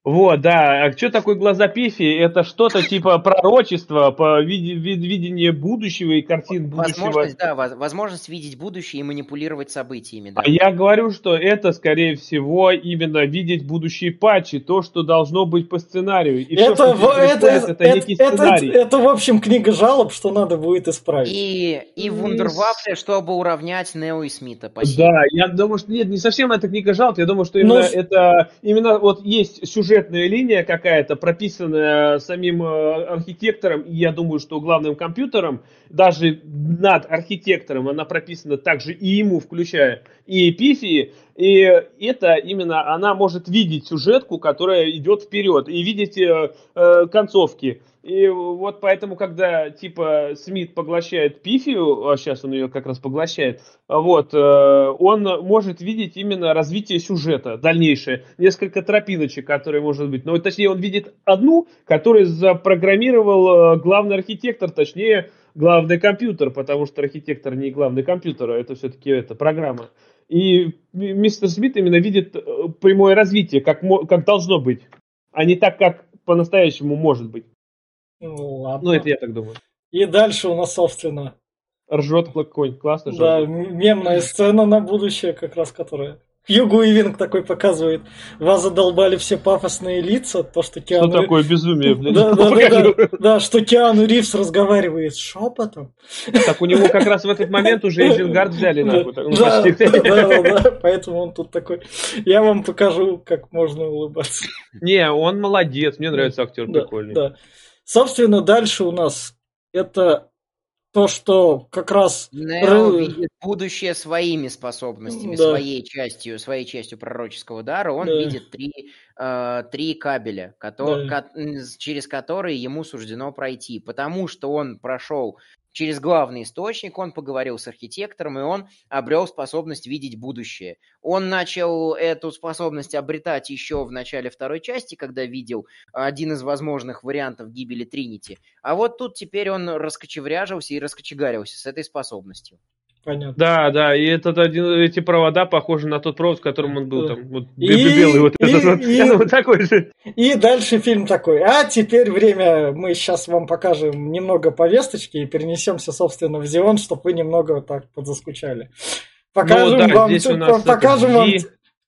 Вот, да. А что такое глаза Пифи? Это что-то типа пророчества, по вид- вид- видение будущего и картин будущего. Возможность, да, возможность видеть будущее и манипулировать событиями. Да. А я говорю, что это, скорее всего, именно видеть будущие патчи, то, что должно быть по сценарию. И это, все, в, это, это, это, некий сценарий. Это, это, в общем, книга жалоб, что надо будет исправить. И, и Вундервафле, чтобы уравнять Нео и Смита. Спасибо. Да, я думаю, что нет, не совсем это книга жалоб, я думаю, что именно Но... это именно вот есть сюжет сюжетная линия какая-то, прописанная самим э, архитектором, и я думаю, что главным компьютером, даже над архитектором, она прописана также и ему, включая и Эпифии, и это именно, она может видеть сюжетку, которая идет вперед, и видеть э, э, концовки. И вот поэтому, когда типа Смит поглощает Пифию, а сейчас он ее как раз поглощает, вот, э, он может видеть именно развитие сюжета дальнейшее, несколько тропиночек, которые может быть. Но точнее он видит одну, которую запрограммировал э, главный архитектор, точнее главный компьютер, потому что архитектор не главный компьютер, а это все-таки это программа. И мистер Смит именно видит э, прямое развитие, как, как должно быть, а не так, как по-настоящему может быть. Ну, ладно. Ну, это я так думаю. И дальше у нас, собственно... Ржет конь, классно же. Да, мемная сцена на будущее, как раз которая Хьюго Ивинг такой показывает. Вас задолбали все пафосные лица, то, что Киану... Что такое безумие, блядь? Да, да, да, да, да, что Киану Ривз разговаривает с шепотом. Так у него как раз в этот момент уже Эйзенгард взяли нахуй. Ну, да, да, да, да, поэтому он тут такой. Я вам покажу, как можно улыбаться. Не, он молодец, мне нравится актер прикольный. Да. Собственно, дальше у нас это то, что как раз... Нео видит будущее своими способностями, да. своей частью, своей частью пророческого дара. Он да. видит три, э, три кабеля, который, да. ко, через которые ему суждено пройти. Потому что он прошел через главный источник, он поговорил с архитектором, и он обрел способность видеть будущее. Он начал эту способность обретать еще в начале второй части, когда видел один из возможных вариантов гибели Тринити. А вот тут теперь он раскочевряжился и раскочегарился с этой способностью. Понятно. Да, да, и этот один, эти провода похожи на тот провод, в котором он был, там, вот, и, белый вот и, этот вот, и, вот такой же. И дальше фильм такой, а теперь время, мы сейчас вам покажем немного повесточки и перенесемся, собственно, в Зион, чтобы вы немного вот так подзаскучали. Покажем ну, да, вам, здесь у нас покажем вам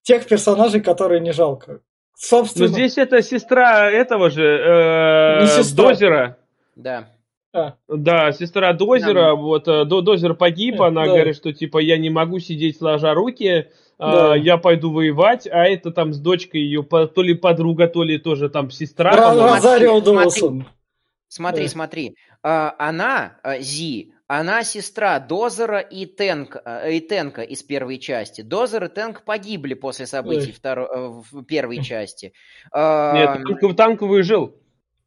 тех персонажей, которые не жалко. Собственно. Но здесь это сестра этого же, э, Дозера. Да. А. Да, сестра Дозера, да. вот э, Дозер погиб, она да. говорит, что типа я не могу сидеть сложа руки, а, да. я пойду воевать, а это там с дочкой ее то ли подруга, то ли тоже там сестра. Розарио Доусон. Смотри, да. смотри, а, она, а, Зи, она сестра Дозера и Тенка, и Тенка из первой части. Дозер и Тенк погибли после событий второй, в первой части. Нет, Танк, Танк выжил.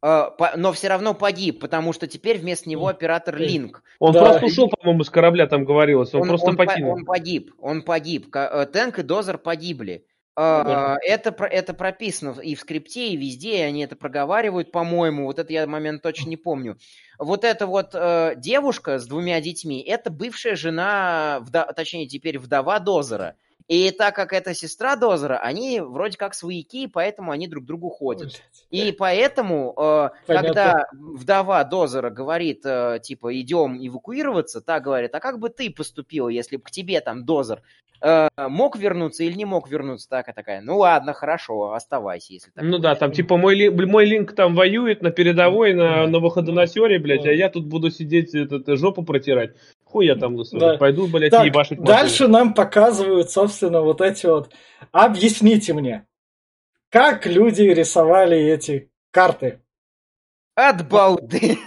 Э, но все равно погиб, потому что теперь вместо него оператор Линк. Он Да. просто ушел, по-моему, с корабля, там говорилось. Он, просто он по- покинул. он погиб, он погиб. Э, Тэнк и Дозер погибли. Э, Да. Это, это прописано и в скрипте, и везде, и они это проговаривают, по-моему. Вот это я момент точно не помню. Вот эта вот э, девушка с двумя детьми, это бывшая жена, вда- точнее теперь вдова Дозера. И так как это сестра Дозера, они вроде как свояки, поэтому они друг к другу ходят. И поэтому, э, когда вдова Дозера говорит, э, типа, идем эвакуироваться, та говорит, а как бы ты поступил, если бы к тебе там Дозер э, мог вернуться или не мог вернуться? Так и такая, ну ладно, хорошо, оставайся, если так. Ну да, там типа мой, ли- мой линк там воюет на передовой, на, на выходоносере, блядь, а я тут буду сидеть, этот, жопу протирать. Хуй я там, ну, Да. пойду, блядь, Так, ебашить машину. дальше нам показывают, собственно, вот эти вот... Объясните мне, как люди рисовали эти карты? От балды.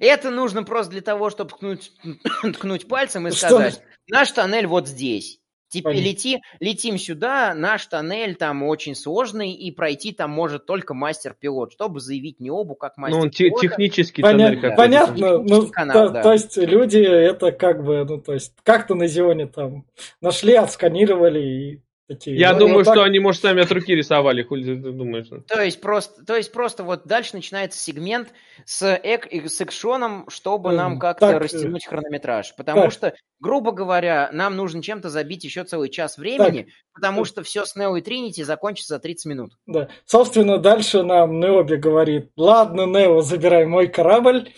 Это нужно просто для того, чтобы ткнуть, ткнуть пальцем и Что? сказать, наш тоннель вот здесь. Типа Понятно. лети, летим сюда, наш тоннель там очень сложный, и пройти там может только мастер-пилот, чтобы заявить не обу как Ну, он те- технический Поня- тоннель какой-то. Понятно, ну, канал, то, да. то есть люди это как бы, ну, то есть как-то на Зионе там нашли, отсканировали и такие. Я ну, думаю, вот так- что они, может, сами от руки рисовали, хуй ты думаешь. ну. То есть просто, то есть просто вот дальше начинается сегмент с, эк, с экшоном, чтобы Мгм. нам как-то Так, э, растянуть хронометраж. Потому так. что, грубо говоря, нам нужно чем-то забить еще целый час времени, потому что все с Нео и Тринити закончится за 30 минут. Да. Собственно, дальше нам Необи говорит, ладно, Нео, забирай мой корабль,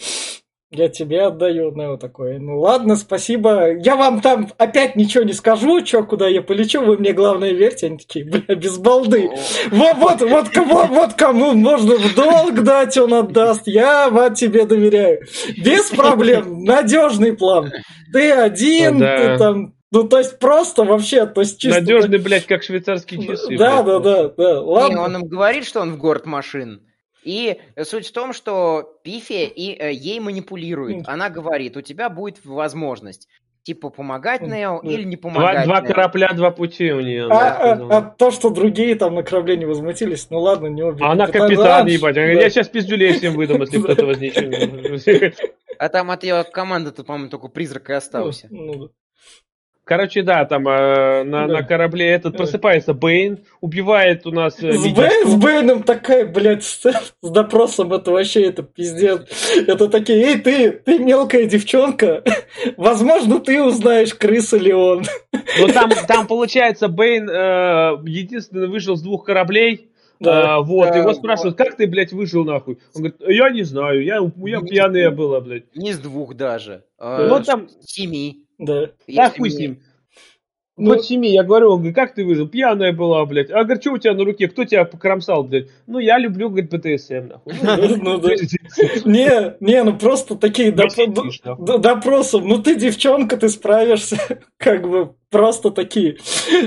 я тебе отдаю. Нео такой, ну ладно, спасибо. Я вам там опять ничего не скажу, что, куда я полечу, вы мне главное верьте. Они такие, бля, без балды. Вот, вот, вот, кому, вот кому можно в долг дать, он отдаст. Я вам тебе доверяю. Без проблем. Надежный план. Ты один, Да. ты там... Ну, то есть просто вообще, то есть чисто... Надежный, блядь, как швейцарские часы. Да, блядь. да, да, да. И Ладно. он им говорит, что он в город машин. И суть в том, что Пифи и, э, ей манипулирует. Она говорит, у тебя будет возможность типа помогать. Нео Да. или не Два, помогать два Нео. корабля, два пути у нее. А, а- а то, что другие там на корабле не возмутились, ну ладно, не обе. А она Капитан капитан, Ранж, ебать. Да. Я сейчас пиздюлей всем выдам, если кто-то возникнет. А там от ее команды-то, по-моему, только призрак и остался. Ну, да. Короче, да, там э, на, Да. на корабле этот Да. просыпается Бэйн, убивает у нас э, С, Мидиашу. Бэй- с Бэйном такая, блядь, сцена с допросом, это вообще, это пиздец. Это такие, эй, ты, ты мелкая девчонка, возможно, ты узнаешь, крыса ли он. Но там, там получается, Бэйн э, единственный выжил с двух кораблей. Да. А, вот, Да, его спрашивают, как ты, блядь, выжил нахуй? Он говорит, я не знаю, я, я пьяная была, блядь. Не с двух даже. Ну, а там, с семи. Да. да хуй с ним. Ну- Вот семи, я говорю, он говорит, как ты выжил? Пьяная была, блядь. А говорит, что у тебя на руке? Кто тебя покромсал, блядь? Ну, я люблю, говорит, БТСМ, нахуй. Ну да. Не, не, ну просто такие допросы. Ну ты девчонка, ты справишься. Как бы просто такие.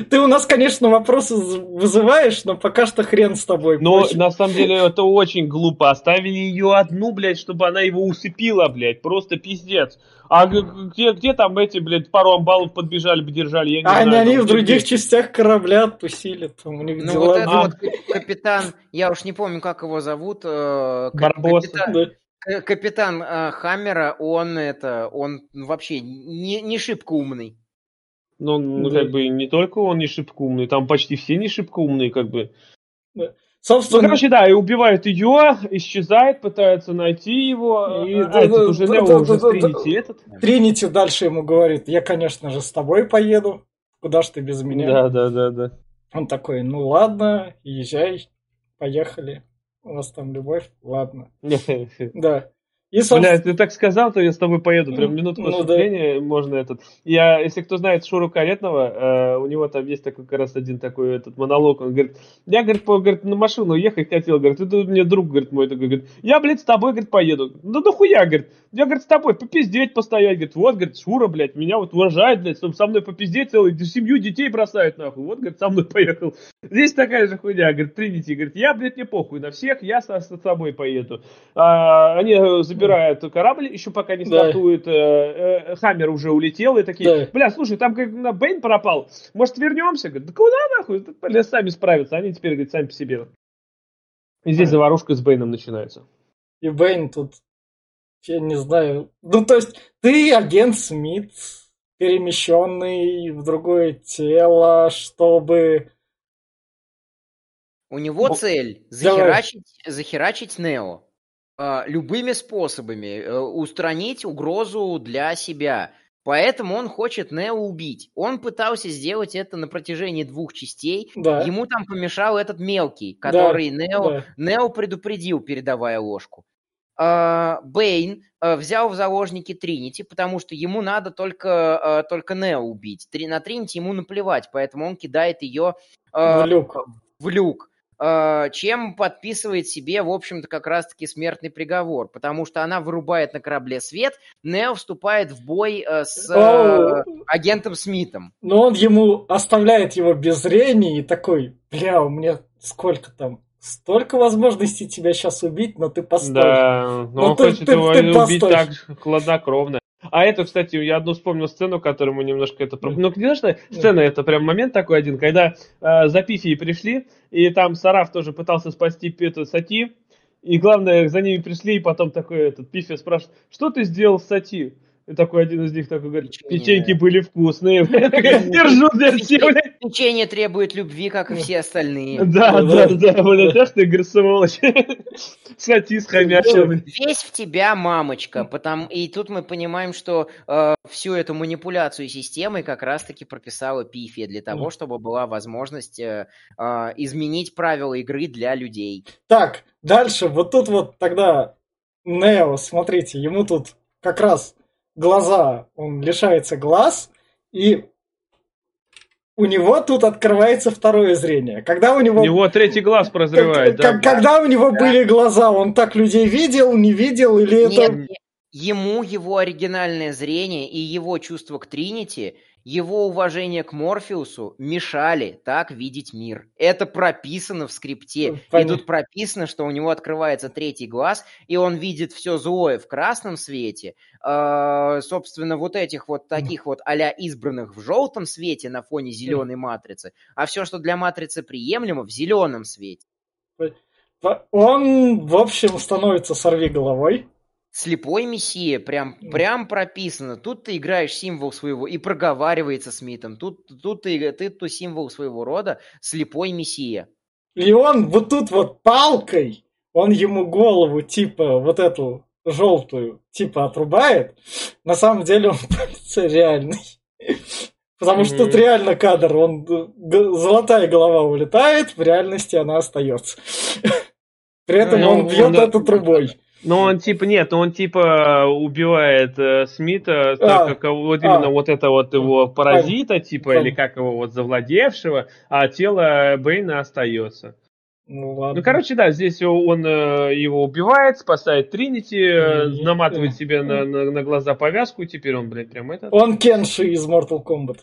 Ты у нас, конечно, вопросы вызываешь, но пока что хрен с тобой. Но на самом деле это очень глупо. Оставили ее одну, блядь, чтобы она его усыпила, блядь. Просто пиздец. А где, где там эти, блядь, пару амбалов подбежали, подержали? Я не А они, знаю, они там в где- других частях корабля отпустили. Там у них Ну дела. вот это А. вот кап- капитан, я уж не помню, как его зовут. э, Барбосса. Капитан, Да. капитан, э, Хаммера, он это, он вообще не, не шибко умный. Ну, ну, Да. как бы не только он не шибко умный, там почти все не шибко умные, как бы. Ну, Собственно, короче, да, и убивают ее, исчезает, пытаются найти его. И а, да, этот да, уже да, Нео да, уже да, да, Тринити этот. Тринити дальше ему говорит, я, конечно же, с тобой поеду. Куда ж ты без меня? Да, да, да, да. Он такой, ну ладно, езжай, поехали. У вас там любовь? Ладно. Да. И, собственно, Бля, ты так сказал, то я с тобой поеду. Прям минутку Ну да. выступления можно этот. Я, если кто знает Шуру Каретного, э, у него там есть такой как раз один такой этот монолог. Он говорит, я, говорит, по, говорит, на машину ехать хотел, говорит, это мне друг, говорит, мой такой, говорит, я, блядь, с тобой, говорит, поеду. Ну нахуя, говорит, я, говорит, с тобой попиздеть постоять, говорит, вот, говорит, Шура, блядь, меня вот уважает, блядь, чтобы со мной попиздеть целый, семью детей бросает, нахуй, вот, говорит, со мной поехал. Здесь такая же хуйня, говорит, Тринити, говорит, я, блядь, не похуй на всех, я со, с собой поеду. А, они э, забирают корабль, еще пока не Да. стартует, э, э, Хаммер уже улетел, и такие, Да. бля, слушай, там как на Бэйн пропал, может вернемся? Говорит, да куда нахуй, Да, бля, сами справятся, они теперь, говорит, сами по себе. И здесь заварушка с Бэйном начинается. И Бэйн тут, я не знаю, ну то есть ты агент Смит, перемещенный в другое тело, чтобы... У него цель захерачить, захерачить Нео. э, любыми способами. э, устранить угрозу для себя. Поэтому он хочет Нео убить. Он пытался сделать это на протяжении двух частей. Да, Ему там помешал этот мелкий, который Нео, да. Нео предупредил, передавая ложку. А, Бэйн а, взял в заложники Тринити, потому что ему надо только, а, только Нео убить. На Тринити ему наплевать, поэтому он кидает ее в люк. в люк, чем подписывает себе, в общем-то, как раз-таки смертный приговор, потому что она вырубает на корабле свет, Нео вступает в бой э, с э, Оу. агентом Смитом. Но он ему оставляет его без зрения и такой, бля, у меня сколько там, столько возможностей тебя сейчас убить, но ты постой. Да, но Ну, он ты- хочет ты- его ты убить постой. так хладнокровно. А это, кстати, я одну вспомнил сцену, которую мы немножко это... Ну, не что сцена, это прям момент такой один, когда э, за Пифией пришли, и там Сараф тоже пытался спасти Пету Сати, и главное, за ними пришли, и потом такой этот Пифия спрашивает, что ты сделал с Сати? И такой один из них такой говорит, Печенье. печеньки были вкусные. Держу для всех. Печенье требует любви, как и все остальные. Да, Да, да, да, блядь, аж ты, говорит, сволочь. Сати блядь. Весь в тебя, мамочка. Потому... И тут мы понимаем, что э, всю эту манипуляцию системой как раз-таки прописала Пифия для того, чтобы была возможность э, э, изменить правила игры для людей. Так, дальше, вот тут вот тогда Нео, смотрите, ему тут как раз глаза, он лишается глаз, и у него тут открывается второе зрение. Когда у него... У него третий глаз прозревает, Как- да. как- Когда у него были глаза, он так людей видел, не видел, или это... Нет, не- ему его оригинальное зрение и его чувство к Тринити, его уважение к Морфеусу мешали так видеть мир. Это прописано в скрипте. И Понятно. тут прописано, что у него открывается третий глаз, и он видит все злое в красном свете. Э, собственно, вот этих вот таких вот а избранных в желтом свете на фоне зеленой матрицы, а все, что для матрицы приемлемо, в зеленом свете. Он, в общем, становится сорви головой. Слепой мессия, прям, прям прописано. Тут ты играешь символ своего и проговаривается Смитом. Тут, тут ты, ты, ты символ своего рода слепой мессия. И он вот тут вот палкой, он ему голову типа вот эту желтую типа отрубает. На самом деле он реальный. Потому что тут реально кадр, он золотая голова улетает, в реальности она остается. При этом Ну, он бьет он- это трубой. Но он типа нет, он типа убивает э, Смита, А, так как вот именно а. вот это вот его паразита, типа, или как его вот завладевшего, а тело Бэйна остается. Ну ладно. Ну, короче, да, здесь он э, его убивает, спасает Тринити, э, наматывает себе на, на, на глаза повязку, и теперь он, блядь, прям это. Он Кенши из Mortal Kombat.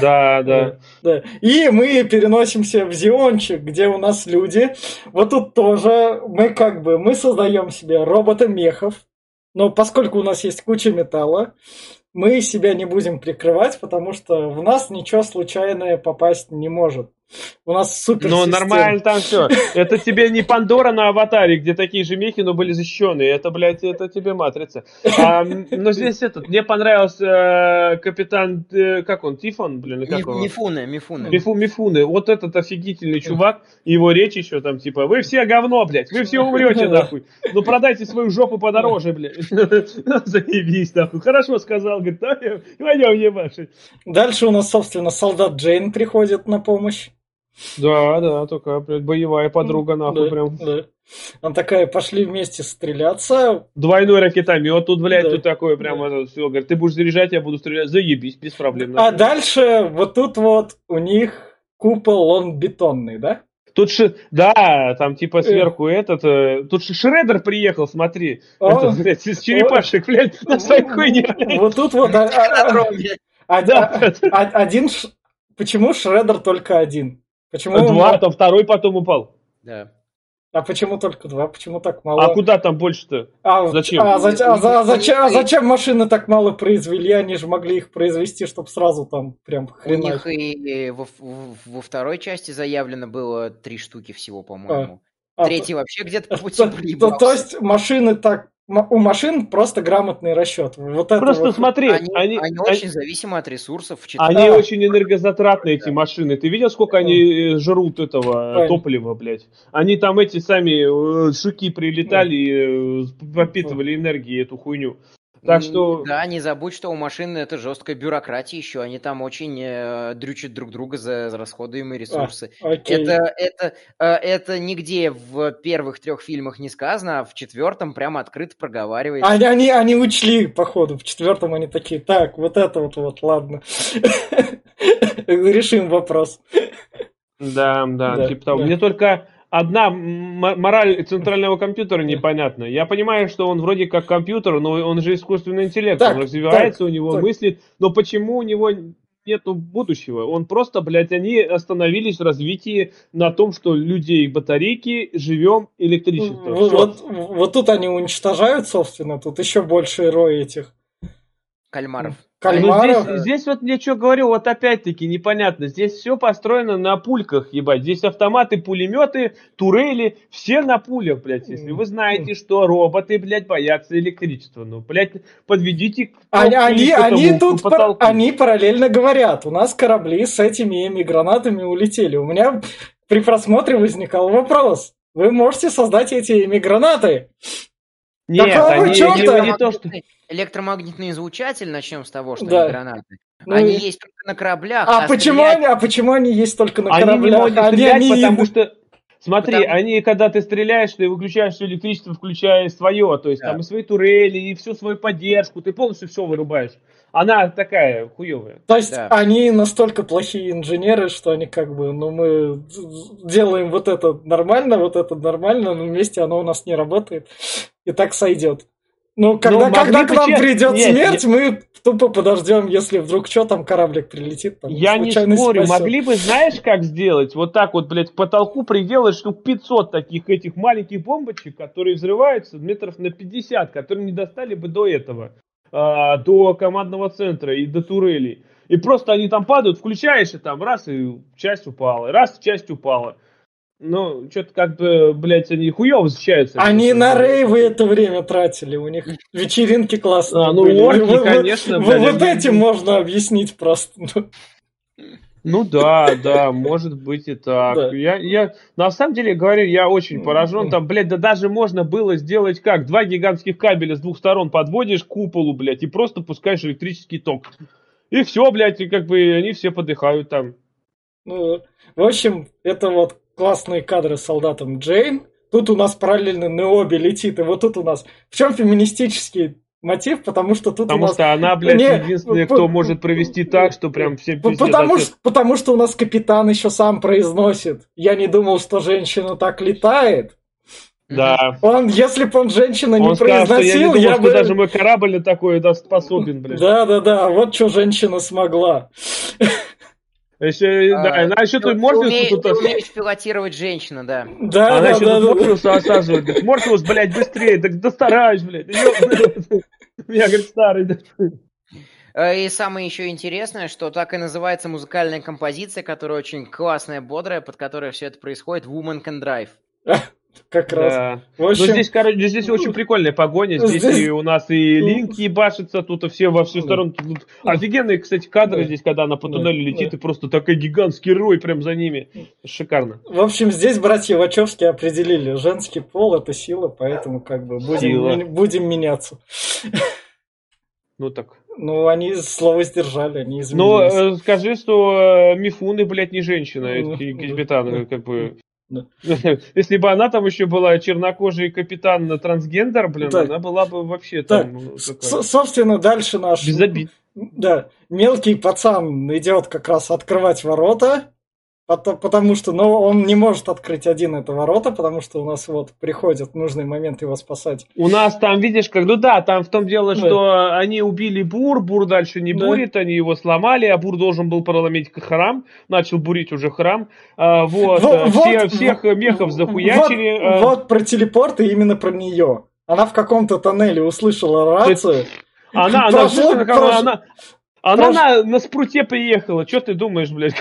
Да, да. Да. И мы переносимся в Зиончик, где у нас люди. Вот тут тоже мы как бы, мы создаем себе робота-мехов, но поскольку у нас есть куча металла, мы себя не будем прикрывать, потому что в нас ничего случайное попасть не может. У нас супер Ну, нормально там все. Это тебе не Пандора на аватаре, где такие же мехи, но были защищенные. Это, блядь, это тебе матрица. А, но здесь этот, мне понравился э, капитан, э, как он, Тифон, блин, как Ми- его? Мифуна, Мифуна. Мифу Мифуны. Вот этот офигительный чувак, его речь еще там, типа, вы все говно, блядь, вы все умрете, нахуй. Ну, продайте свою жопу подороже, блядь. Заебись, нахуй. Хорошо сказал, говорит, да, пойдем ебашить. Дальше у нас, собственно, солдат Джейн приходит на помощь. Да, да, только, блядь, боевая подруга, нахуй, Да, прям. да. Она такая, пошли вместе стреляться. Двойной ракетомет тут, блядь, Да. тут такой прям это все. Говорит, ты будешь заряжать, я буду стрелять. Заебись, без проблем. А нахуй. дальше вот тут вот у них купол, он бетонный, да? Тут ши... Да, там типа сверху этот... э, Тут Ш- Шредер приехал, смотри. О. Это, блядь, из черепашек, блядь, на своей хуйне. блядь. Вот тут вот а- а- а- Да. а- а- один... Почему Шредер только один? Почему Два, там второй потом упал. Да. А почему только два? Почему так мало? А куда там больше-то? А, зачем? А, зач- а за- а зачем, а зачем машины так мало произвели? Они же могли их произвести, чтобы сразу там прям У хрена. них и во, во второй части заявлено было три штуки всего, по-моему. А, Третий вообще где-то по пути то, то, то есть машины так... У машин просто грамотный расчет. Вот это Просто вот. смотри, Они, они, они они- очень зависимы от ресурсов. вчитывая. Они Да. очень энергозатратные, эти машины. Ты видел, сколько они э, жрут этого э, Понятно. топлива, блядь? Они там эти сами э, шуки прилетали и э, пропитывали энергией эту хуйню. Так что... Да, не забудь, что у машин это жесткая бюрократия еще. Они там очень э, дрючат друг друга за, за расходуемые ресурсы. Окей. Это, это, э, это нигде в первых трех фильмах не сказано, а в четвертом прямо открыто проговаривается. Они, они, они учли, походу, в четвертом они такие, так, вот это вот, вот, ладно. Решим вопрос. Да, да, Да, типа того. да. Мне только одна мораль центрального компьютера непонятна. Я понимаю, что он вроде как компьютер, но он же искусственный интеллект, Так, он развивается, так, у него так. мысли, но почему у него нету будущего? Он просто, блядь, они остановились в развитии на том, что люди и батарейки живем электричеством. Вот, Всё. вот, вот тут они уничтожают, собственно, тут еще больше рой этих Кальмаров. Ну, кальмаров. здесь, здесь вот я что говорю, вот опять-таки непонятно. Здесь все построено на пульках, ебать. Здесь автоматы, пулеметы, турели, все на пулях, блядь. Если вы знаете, что роботы, блядь, боятся электричества, ну, блядь, подведите к Они, они, к этому, они тут пар- они параллельно говорят, у нас корабли с этими ими гранатами улетели. У меня при просмотре возникал вопрос. Вы можете создать эти ими гранаты? Нет, они, чёрта? они не то, что... Электромагнитный излучатель, начнем с того, что Да. они гранаты. Ну они и- есть только на кораблях. А, почему стрелять- они, а почему они есть только на Они не кораблях? могут Они- стрелять, они- потому что... Смотри, Потому- они, когда ты стреляешь, ты выключаешь все электричество, включая свое, то есть Да. там и свои турели, и всю свою поддержку, ты полностью все вырубаешь. Она такая хуевая. То есть Да. они настолько плохие инженеры, что они как бы, ну мы делаем вот это нормально, вот это нормально, но вместе оно у нас не работает. И так сойдет. Ну, когда, могли когда к нам честно- придет Нет, смерть, мы тупо подождем, если вдруг что там кораблик прилетит. Там, Я не спорю, спасет. могли бы, знаешь, как сделать? Вот так вот, блядь, к потолку приделать штук 500 таких этих маленьких бомбочек, которые взрываются метров на 50, которые не достали бы до этого, а, до командного центра и до турелей. И просто они там падают, включаешь, и там раз, и часть упала, раз, часть упала. Ну, что-то как бы, блядь, они хуёво защищаются. Они на рейвы это время тратили, у них вечеринки классные А, ну, были. орки, Вы- конечно, вы- блядь, Вот этим можно объяснить просто. Ну, да, да, может быть и так. Да. Я, я, на самом деле, говорю, я очень поражен. Там, блядь, да даже можно было сделать как? Два гигантских кабеля с двух сторон подводишь к куполу, блядь, и просто пускаешь электрический ток. И все, блядь, и как бы они все подыхают там. Ну, в общем, это вот классные кадры с солдатом Джейн. Тут у нас параллельно Необи летит, и вот тут у нас... В чем феминистический мотив? Потому что тут Потому у нас... что она, блядь, Не, единственная, кто может провести так, что прям все П- пиздец Потому, что, потому что у нас капитан еще сам произносит. Я не думал, что женщина так летает. Да. Он, если бы он женщина не Он сказал, что я не произносил, думал, я бы... даже мой корабль на такое да, способен, блядь. Да, да, да, вот что женщина смогла. Еще, да, она еще Ты тут Морфеусу тут... ты умеешь пилотировать женщину, да. Да, Она да, еще да, тут да. Морфеуса осаживает. Говорит, Морфеус, блядь, быстрее. Так да стараюсь, блядь. Я, говорит, старый. да. Э, И самое еще интересное, что так и называется музыкальная композиция, которая очень классная, бодрая, под которой все это происходит, Woman Can Drive. Как раз. Да. В Ну, общем, здесь, короче, здесь очень прикольная погоня. Здесь, Здесь- и у нас и Линк ебашится, тут и все во всю сторону. Тут офигенные, кстати, кадры Да. здесь, когда она по Да, туннелю летит, да. и просто такой гигантский рой прям за ними. Шикарно. В общем, здесь братья Вачовски определили, женский пол это сила, поэтому как бы будем, Сила. ми- будем меняться. Ну так. Ну, они слово сдержали, они Ну, изменились. э, скажи, что э, Мифуны, блядь, не женщина, Ну, это ну, ну, э, как бы. Да. Если бы она там еще была чернокожий капитан на трансгендер, блин, Так. она была бы вообще Так, там ну, такая, собственно, дальше наш... без обид. Да, мелкий пацан идет как раз открывать ворота, потому что, ну, он не может открыть один это ворота, потому что у нас вот приходит в нужный момент его спасать. У нас там, видишь, как, ну да, там в том дело, Да. что они убили Бур, Бур дальше не Да. бурит, они его сломали, а Бур должен был проломить храм, начал бурить уже храм. А, вот, Во- э, все- вот- всех мехов захуячили. Вот, э, вот про телепорт и именно про нее. Она в каком-то тоннеле услышала рацию. Она, она, прошло- она, прошло- она, она прошло- на, на спруте приехала, что ты думаешь, блядь?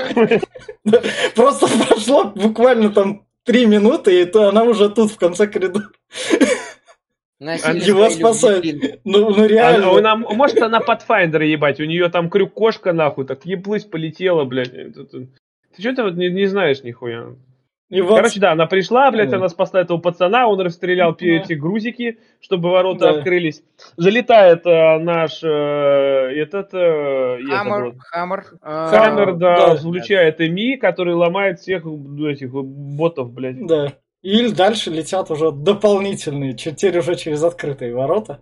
Просто прошло буквально там три минуты, и то она уже тут, в конце коридора. Его спасает. Ну, ну реально. А, она, может, она Pathfinder ебать, у нее там крюк-кошка нахуй, так еблысь полетела, блядь. Ты что-то вот не, не знаешь нихуя. И вот... Короче, да, она пришла, блядь, mm. она спасла этого пацана, он расстрелял mm. эти грузики, чтобы ворота да. открылись. Залетает э, наш э, этот... Э, Хаммер. Хаммер, э, Хаммер, да, да, включает Эми, который ломает всех этих ботов, блядь. Да. И дальше летят уже дополнительные, теперь уже через открытые ворота.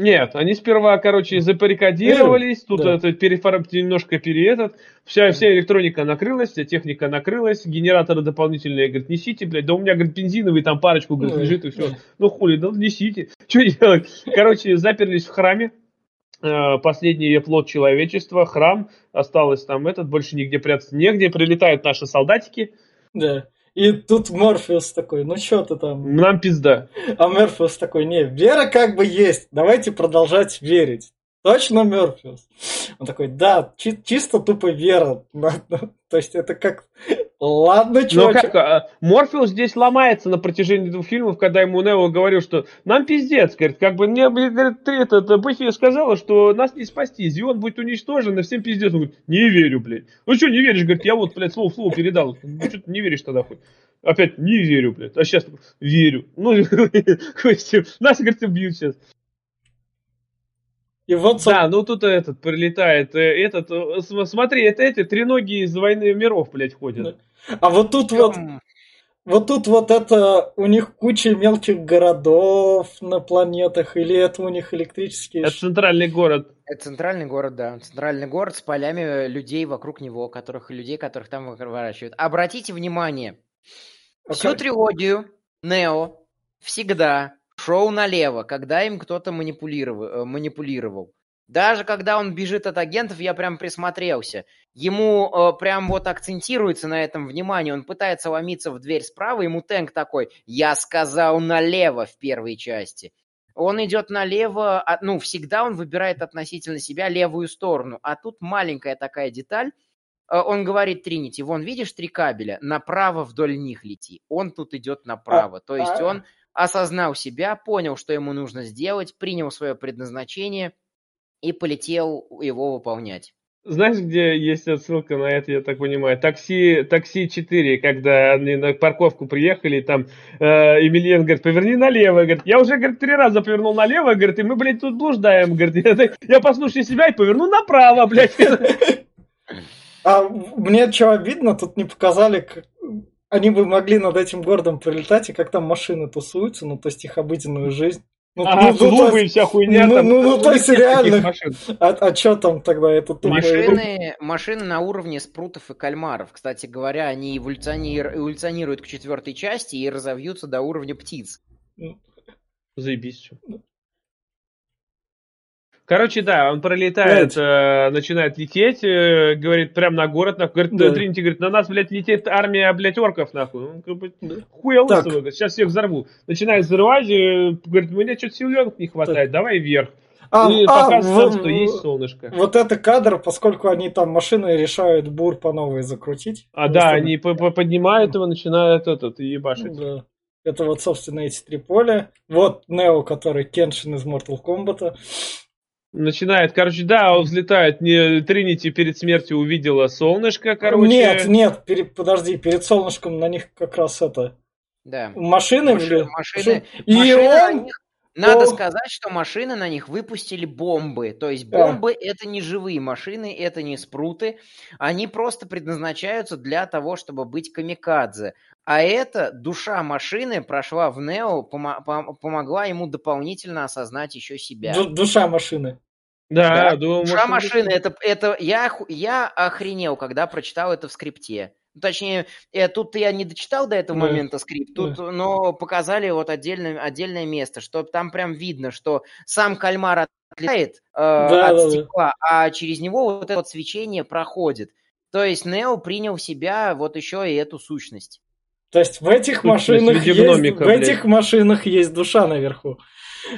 Нет, они сперва, короче, запарикадировались, тут да. это перефор... немножко переедет, вся, вся электроника накрылась, вся техника накрылась, генераторы дополнительные, говорит, несите, блядь, да у меня, говорит, бензиновый там парочку, говорит, лежит и все. Ну хули, да несите. Что делать? Короче, заперлись в храме, э, последний плод человечества, храм, осталось там этот, больше нигде прятаться негде, прилетают наши солдатики. Да. И тут Морфеус такой, ну что ты там? Нам пизда. А Морфеус такой, не, вера как бы есть, давайте продолжать верить. Точно Морфеус? Он такой, да, чи- чисто тупо вера. То есть это как... Ладно, чувак. Но как, а, Морфеус здесь ломается на протяжении двух фильмов, когда ему Нео говорил, что нам пиздец, говорит, как бы мне, говорит, ты это, Баффи сказала, что нас не спасти, Зион будет уничтожен, и всем пиздец. Он говорит, не верю, блядь. Ну что не веришь, говорит, я вот, блядь, слово в слово передал. Ну что ты не веришь тогда хоть? Опять не верю, блядь. А сейчас верю. Ну, нас, говорит, убьют сейчас. И вот... Да, ну тут этот прилетает, э, этот, э, смотри, это эти треногие из войны миров, блядь, ходят. А вот тут вот, вот тут вот это у них куча мелких городов на планетах, или это у них электрические... Это центральный город. Это центральный город, да. Центральный город с полями людей вокруг него, которых людей, которых там выращивают. Обратите внимание, а всю трилогию Нео всегда шел налево, когда им кто-то манипулировал, э, манипулировал. Даже когда он бежит от агентов, я прям присмотрелся. Ему э, прям вот акцентируется на этом внимание. Он пытается ломиться в дверь справа, ему Тэнк такой, я сказал налево в первой части. Он идет налево, а, ну, всегда он выбирает относительно себя левую сторону. А тут маленькая такая деталь. Э, он говорит Тринити, вон, видишь три кабеля? Направо вдоль них лети. Он тут идет направо. А, То есть а... он осознал себя, понял, что ему нужно сделать, принял свое предназначение и полетел его выполнять. Знаешь, где есть отсылка на это, я так понимаю? Такси, такси 4, когда они на парковку приехали, там э, Емельян говорит, поверни налево, говорит, я уже, говорит, три раза повернул налево, говорит, и мы, блядь, тут блуждаем, говорит, я, я послушаю себя и поверну направо, блядь. А мне что обидно, тут не показали, они бы могли над этим городом пролетать, и как там машины тусуются, ну, то есть их обыденную жизнь. Ну, ага, ну, клубы ну, и вся хуйня. Ну, там, ну, ну, то есть реально. А, а что там тогда? Это тупо... машины, машины на уровне спрутов и кальмаров. Кстати говоря, они эволюционируют, эволюционируют к четвертой части и разовьются до уровня птиц. Заебись. Что. Короче, да, он пролетает, э, начинает лететь, э, говорит, прям на город, нахуй. Говорит, да. Тринити говорит, на нас, блядь, летит армия, блядь, орков, нахуй. Он как бы, хуя говорит, сейчас всех взорву. Начинает взрывать, э, говорит, мне что-то силенок не хватает, так. давай вверх. А, и а, показывает, в, что есть солнышко. Вот это кадр, поскольку они там машины решают бур по новой закрутить. А да, они поднимают его, начинают этот, ебашить. Да. Это вот, собственно, эти три поля. Вот Нео, который Кеншин из Mortal Kombat начинает, короче, да, он взлетает, не, Тринити перед смертью увидела солнышко, короче. Нет, нет, пере, подожди, перед солнышком на них как раз это... Да. Машины, машины, машины, и машины он... Них, надо О... сказать, что машины на них выпустили бомбы. То есть бомбы а. это не живые машины, это не спруты. Они просто предназначаются для того, чтобы быть камикадзе. А это душа машины прошла в Нео, пом- пом- помогла ему дополнительно осознать еще себя. Ду- душа машины. Да, да душа машины. Это, это я, я охренел, когда прочитал это в скрипте. Ну, точнее, э, тут я не дочитал до этого да. момента скрипт, тут, да. но показали вот отдельное, отдельное место, что там прям видно, что сам кальмар отлетает э, да, от да, стекла, да. а через него вот это вот свечение проходит. То есть Нео принял в себя вот еще и эту сущность. То есть в этих машинах есть, в этих машинах есть душа наверху.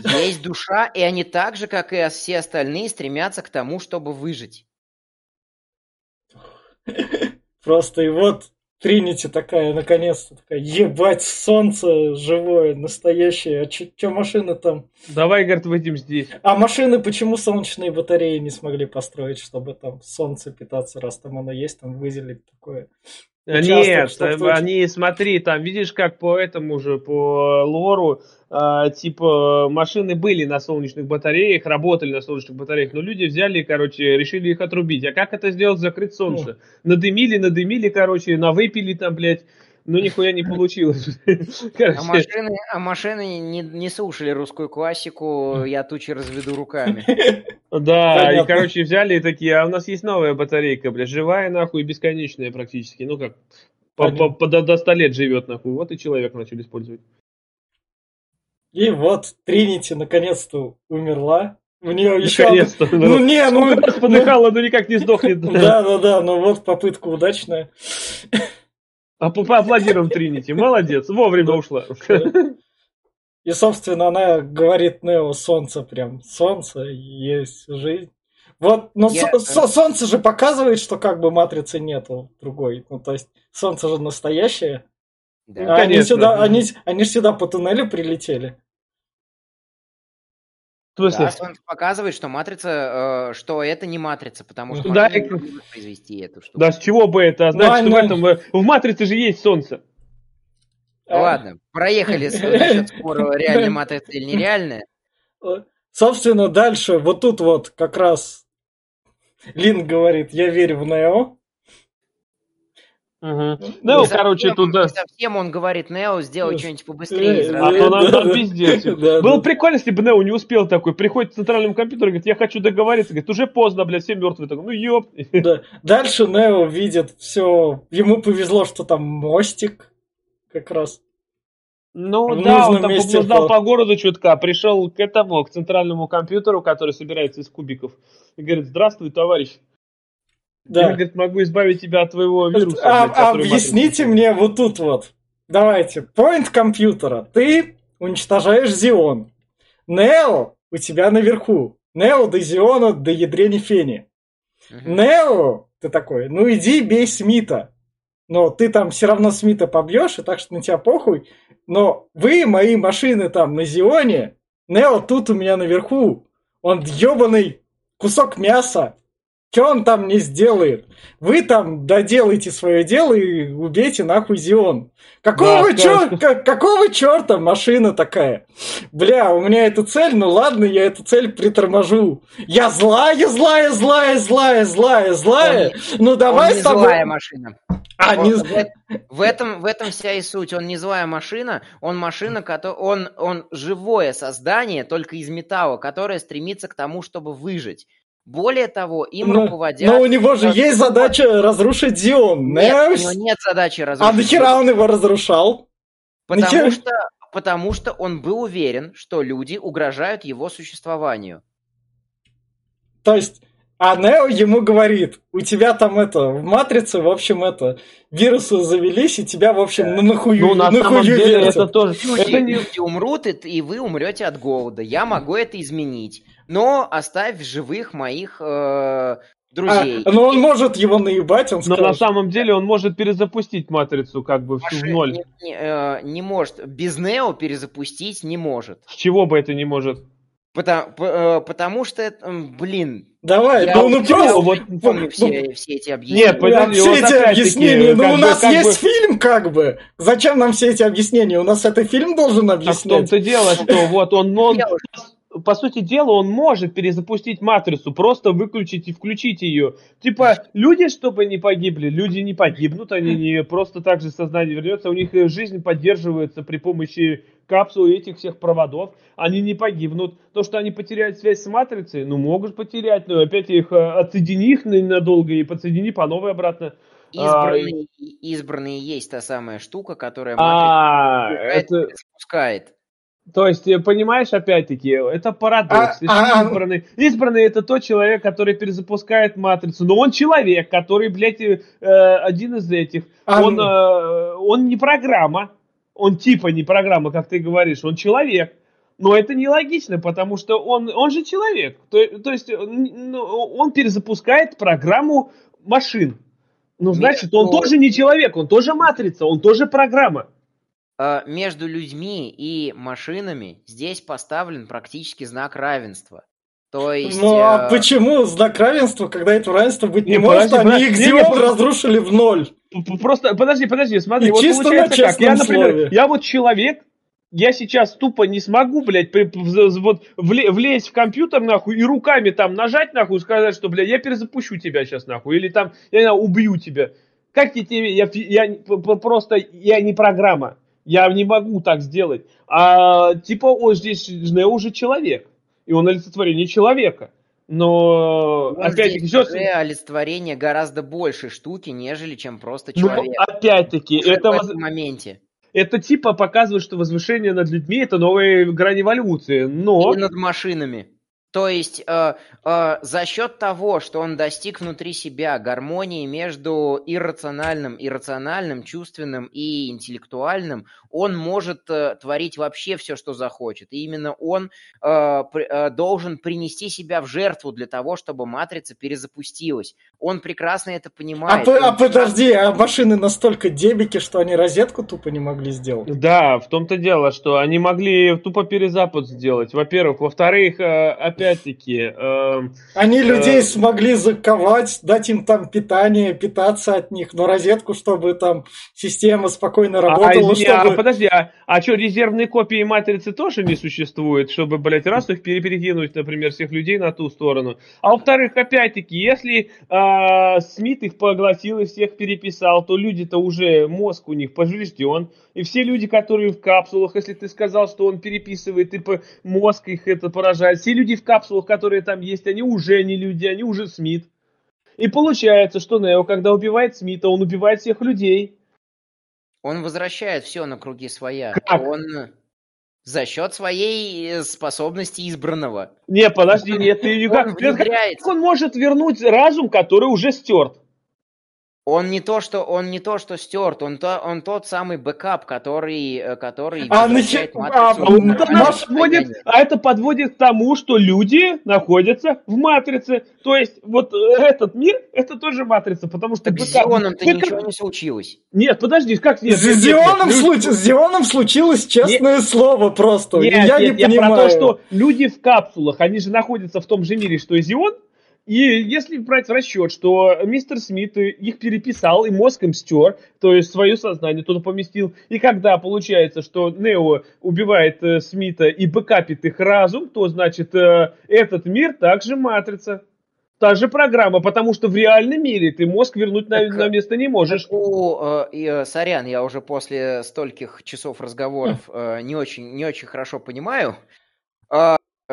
Есть душа, и они так же, как и все остальные, стремятся к тому, чтобы выжить. Просто и вот Тринити такая, наконец-то, такая, ебать, солнце живое, настоящее, а чё машины там? Давай, говорит, выйдем здесь. А машины почему солнечные батареи не смогли построить, чтобы там солнце питаться, раз там оно есть, там выделить такое? Нет, они, смотри, там, видишь, как по этому же, по лору, э, типа, машины были на солнечных батареях, работали на солнечных батареях, но люди взяли, короче, решили их отрубить. А как это сделать, закрыть солнце? Надымили, надымили, короче, навыпили там, блядь, ну нихуя не получилось. А машины, а машины не, не слушали русскую классику, я тучи разведу руками. Да, и, короче, взяли и такие, а у нас есть новая батарейка, бля, живая, нахуй, бесконечная практически, ну как, по, по, по, до 100 лет живет, нахуй, вот и человек начали использовать. И вот Тринити наконец-то умерла. У нее еще... Наконец-то. Ну, не, ну... Подыхала, но никак не сдохнет. Да, да, да, но вот попытка удачная. А поаплодируем Тринити. Молодец, вовремя ушла. И, собственно, она говорит Нео, солнце прям, солнце, есть жизнь. Вот, но Я... со- солнце же показывает, что как бы матрицы нету другой. Ну, то есть, солнце же настоящее. Да. А они, сюда, они, они же сюда по туннелю прилетели. В смысле? Да, Солнце показывает, что матрица, э, что это не матрица, потому что да, не произвести эту штуку. Да, с чего бы это? А значит, ну, в этом э, в матрице же есть солнце. Ладно, проехали насчет спора реальная матрица или нереальная. Собственно, дальше вот тут вот как раз Лин говорит, я верю в Нео. Угу. Нео, не короче, совсем, туда... Совсем он говорит, Нео, сделай что-нибудь побыстрее. А то нам там пиздец. Было прикольно, если бы Нео не успел такой. Приходит к центральному компьютеру и говорит, я хочу договориться. Говорит, уже поздно, блядь, все мертвые. Так, ну ёп. Дальше Нео видит все. Ему повезло, что там мостик как раз. Ну в да, он там поблуждал по городу чутка, пришел к этому, к центральному компьютеру, который собирается из кубиков, и говорит, здравствуй, товарищ. Да. Я, говорит, могу избавить тебя от твоего вируса. А, блядь, объясните мне вот тут вот. Давайте. Point компьютера. Ты уничтожаешь Зион. Нео у тебя наверху. Нео до Зиона до ядрени фени. Угу. Нео, ты такой, ну иди бей Смита. Но ты там все равно Смита побьешь, и так что на тебя похуй. Но вы, мои машины там на Зионе, Нео тут у меня наверху. Он ебаный кусок мяса. Что он там не сделает? Вы там доделайте свое дело и убейте нахуй Зион. Какого, да, чер... какого черта машина такая? Бля, у меня эта цель, ну ладно, я эту цель приторможу. Я злая, злая, злая, злая, злая, злая. Он, ну давай он с тобой... злая машина. А, он, не... в, в, этом, в этом вся и суть. Он не злая машина, он машина, который, он, он живое создание, только из металла, которое стремится к тому, чтобы выжить. Более того, им ну, руководят... Но у него же есть задача разрушить Дион. Нет, у него нет задачи а разрушить А нахера он его разрушал? Потому нахера... что, потому что он был уверен, что люди угрожают его существованию. То есть, а Нео ему говорит, у тебя там это, в Матрице, в общем, это, вирусы завелись, и тебя, в общем, ну нахую, ну, на нахую самом деле вертят. это тоже... Люди, это люди умрут, и, и вы умрете от голода. Я могу это изменить но оставь в живых моих э, друзей. А, но он может его наебать, он скажет. Но на самом деле он может перезапустить матрицу как бы всю в ноль. Не, не, э, не может. Без Нео перезапустить не может. С чего бы это не может? Потому, э, потому что, блин... Давай, я ну, ну просто... Вот, помню все, все эти объяснения. Нет, подожди, все эти объяснения, ну у нас есть бы... фильм как бы. Зачем нам все эти объяснения? У нас это фильм должен объяснять. А в том-то дело, что вот он, он по сути дела, он может перезапустить матрицу, просто выключить и включить ее. Типа, люди, чтобы не погибли, люди не погибнут, они не просто так же сознание вернется, у них жизнь поддерживается при помощи капсул и этих всех проводов, они не погибнут. То, что они потеряют связь с матрицей, ну, могут потерять, но опять их э, отсоедини их ненадолго и подсоедини по новой обратно. Избранные, а, избранные есть та самая штука, которая а, это... спускает. То есть, э, понимаешь, опять-таки, это парадокс. А, а, а, избранный, избранный это тот человек, который перезапускает матрицу. Но он человек, который, блядь, э, один из этих. А, он, э, он не программа. Он типа не программа, как ты говоришь. Он человек. Но это нелогично, потому что он, он же человек. То, то есть, ну, он перезапускает программу машин. Ну, значит, он тоже не человек, он тоже матрица, он тоже программа. Э, между людьми и машинами здесь поставлен практически знак равенства. То есть... Ну а э... почему знак равенства, когда это равенство быть не, не может, подожди, они подожди, Xeon разрушили в ноль? Просто, подожди, подожди, смотри, и вот получается как, я, например, слове. я вот человек, я сейчас тупо не смогу, блядь, при, вот влезть в компьютер, нахуй, и руками там нажать, нахуй, сказать, что, блядь, я перезапущу тебя сейчас, нахуй, или там, я не знаю, убью тебя. Как я тебе, я, я просто, я не программа, я не могу так сделать. А, типа, он здесь Нео уже человек, и он олицетворение человека. Но, опять-таки, все... олицетворение гораздо больше штуки, нежели чем просто ну, человек. Ну, опять-таки, это... В этом моменте это типа показывает, что возвышение над людьми это новая грань эволюции, но... И над машинами. То есть э, э, за счет того, что он достиг внутри себя гармонии между иррациональным, иррациональным, чувственным и интеллектуальным, он может э, творить вообще все, что захочет. И именно он э, э, должен принести себя в жертву для того, чтобы матрица перезапустилась. Он прекрасно это понимает. А, а подожди, а машины настолько дебики, что они розетку тупо не могли сделать? Да, в том-то дело, что они могли тупо перезапуск сделать, во-первых. Во-вторых, э, опять-таки... Э, они э, людей смогли заковать, дать им там питание, питаться от них, но розетку, чтобы там система спокойно а, работала, а, чтобы... А, подожди, а, а что, резервные копии матрицы тоже не существует, чтобы, блядь, раз их перекинуть, например, всех людей на ту сторону? А во-вторых, опять-таки, если э, Смит их поглотил и всех переписал, то люди-то уже, мозг у них поврежден, и все люди, которые в капсулах, если ты сказал, что он переписывает, и мозг их это поражает, все люди в капсулах, которые там есть, они уже не люди, они уже Смит. И получается, что Нео, когда убивает Смита, он убивает всех людей. Он возвращает все на круги своя. Как? Он за счет своей э, способности избранного. Не, подожди, нет, ты никак. Он. Как он может вернуть разум, который уже стерт? Он не то, что он не то, что стерт, он то, он тот самый бэкап, который, э, который а, нач... а, а, подводит, а это подводит к тому, что люди находятся в матрице. То есть вот этот мир, это тоже матрица, потому что так бэкап... с Зионом-то это... ничего не случилось. Нет, подожди, как нет? С, нет, Зионом, нет, случ... с Зионом случилось честное нет. слово просто. Нет, я нет, не я понимаю. про то, что люди в капсулах, они же находятся в том же мире, что и Зион, и если брать в расчет, что мистер Смит их переписал и мозгом стер, то есть свое сознание туда поместил, и когда получается, что Нео убивает э, Смита и бэкапит их разум, то значит э, этот мир также матрица. Та же программа, потому что в реальном мире ты мозг вернуть на, так, на место не можешь. У, э, э, сорян, я уже после стольких часов разговоров э, не, очень, не очень хорошо понимаю.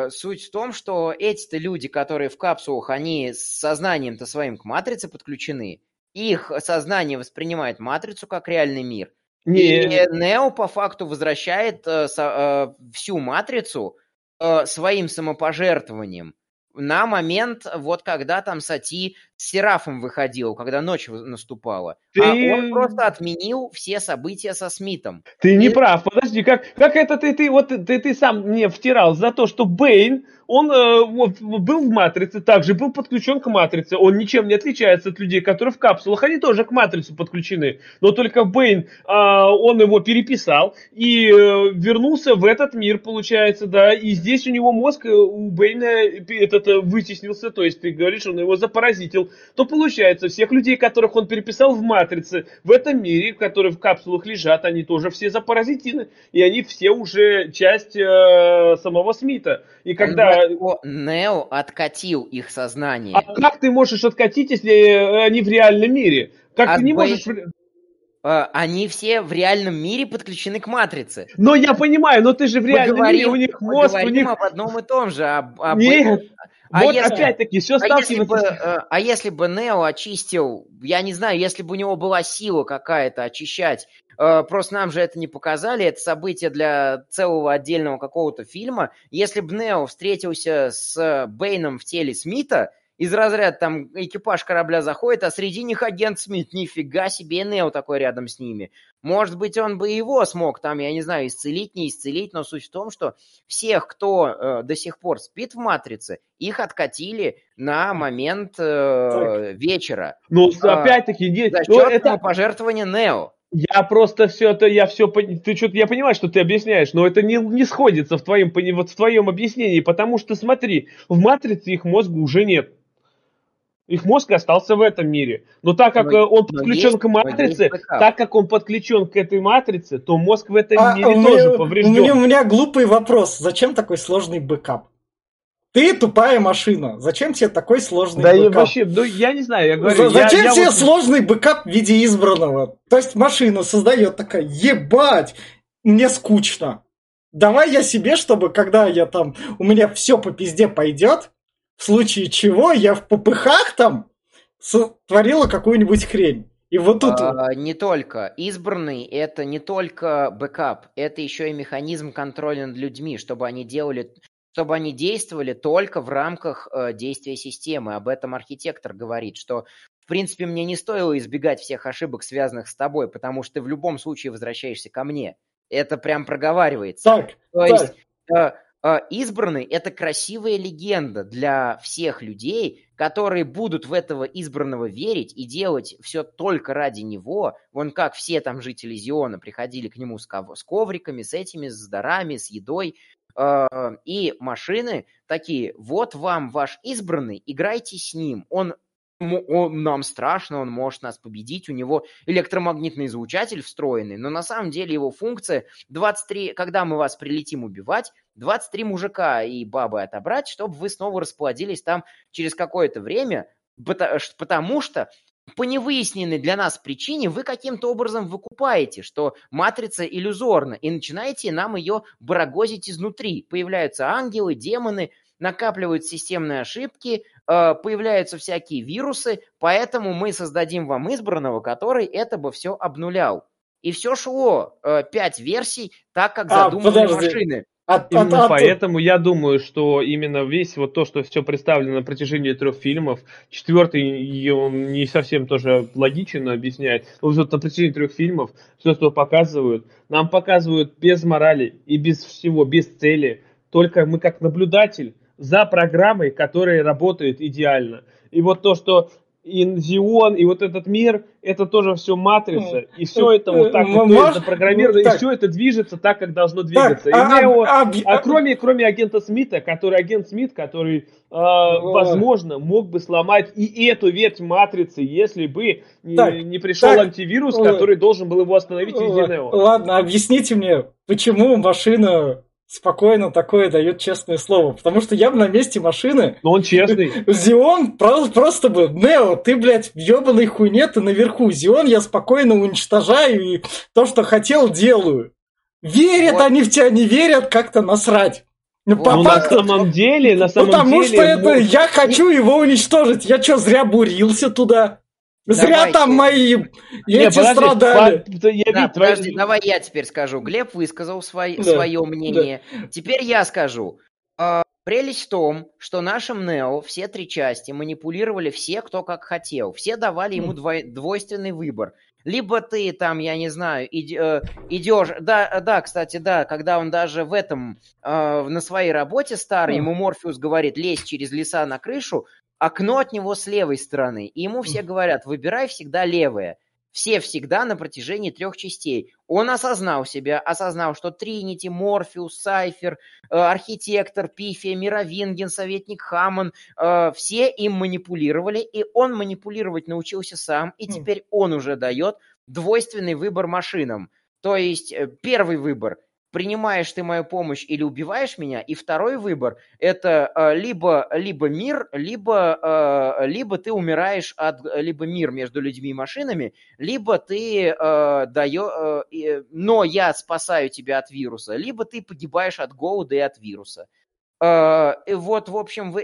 Э, суть в том, что эти-то люди, которые в капсулах, они с сознанием-то своим к матрице подключены, их сознание воспринимает матрицу как реальный мир. Не. И Нео по факту возвращает э, э, всю матрицу э, своим самопожертвованием на момент, вот когда там Сати с Серафом выходил, когда ночь наступала. Ты... А он просто отменил все события со Смитом. Ты и... не прав, подожди, как, как это ты, ты, вот ты, ты сам мне втирал за то, что Бэйн он э, был в матрице, также был подключен к матрице. Он ничем не отличается от людей, которые в капсулах. Они тоже к матрице подключены. Но только Бэйн, э, он его переписал и э, вернулся в этот мир, получается, да. И здесь у него мозг э, у Бэйна этот э, вытеснился. То есть ты говоришь, он его запаразитил. То получается, всех людей, которых он переписал в матрице, в этом мире, которые в капсулах лежат, они тоже все запаразитины. И они все уже часть э, самого Смита. И когда Нео откатил их сознание. А как ты можешь откатить, если э, они в реальном мире? Как От ты не можешь... Э, они все в реальном мире подключены к матрице. Но я понимаю, но ты же в реальном говорим, мире, у них мозг, у них... об одном и том же. Об, об... Нет, а вот если, опять-таки, все а если, бы, э, а если бы Нео очистил, я не знаю, если бы у него была сила какая-то очищать просто нам же это не показали, это событие для целого отдельного какого-то фильма. Если бы Нео встретился с Бэйном в теле Смита, из разряда там экипаж корабля заходит, а среди них агент Смит, нифига себе, Нео такой рядом с ними. Может быть, он бы его смог там, я не знаю, исцелить, не исцелить, но суть в том, что всех, кто э, до сих пор спит в Матрице, их откатили на момент э, вечера. Ну, опять-таки, нет. За счет это... пожертвования Нео. Я просто все это, я все, ты что-то, я понимаю, что ты объясняешь, но это не, не сходится в твоем, вот в твоем объяснении, потому что смотри, в матрице их мозга уже нет. Их мозг остался в этом мире. Но так как но, э, он подключен есть, к матрице, так как он подключен к этой матрице, то мозг в этом а, мире тоже меня, поврежден. У меня, у меня глупый вопрос. Зачем такой сложный бэкап? Ты тупая машина. Зачем тебе такой сложный да бэкап? Да вообще, ну я не знаю, я говорю. Зачем я, тебе вот... сложный бэкап в виде избранного? То есть машина создает такая, ебать, мне скучно. Давай я себе, чтобы когда я там, у меня все по пизде пойдет, в случае чего я в попыхах там сотворила какую-нибудь хрень. И вот тут... А, не только. Избранный – это не только бэкап, это еще и механизм контроля над людьми, чтобы они делали чтобы они действовали только в рамках э, действия системы. Об этом архитектор говорит, что в принципе мне не стоило избегать всех ошибок, связанных с тобой, потому что ты в любом случае возвращаешься ко мне. Это прям проговаривается. Так, То так. есть э, а, избранный – это красивая легенда для всех людей, которые будут в этого избранного верить и делать все только ради него. Вон как все там жители Зиона приходили к нему с, ковриками, с этими, с дарами, с едой. А, и машины такие, вот вам ваш избранный, играйте с ним. Он он, нам страшно, он может нас победить, у него электромагнитный излучатель встроенный, но на самом деле его функция 23, когда мы вас прилетим убивать, 23 мужика и бабы отобрать, чтобы вы снова расплодились там через какое-то время, потому что по невыясненной для нас причине вы каким-то образом выкупаете, что матрица иллюзорна, и начинаете нам ее барагозить изнутри. Появляются ангелы, демоны, накапливают системные ошибки, э, появляются всякие вирусы, поэтому мы создадим вам избранного, который это бы все обнулял. И все шло, э, пять версий, так как а, задумали подожди. машины. От, именно от, поэтому от... я думаю, что именно весь вот то, что все представлено на протяжении трех фильмов, четвертый он не совсем тоже логичен объясняет, но вот на протяжении трех фильмов все, что показывают, нам показывают без морали и без всего, без цели, только мы как наблюдатель за программой, которая работает идеально. И вот то, что Инзион и вот этот мир, это тоже все матрица, и все это вот так вот Маш... запрограммировано, так. и все это движется так, как должно двигаться. Так, и а, Нео, а, а, а кроме, кроме агента Смита, который агент Смит, который, э, возможно, мог бы сломать и эту ветвь матрицы, если бы так, не, не пришел так, антивирус, который должен был его остановить в виде Нео. Ладно, объясните мне, почему машина спокойно такое дает честное слово. Потому что я бы на месте машины... Но он честный. Зион просто бы... Нео, ты, блядь, в ебаной хуйне, ты наверху. Зион я спокойно уничтожаю и то, что хотел, делаю. Верят вот. они в тебя, не верят, как-то насрать. Ну, по ну, факту, на самом деле, на самом потому деле... Потому что это я хочу его уничтожить. Я что, зря бурился туда? Зря Давайте. там мои не, эти подожди, страдали. По, я да, подожди, давай я теперь скажу. Глеб высказал свой, да, свое мнение. Да. Теперь я скажу. А, прелесть в том, что нашим Нео все три части манипулировали все, кто как хотел. Все давали ему двой, двойственный выбор. Либо ты там, я не знаю, э, идешь... Да, да, кстати, да, когда он даже в этом, э, на своей работе старый, ему Морфеус говорит, лезь через леса на крышу, окно от него с левой стороны. И ему все говорят, выбирай всегда левое. Все всегда на протяжении трех частей. Он осознал себя, осознал, что Тринити, Морфеус, Сайфер, э, архитектор, Пифия, Мировинген, советник Хаммон, э, все им манипулировали, и он манипулировать научился сам, и теперь он уже дает двойственный выбор машинам. То есть э, первый выбор – принимаешь ты мою помощь или убиваешь меня. И второй выбор – это э, либо, либо мир, либо, э, либо ты умираешь от либо мир между людьми и машинами, либо ты э, даешь, э, но я спасаю тебя от вируса, либо ты погибаешь от голода и от вируса. Uh, вот, в общем,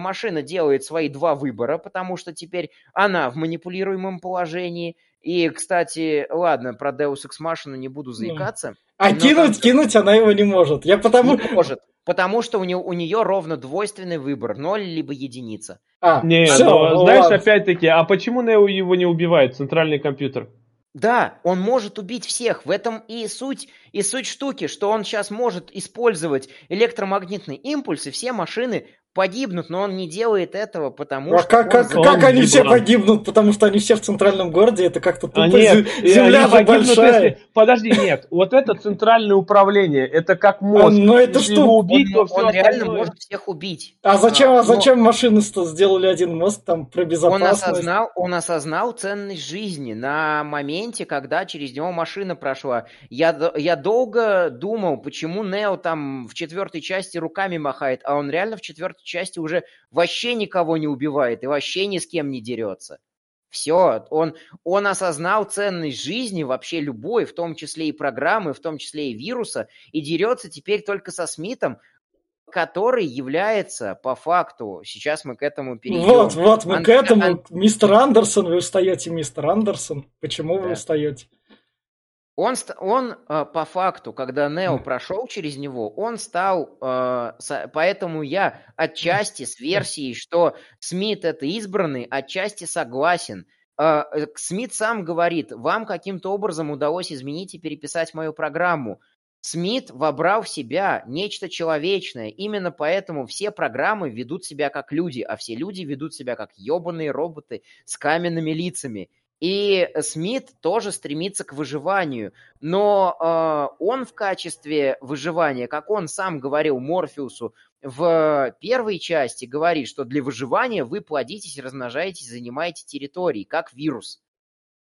машина делает свои два выбора, потому что теперь она в манипулируемом положении, И, кстати, ладно, про Deus Ex Machina не буду заикаться. А кинуть, там... кинуть она его не может. Я потому... Не может, потому что у нее, у нее ровно двойственный выбор, ноль либо единица. А, не, все, но, знаешь, опять-таки, а почему Нео его не убивает, центральный компьютер? Да, он может убить всех. В этом и суть, и суть штуки, что он сейчас может использовать электромагнитный импульс, и все машины погибнут, но он не делает этого, потому а что... Как, как, как они все погибнут? Потому что они все в центральном городе, это как-то тупо а нет, земля же большая. Если... Подожди, нет, вот это центральное управление, это как мозг. А, но это что? Его убить, он, он реально может всех убить. А зачем, а, а зачем но... машины сделали один мост там про безопасность? Он осознал, он осознал ценность жизни на моменте, когда через него машина прошла. Я, я долго думал, почему Нео там в четвертой части руками махает, а он реально в четвертой части уже вообще никого не убивает и вообще ни с кем не дерется. Все, он, он осознал ценность жизни вообще любой, в том числе и программы, в том числе и вируса, и дерется теперь только со Смитом, который является по факту, сейчас мы к этому перейдем. Вот, вот, мы Ан... к этому, Ан... мистер Андерсон, вы устаете, мистер Андерсон, почему да. вы устаете? Он, он э, по факту, когда Нео прошел через него, он стал, э, поэтому я отчасти с версией, что Смит это избранный, отчасти согласен. Э, Смит сам говорит, вам каким-то образом удалось изменить и переписать мою программу. Смит вобрал в себя нечто человечное. Именно поэтому все программы ведут себя как люди, а все люди ведут себя как ебаные роботы с каменными лицами. И Смит тоже стремится к выживанию, но э, он в качестве выживания, как он сам говорил Морфеусу в первой части, говорит, что для выживания вы плодитесь, размножаетесь, занимаете территории, как вирус.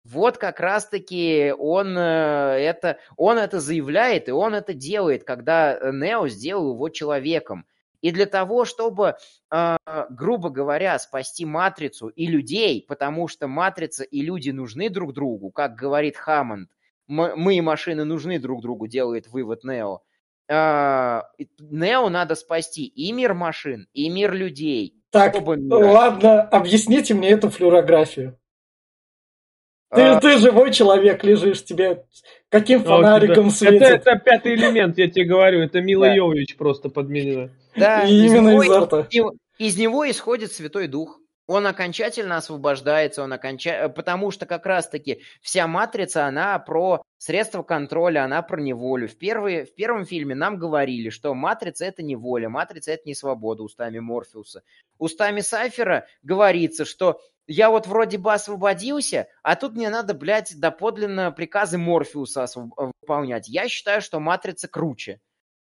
Вот как раз-таки он э, это, он это заявляет, и он это делает, когда Нео сделал его человеком. И для того, чтобы, э, грубо говоря, спасти матрицу и людей, потому что матрица и люди нужны друг другу, как говорит Хаммонд, мы и машины нужны друг другу, делает вывод Нео. Э, Нео надо спасти и мир машин, и мир людей. Так, ладно, объясните мне эту флюорографию. Ты, а... ты живой человек, лежишь, тебе каким фонариком а, светит? Это, это пятый элемент, я тебе говорю, это Мила да. Йовович просто подменила. Да, и именно него, из арта. Из него исходит Святой Дух. Он окончательно освобождается, он оконча... потому что как раз-таки вся матрица, она про средства контроля, она про неволю. В, первые, в первом фильме нам говорили, что матрица это не воля, матрица это не свобода устами Морфеуса. Устами Сайфера говорится, что я вот вроде бы освободился, а тут мне надо, блядь, доподлинно приказы Морфеуса выполнять. Я считаю, что матрица круче.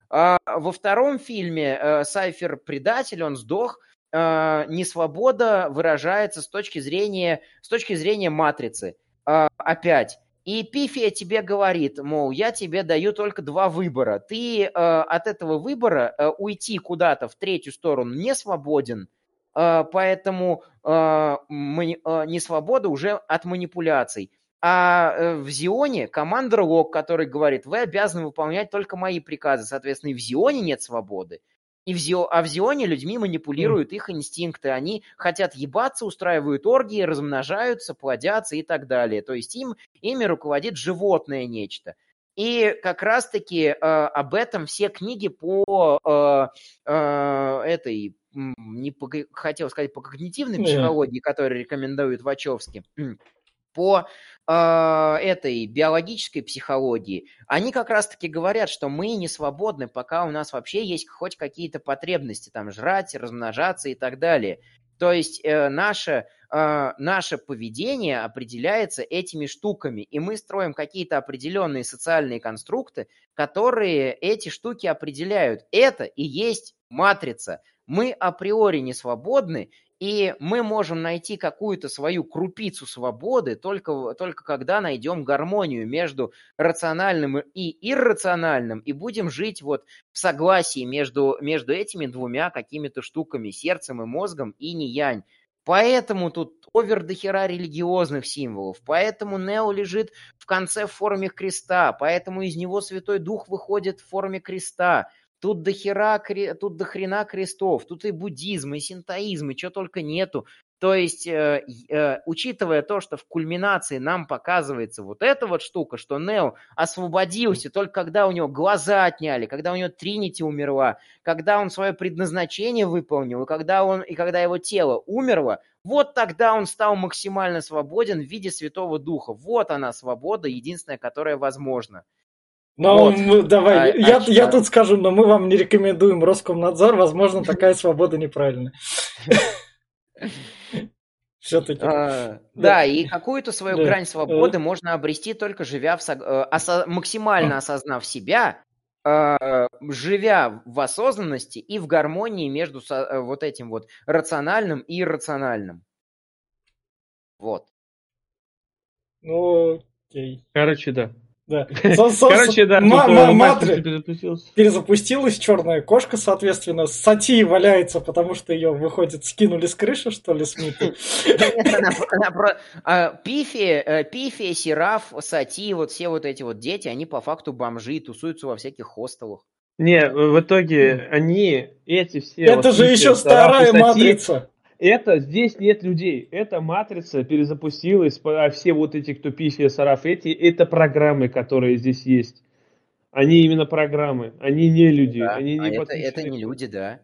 А во втором фильме э, Сайфер предатель, он сдох. Э, несвобода выражается с точки зрения, с точки зрения матрицы. Э, опять. И Пифия тебе говорит, мол, я тебе даю только два выбора. Ты э, от этого выбора э, уйти куда-то в третью сторону не свободен, э, поэтому э, мы, э, не свобода уже от манипуляций. А э, в Зионе командор Лок, который говорит, вы обязаны выполнять только мои приказы. Соответственно, и в Зионе нет свободы. И в Зио... А в Зионе людьми манипулируют их инстинкты. Они хотят ебаться, устраивают оргии, размножаются, плодятся и так далее. То есть им, ими руководит животное нечто. И как раз-таки э, об этом все книги по э, э, этой, не по, хотел сказать, по когнитивной психологии, которые рекомендуют Вачовски, по э, этой биологической психологии, они как раз-таки говорят, что мы не свободны, пока у нас вообще есть хоть какие-то потребности, там, жрать, размножаться и так далее. То есть э, наше, э, наше поведение определяется этими штуками, и мы строим какие-то определенные социальные конструкты, которые эти штуки определяют. Это и есть матрица. Мы априори не свободны, и мы можем найти какую-то свою крупицу свободы только, только когда найдем гармонию между рациональным и иррациональным, и будем жить вот в согласии между, между этими двумя какими-то штуками, сердцем и мозгом, и не янь. Поэтому тут овер до хера религиозных символов, поэтому Нео лежит в конце в форме креста, поэтому из него Святой Дух выходит в форме креста, Тут до, хера, тут до хрена крестов, тут и буддизм, и синтоизм, и что только нету. То есть, э, э, учитывая то, что в кульминации нам показывается вот эта вот штука, что Нео освободился только когда у него глаза отняли, когда у него Тринити умерла, когда он свое предназначение выполнил, и когда, он, и когда его тело умерло, вот тогда он стал максимально свободен в виде Святого Духа. Вот она свобода, единственная, которая возможна. Ну, вот. мы, давай, а, я, а я тут скажу, но мы вам не рекомендуем Роскомнадзор, возможно, такая свобода неправильная. Все-таки. А, да. и какую-то свою грань свободы можно обрести только живя в э, максимально осознав себя, а, живя в осознанности и в гармонии между э, вот этим вот рациональным и иррациональным. Вот. Ну, окей. Короче, да. Да. Короче, да, Матри перезапустилась, черная кошка, соответственно, Сати валяется, потому что ее, выходит, скинули с крыши, что ли, Смиту. А, Пифи, э, Пифи, Сераф, Сати, вот все вот эти вот дети, они по факту бомжи, тусуются во всяких хостелах. Не, в итоге они, эти все... Это же еще старая матрица. Это здесь нет людей. Это матрица перезапустилась, а все вот эти, кто пишет Сараф, эти, это программы, которые здесь есть. Они именно программы, они не люди. Да, они не а это, это не люди, да.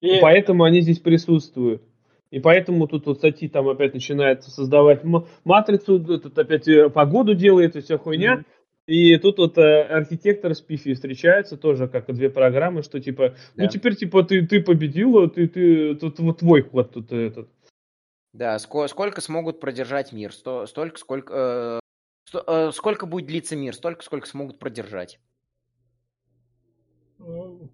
И... Поэтому они здесь присутствуют. И поэтому тут вот статьи там опять начинает создавать матрицу, тут опять э, погоду делает и вся хуйня. Mm-hmm. И тут вот э, архитектор с Пифи встречается тоже как две программы, что типа, ну, да. ну теперь типа ты, ты победила, ты, ты, тут вот твой ход тут этот. Да, сколько, сколько смогут продержать мир, сто, столько, сколько, э, сто, э, сколько будет длиться мир, столько, сколько смогут продержать. Ну,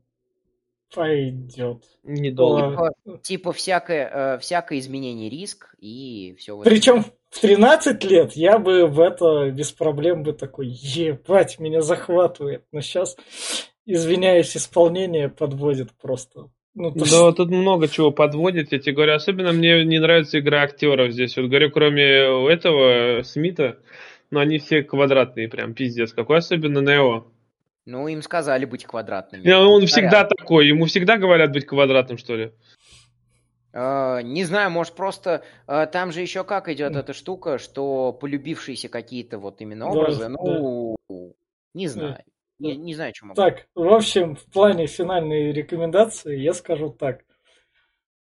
пойдет. Недолго. Типа, типа всякое, э, всякое изменение риск и все. Причем в 13 лет я бы в это без проблем бы такой, ебать, меня захватывает. Но сейчас, извиняюсь, исполнение подводит просто. Ну, то... Да, тут много чего подводит, я тебе говорю. Особенно мне не нравится игра актеров здесь. Вот говорю, кроме этого Смита, но они все квадратные, прям пиздец. Какой особенно Нео. Ну, им сказали быть квадратными. Не, он всегда такой, ему всегда говорят быть квадратным, что ли? Uh, не знаю, может просто uh, там же еще как идет эта штука, что полюбившиеся какие-то вот именно образы, да, ну, да. не знаю. Не, не знаю, что могу. Так, в общем, в плане финальной рекомендации я скажу так.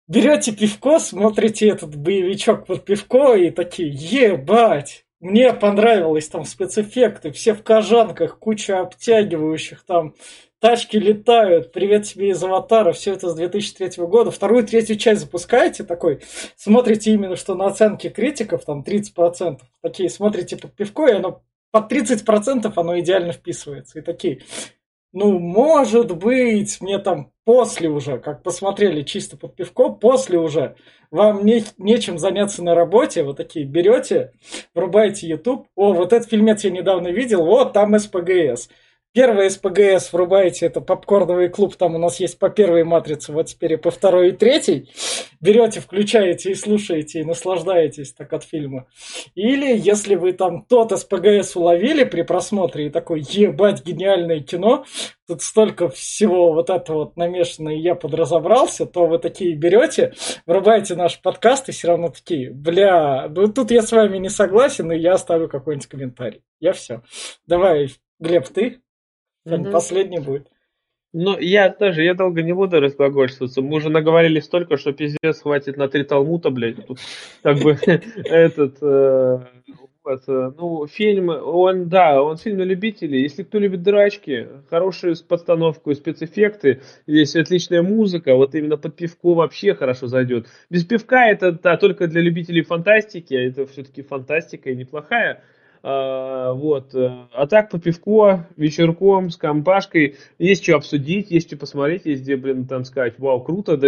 Берете пивко, смотрите этот боевичок под пивко и такие, ебать, мне понравилось там спецэффекты, все в кожанках, куча обтягивающих там, тачки летают, привет тебе из аватара, все это с 2003 года. Вторую, третью часть запускаете такой, смотрите именно что на оценки критиков, там 30%, такие смотрите под пивко, и оно под 30% оно идеально вписывается. И такие, ну, может быть, мне там после уже, как посмотрели чисто под пивко, после уже вам не, нечем заняться на работе, вот такие берете, врубаете YouTube, о, вот этот фильмец я недавно видел, вот там СПГС. Первый СПГС врубаете, это попкорновый клуб, там у нас есть по первой матрице, вот теперь и по второй и третьей. Берете, включаете и слушаете, и наслаждаетесь так от фильма. Или если вы там тот СПГС уловили при просмотре и такой, ебать, гениальное кино, тут столько всего вот это вот намешано, и я подразобрался, то вы такие берете, врубаете наш подкаст и все равно такие, бля, ну тут я с вами не согласен, и я оставлю какой-нибудь комментарий. Я все. Давай, Глеб, ты? Mm-hmm. Последний будет. Ну, я тоже, я долго не буду разглагольствоваться. Мы уже наговорили столько, что пиздец хватит на три талмута, блядь. Тут как бы этот... Э, вот, э, ну, фильм, он, да, он фильм на любителей. Если кто любит драчки, хорошую постановку и спецэффекты, есть отличная музыка, вот именно под пивко вообще хорошо зайдет. Без пивка это да, только для любителей фантастики, а это все-таки фантастика и неплохая. А, вот. А так по пивку, вечерком, с компашкой. Есть что обсудить, есть что посмотреть, есть где, блин, там сказать, вау, круто, да,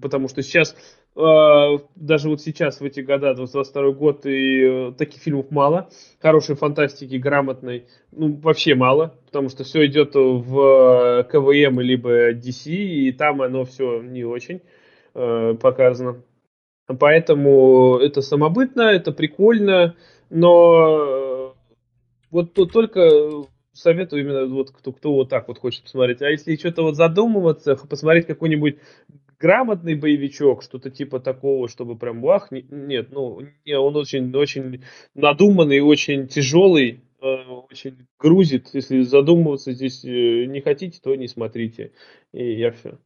потому что сейчас, а, даже вот сейчас, в эти года, 22 год, и э, таких фильмов мало. Хорошей фантастики, грамотной, ну, вообще мало, потому что все идет в КВМ либо DC, и там оно все не очень э, показано. Поэтому это самобытно, это прикольно, но вот тут только советую именно вот кто, кто вот так вот хочет посмотреть. А если что-то вот задумываться, посмотреть какой-нибудь грамотный боевичок, что-то типа такого, чтобы прям вах, нет, ну, не, он очень, очень надуманный, очень тяжелый, э, очень грузит. Если задумываться здесь э, не хотите, то не смотрите. И я все.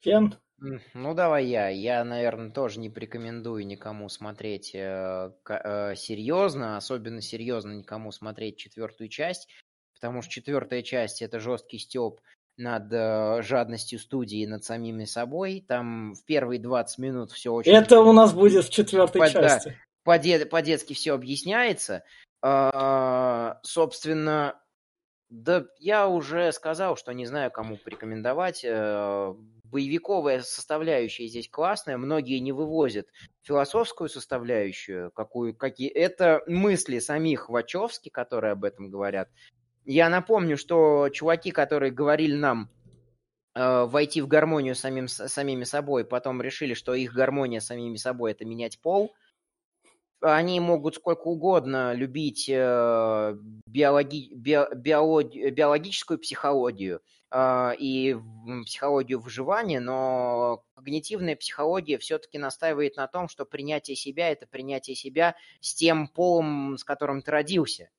Фен? Ну, давай я. Я, наверное, тоже не порекомендую никому смотреть э, э, серьезно, особенно серьезно никому смотреть четвертую часть, потому что четвертая часть это жесткий степ над э, жадностью студии, над самими собой. Там в первые 20 минут все очень... Это у нас будет в четвертой по, части. Да, по-де- по-детски все объясняется. А, собственно, да я уже сказал, что не знаю, кому порекомендовать. Боевиковая составляющая здесь классная. Многие не вывозят философскую составляющую, какую, какие... Это мысли самих Вачовски, которые об этом говорят. Я напомню, что чуваки, которые говорили нам э, войти в гармонию самим, самими собой, потом решили, что их гармония самими собой – это менять пол – они могут сколько угодно любить э, биологи, би, биологи, биологическую психологию э, и психологию выживания, но когнитивная психология все-таки настаивает на том, что принятие себя – это принятие себя с тем полом, с которым ты родился,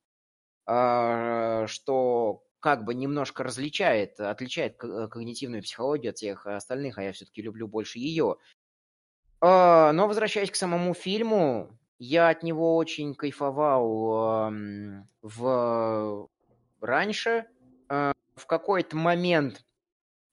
э, что как бы немножко различает, отличает когнитивную психологию от всех остальных, а я все-таки люблю больше ее. Но возвращаясь к самому фильму, я от него очень кайфовал в раньше. Э, в какой-то момент,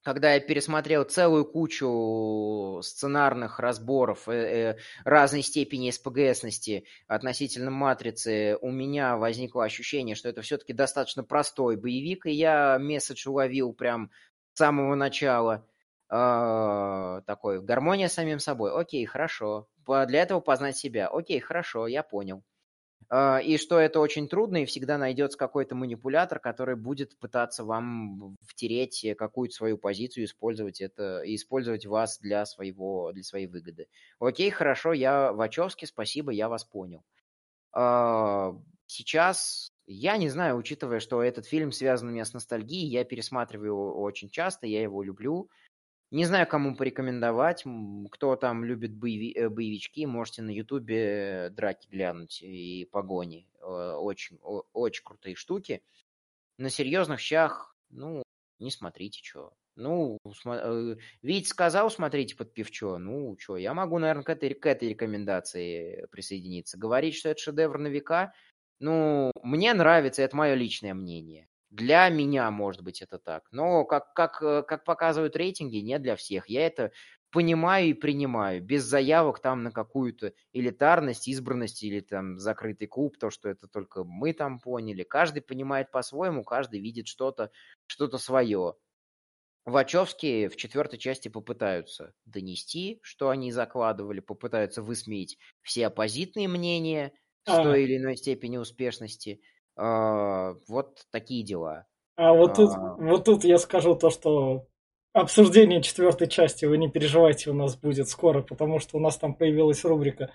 когда я пересмотрел целую кучу сценарных разборов э, э, разной степени СПГСности относительно «Матрицы», у меня возникло ощущение, что это все-таки достаточно простой боевик, и я месседж уловил прям с самого начала. Э, такой, гармония с самим собой. Окей, хорошо для этого познать себя. Окей, хорошо, я понял. А, и что это очень трудно, и всегда найдется какой-то манипулятор, который будет пытаться вам втереть какую-то свою позицию, использовать это, использовать вас для, своего, для своей выгоды. Окей, хорошо, я Вачовски, спасибо, я вас понял. А, сейчас, я не знаю, учитывая, что этот фильм связан у меня с ностальгией, я пересматриваю его очень часто, я его люблю. Не знаю, кому порекомендовать. Кто там любит боеви э, боевички, можете на Ютубе драки глянуть и погони. Э, очень, очень крутые штуки. На серьезных щах, ну, не смотрите, что. Ну, см... Вить сказал, смотрите под пивчо. Ну, что, я могу, наверное, к этой, к этой рекомендации присоединиться. Говорить, что это шедевр на века, ну, мне нравится, это мое личное мнение. Для меня, может быть, это так. Но как, как, э, как показывают рейтинги, не для всех. Я это понимаю и принимаю, без заявок там на какую-то элитарность, избранность или там закрытый клуб, то, что это только мы там поняли. Каждый понимает по-своему, каждый видит что-то что свое. Вачовские в четвертой части попытаются донести, что они закладывали, попытаются высмеять все оппозитные мнения с той или иной степени успешности – а, вот такие дела. А вот тут, а. вот тут я скажу то, что обсуждение четвертой части, вы не переживайте, у нас будет скоро, потому что у нас там появилась рубрика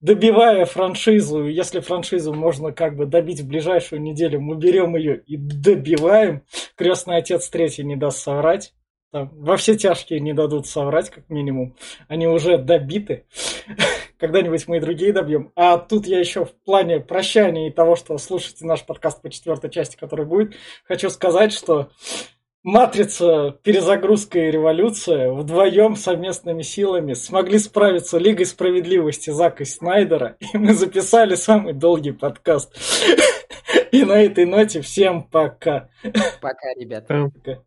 «Добивая франшизу». Если франшизу можно как бы добить в ближайшую неделю, мы берем ее и добиваем. «Крестный отец третий» не даст соврать. Во все тяжкие не дадут соврать, как минимум. Они уже добиты. Когда-нибудь мы и другие добьем. А тут я еще в плане прощания и того, что слушайте наш подкаст по четвертой части, который будет, хочу сказать, что Матрица, перезагрузка и революция вдвоем совместными силами смогли справиться Лигой справедливости Зака Снайдера, и мы записали самый долгий подкаст. И на этой ноте всем пока. Пока, ребята. Пока.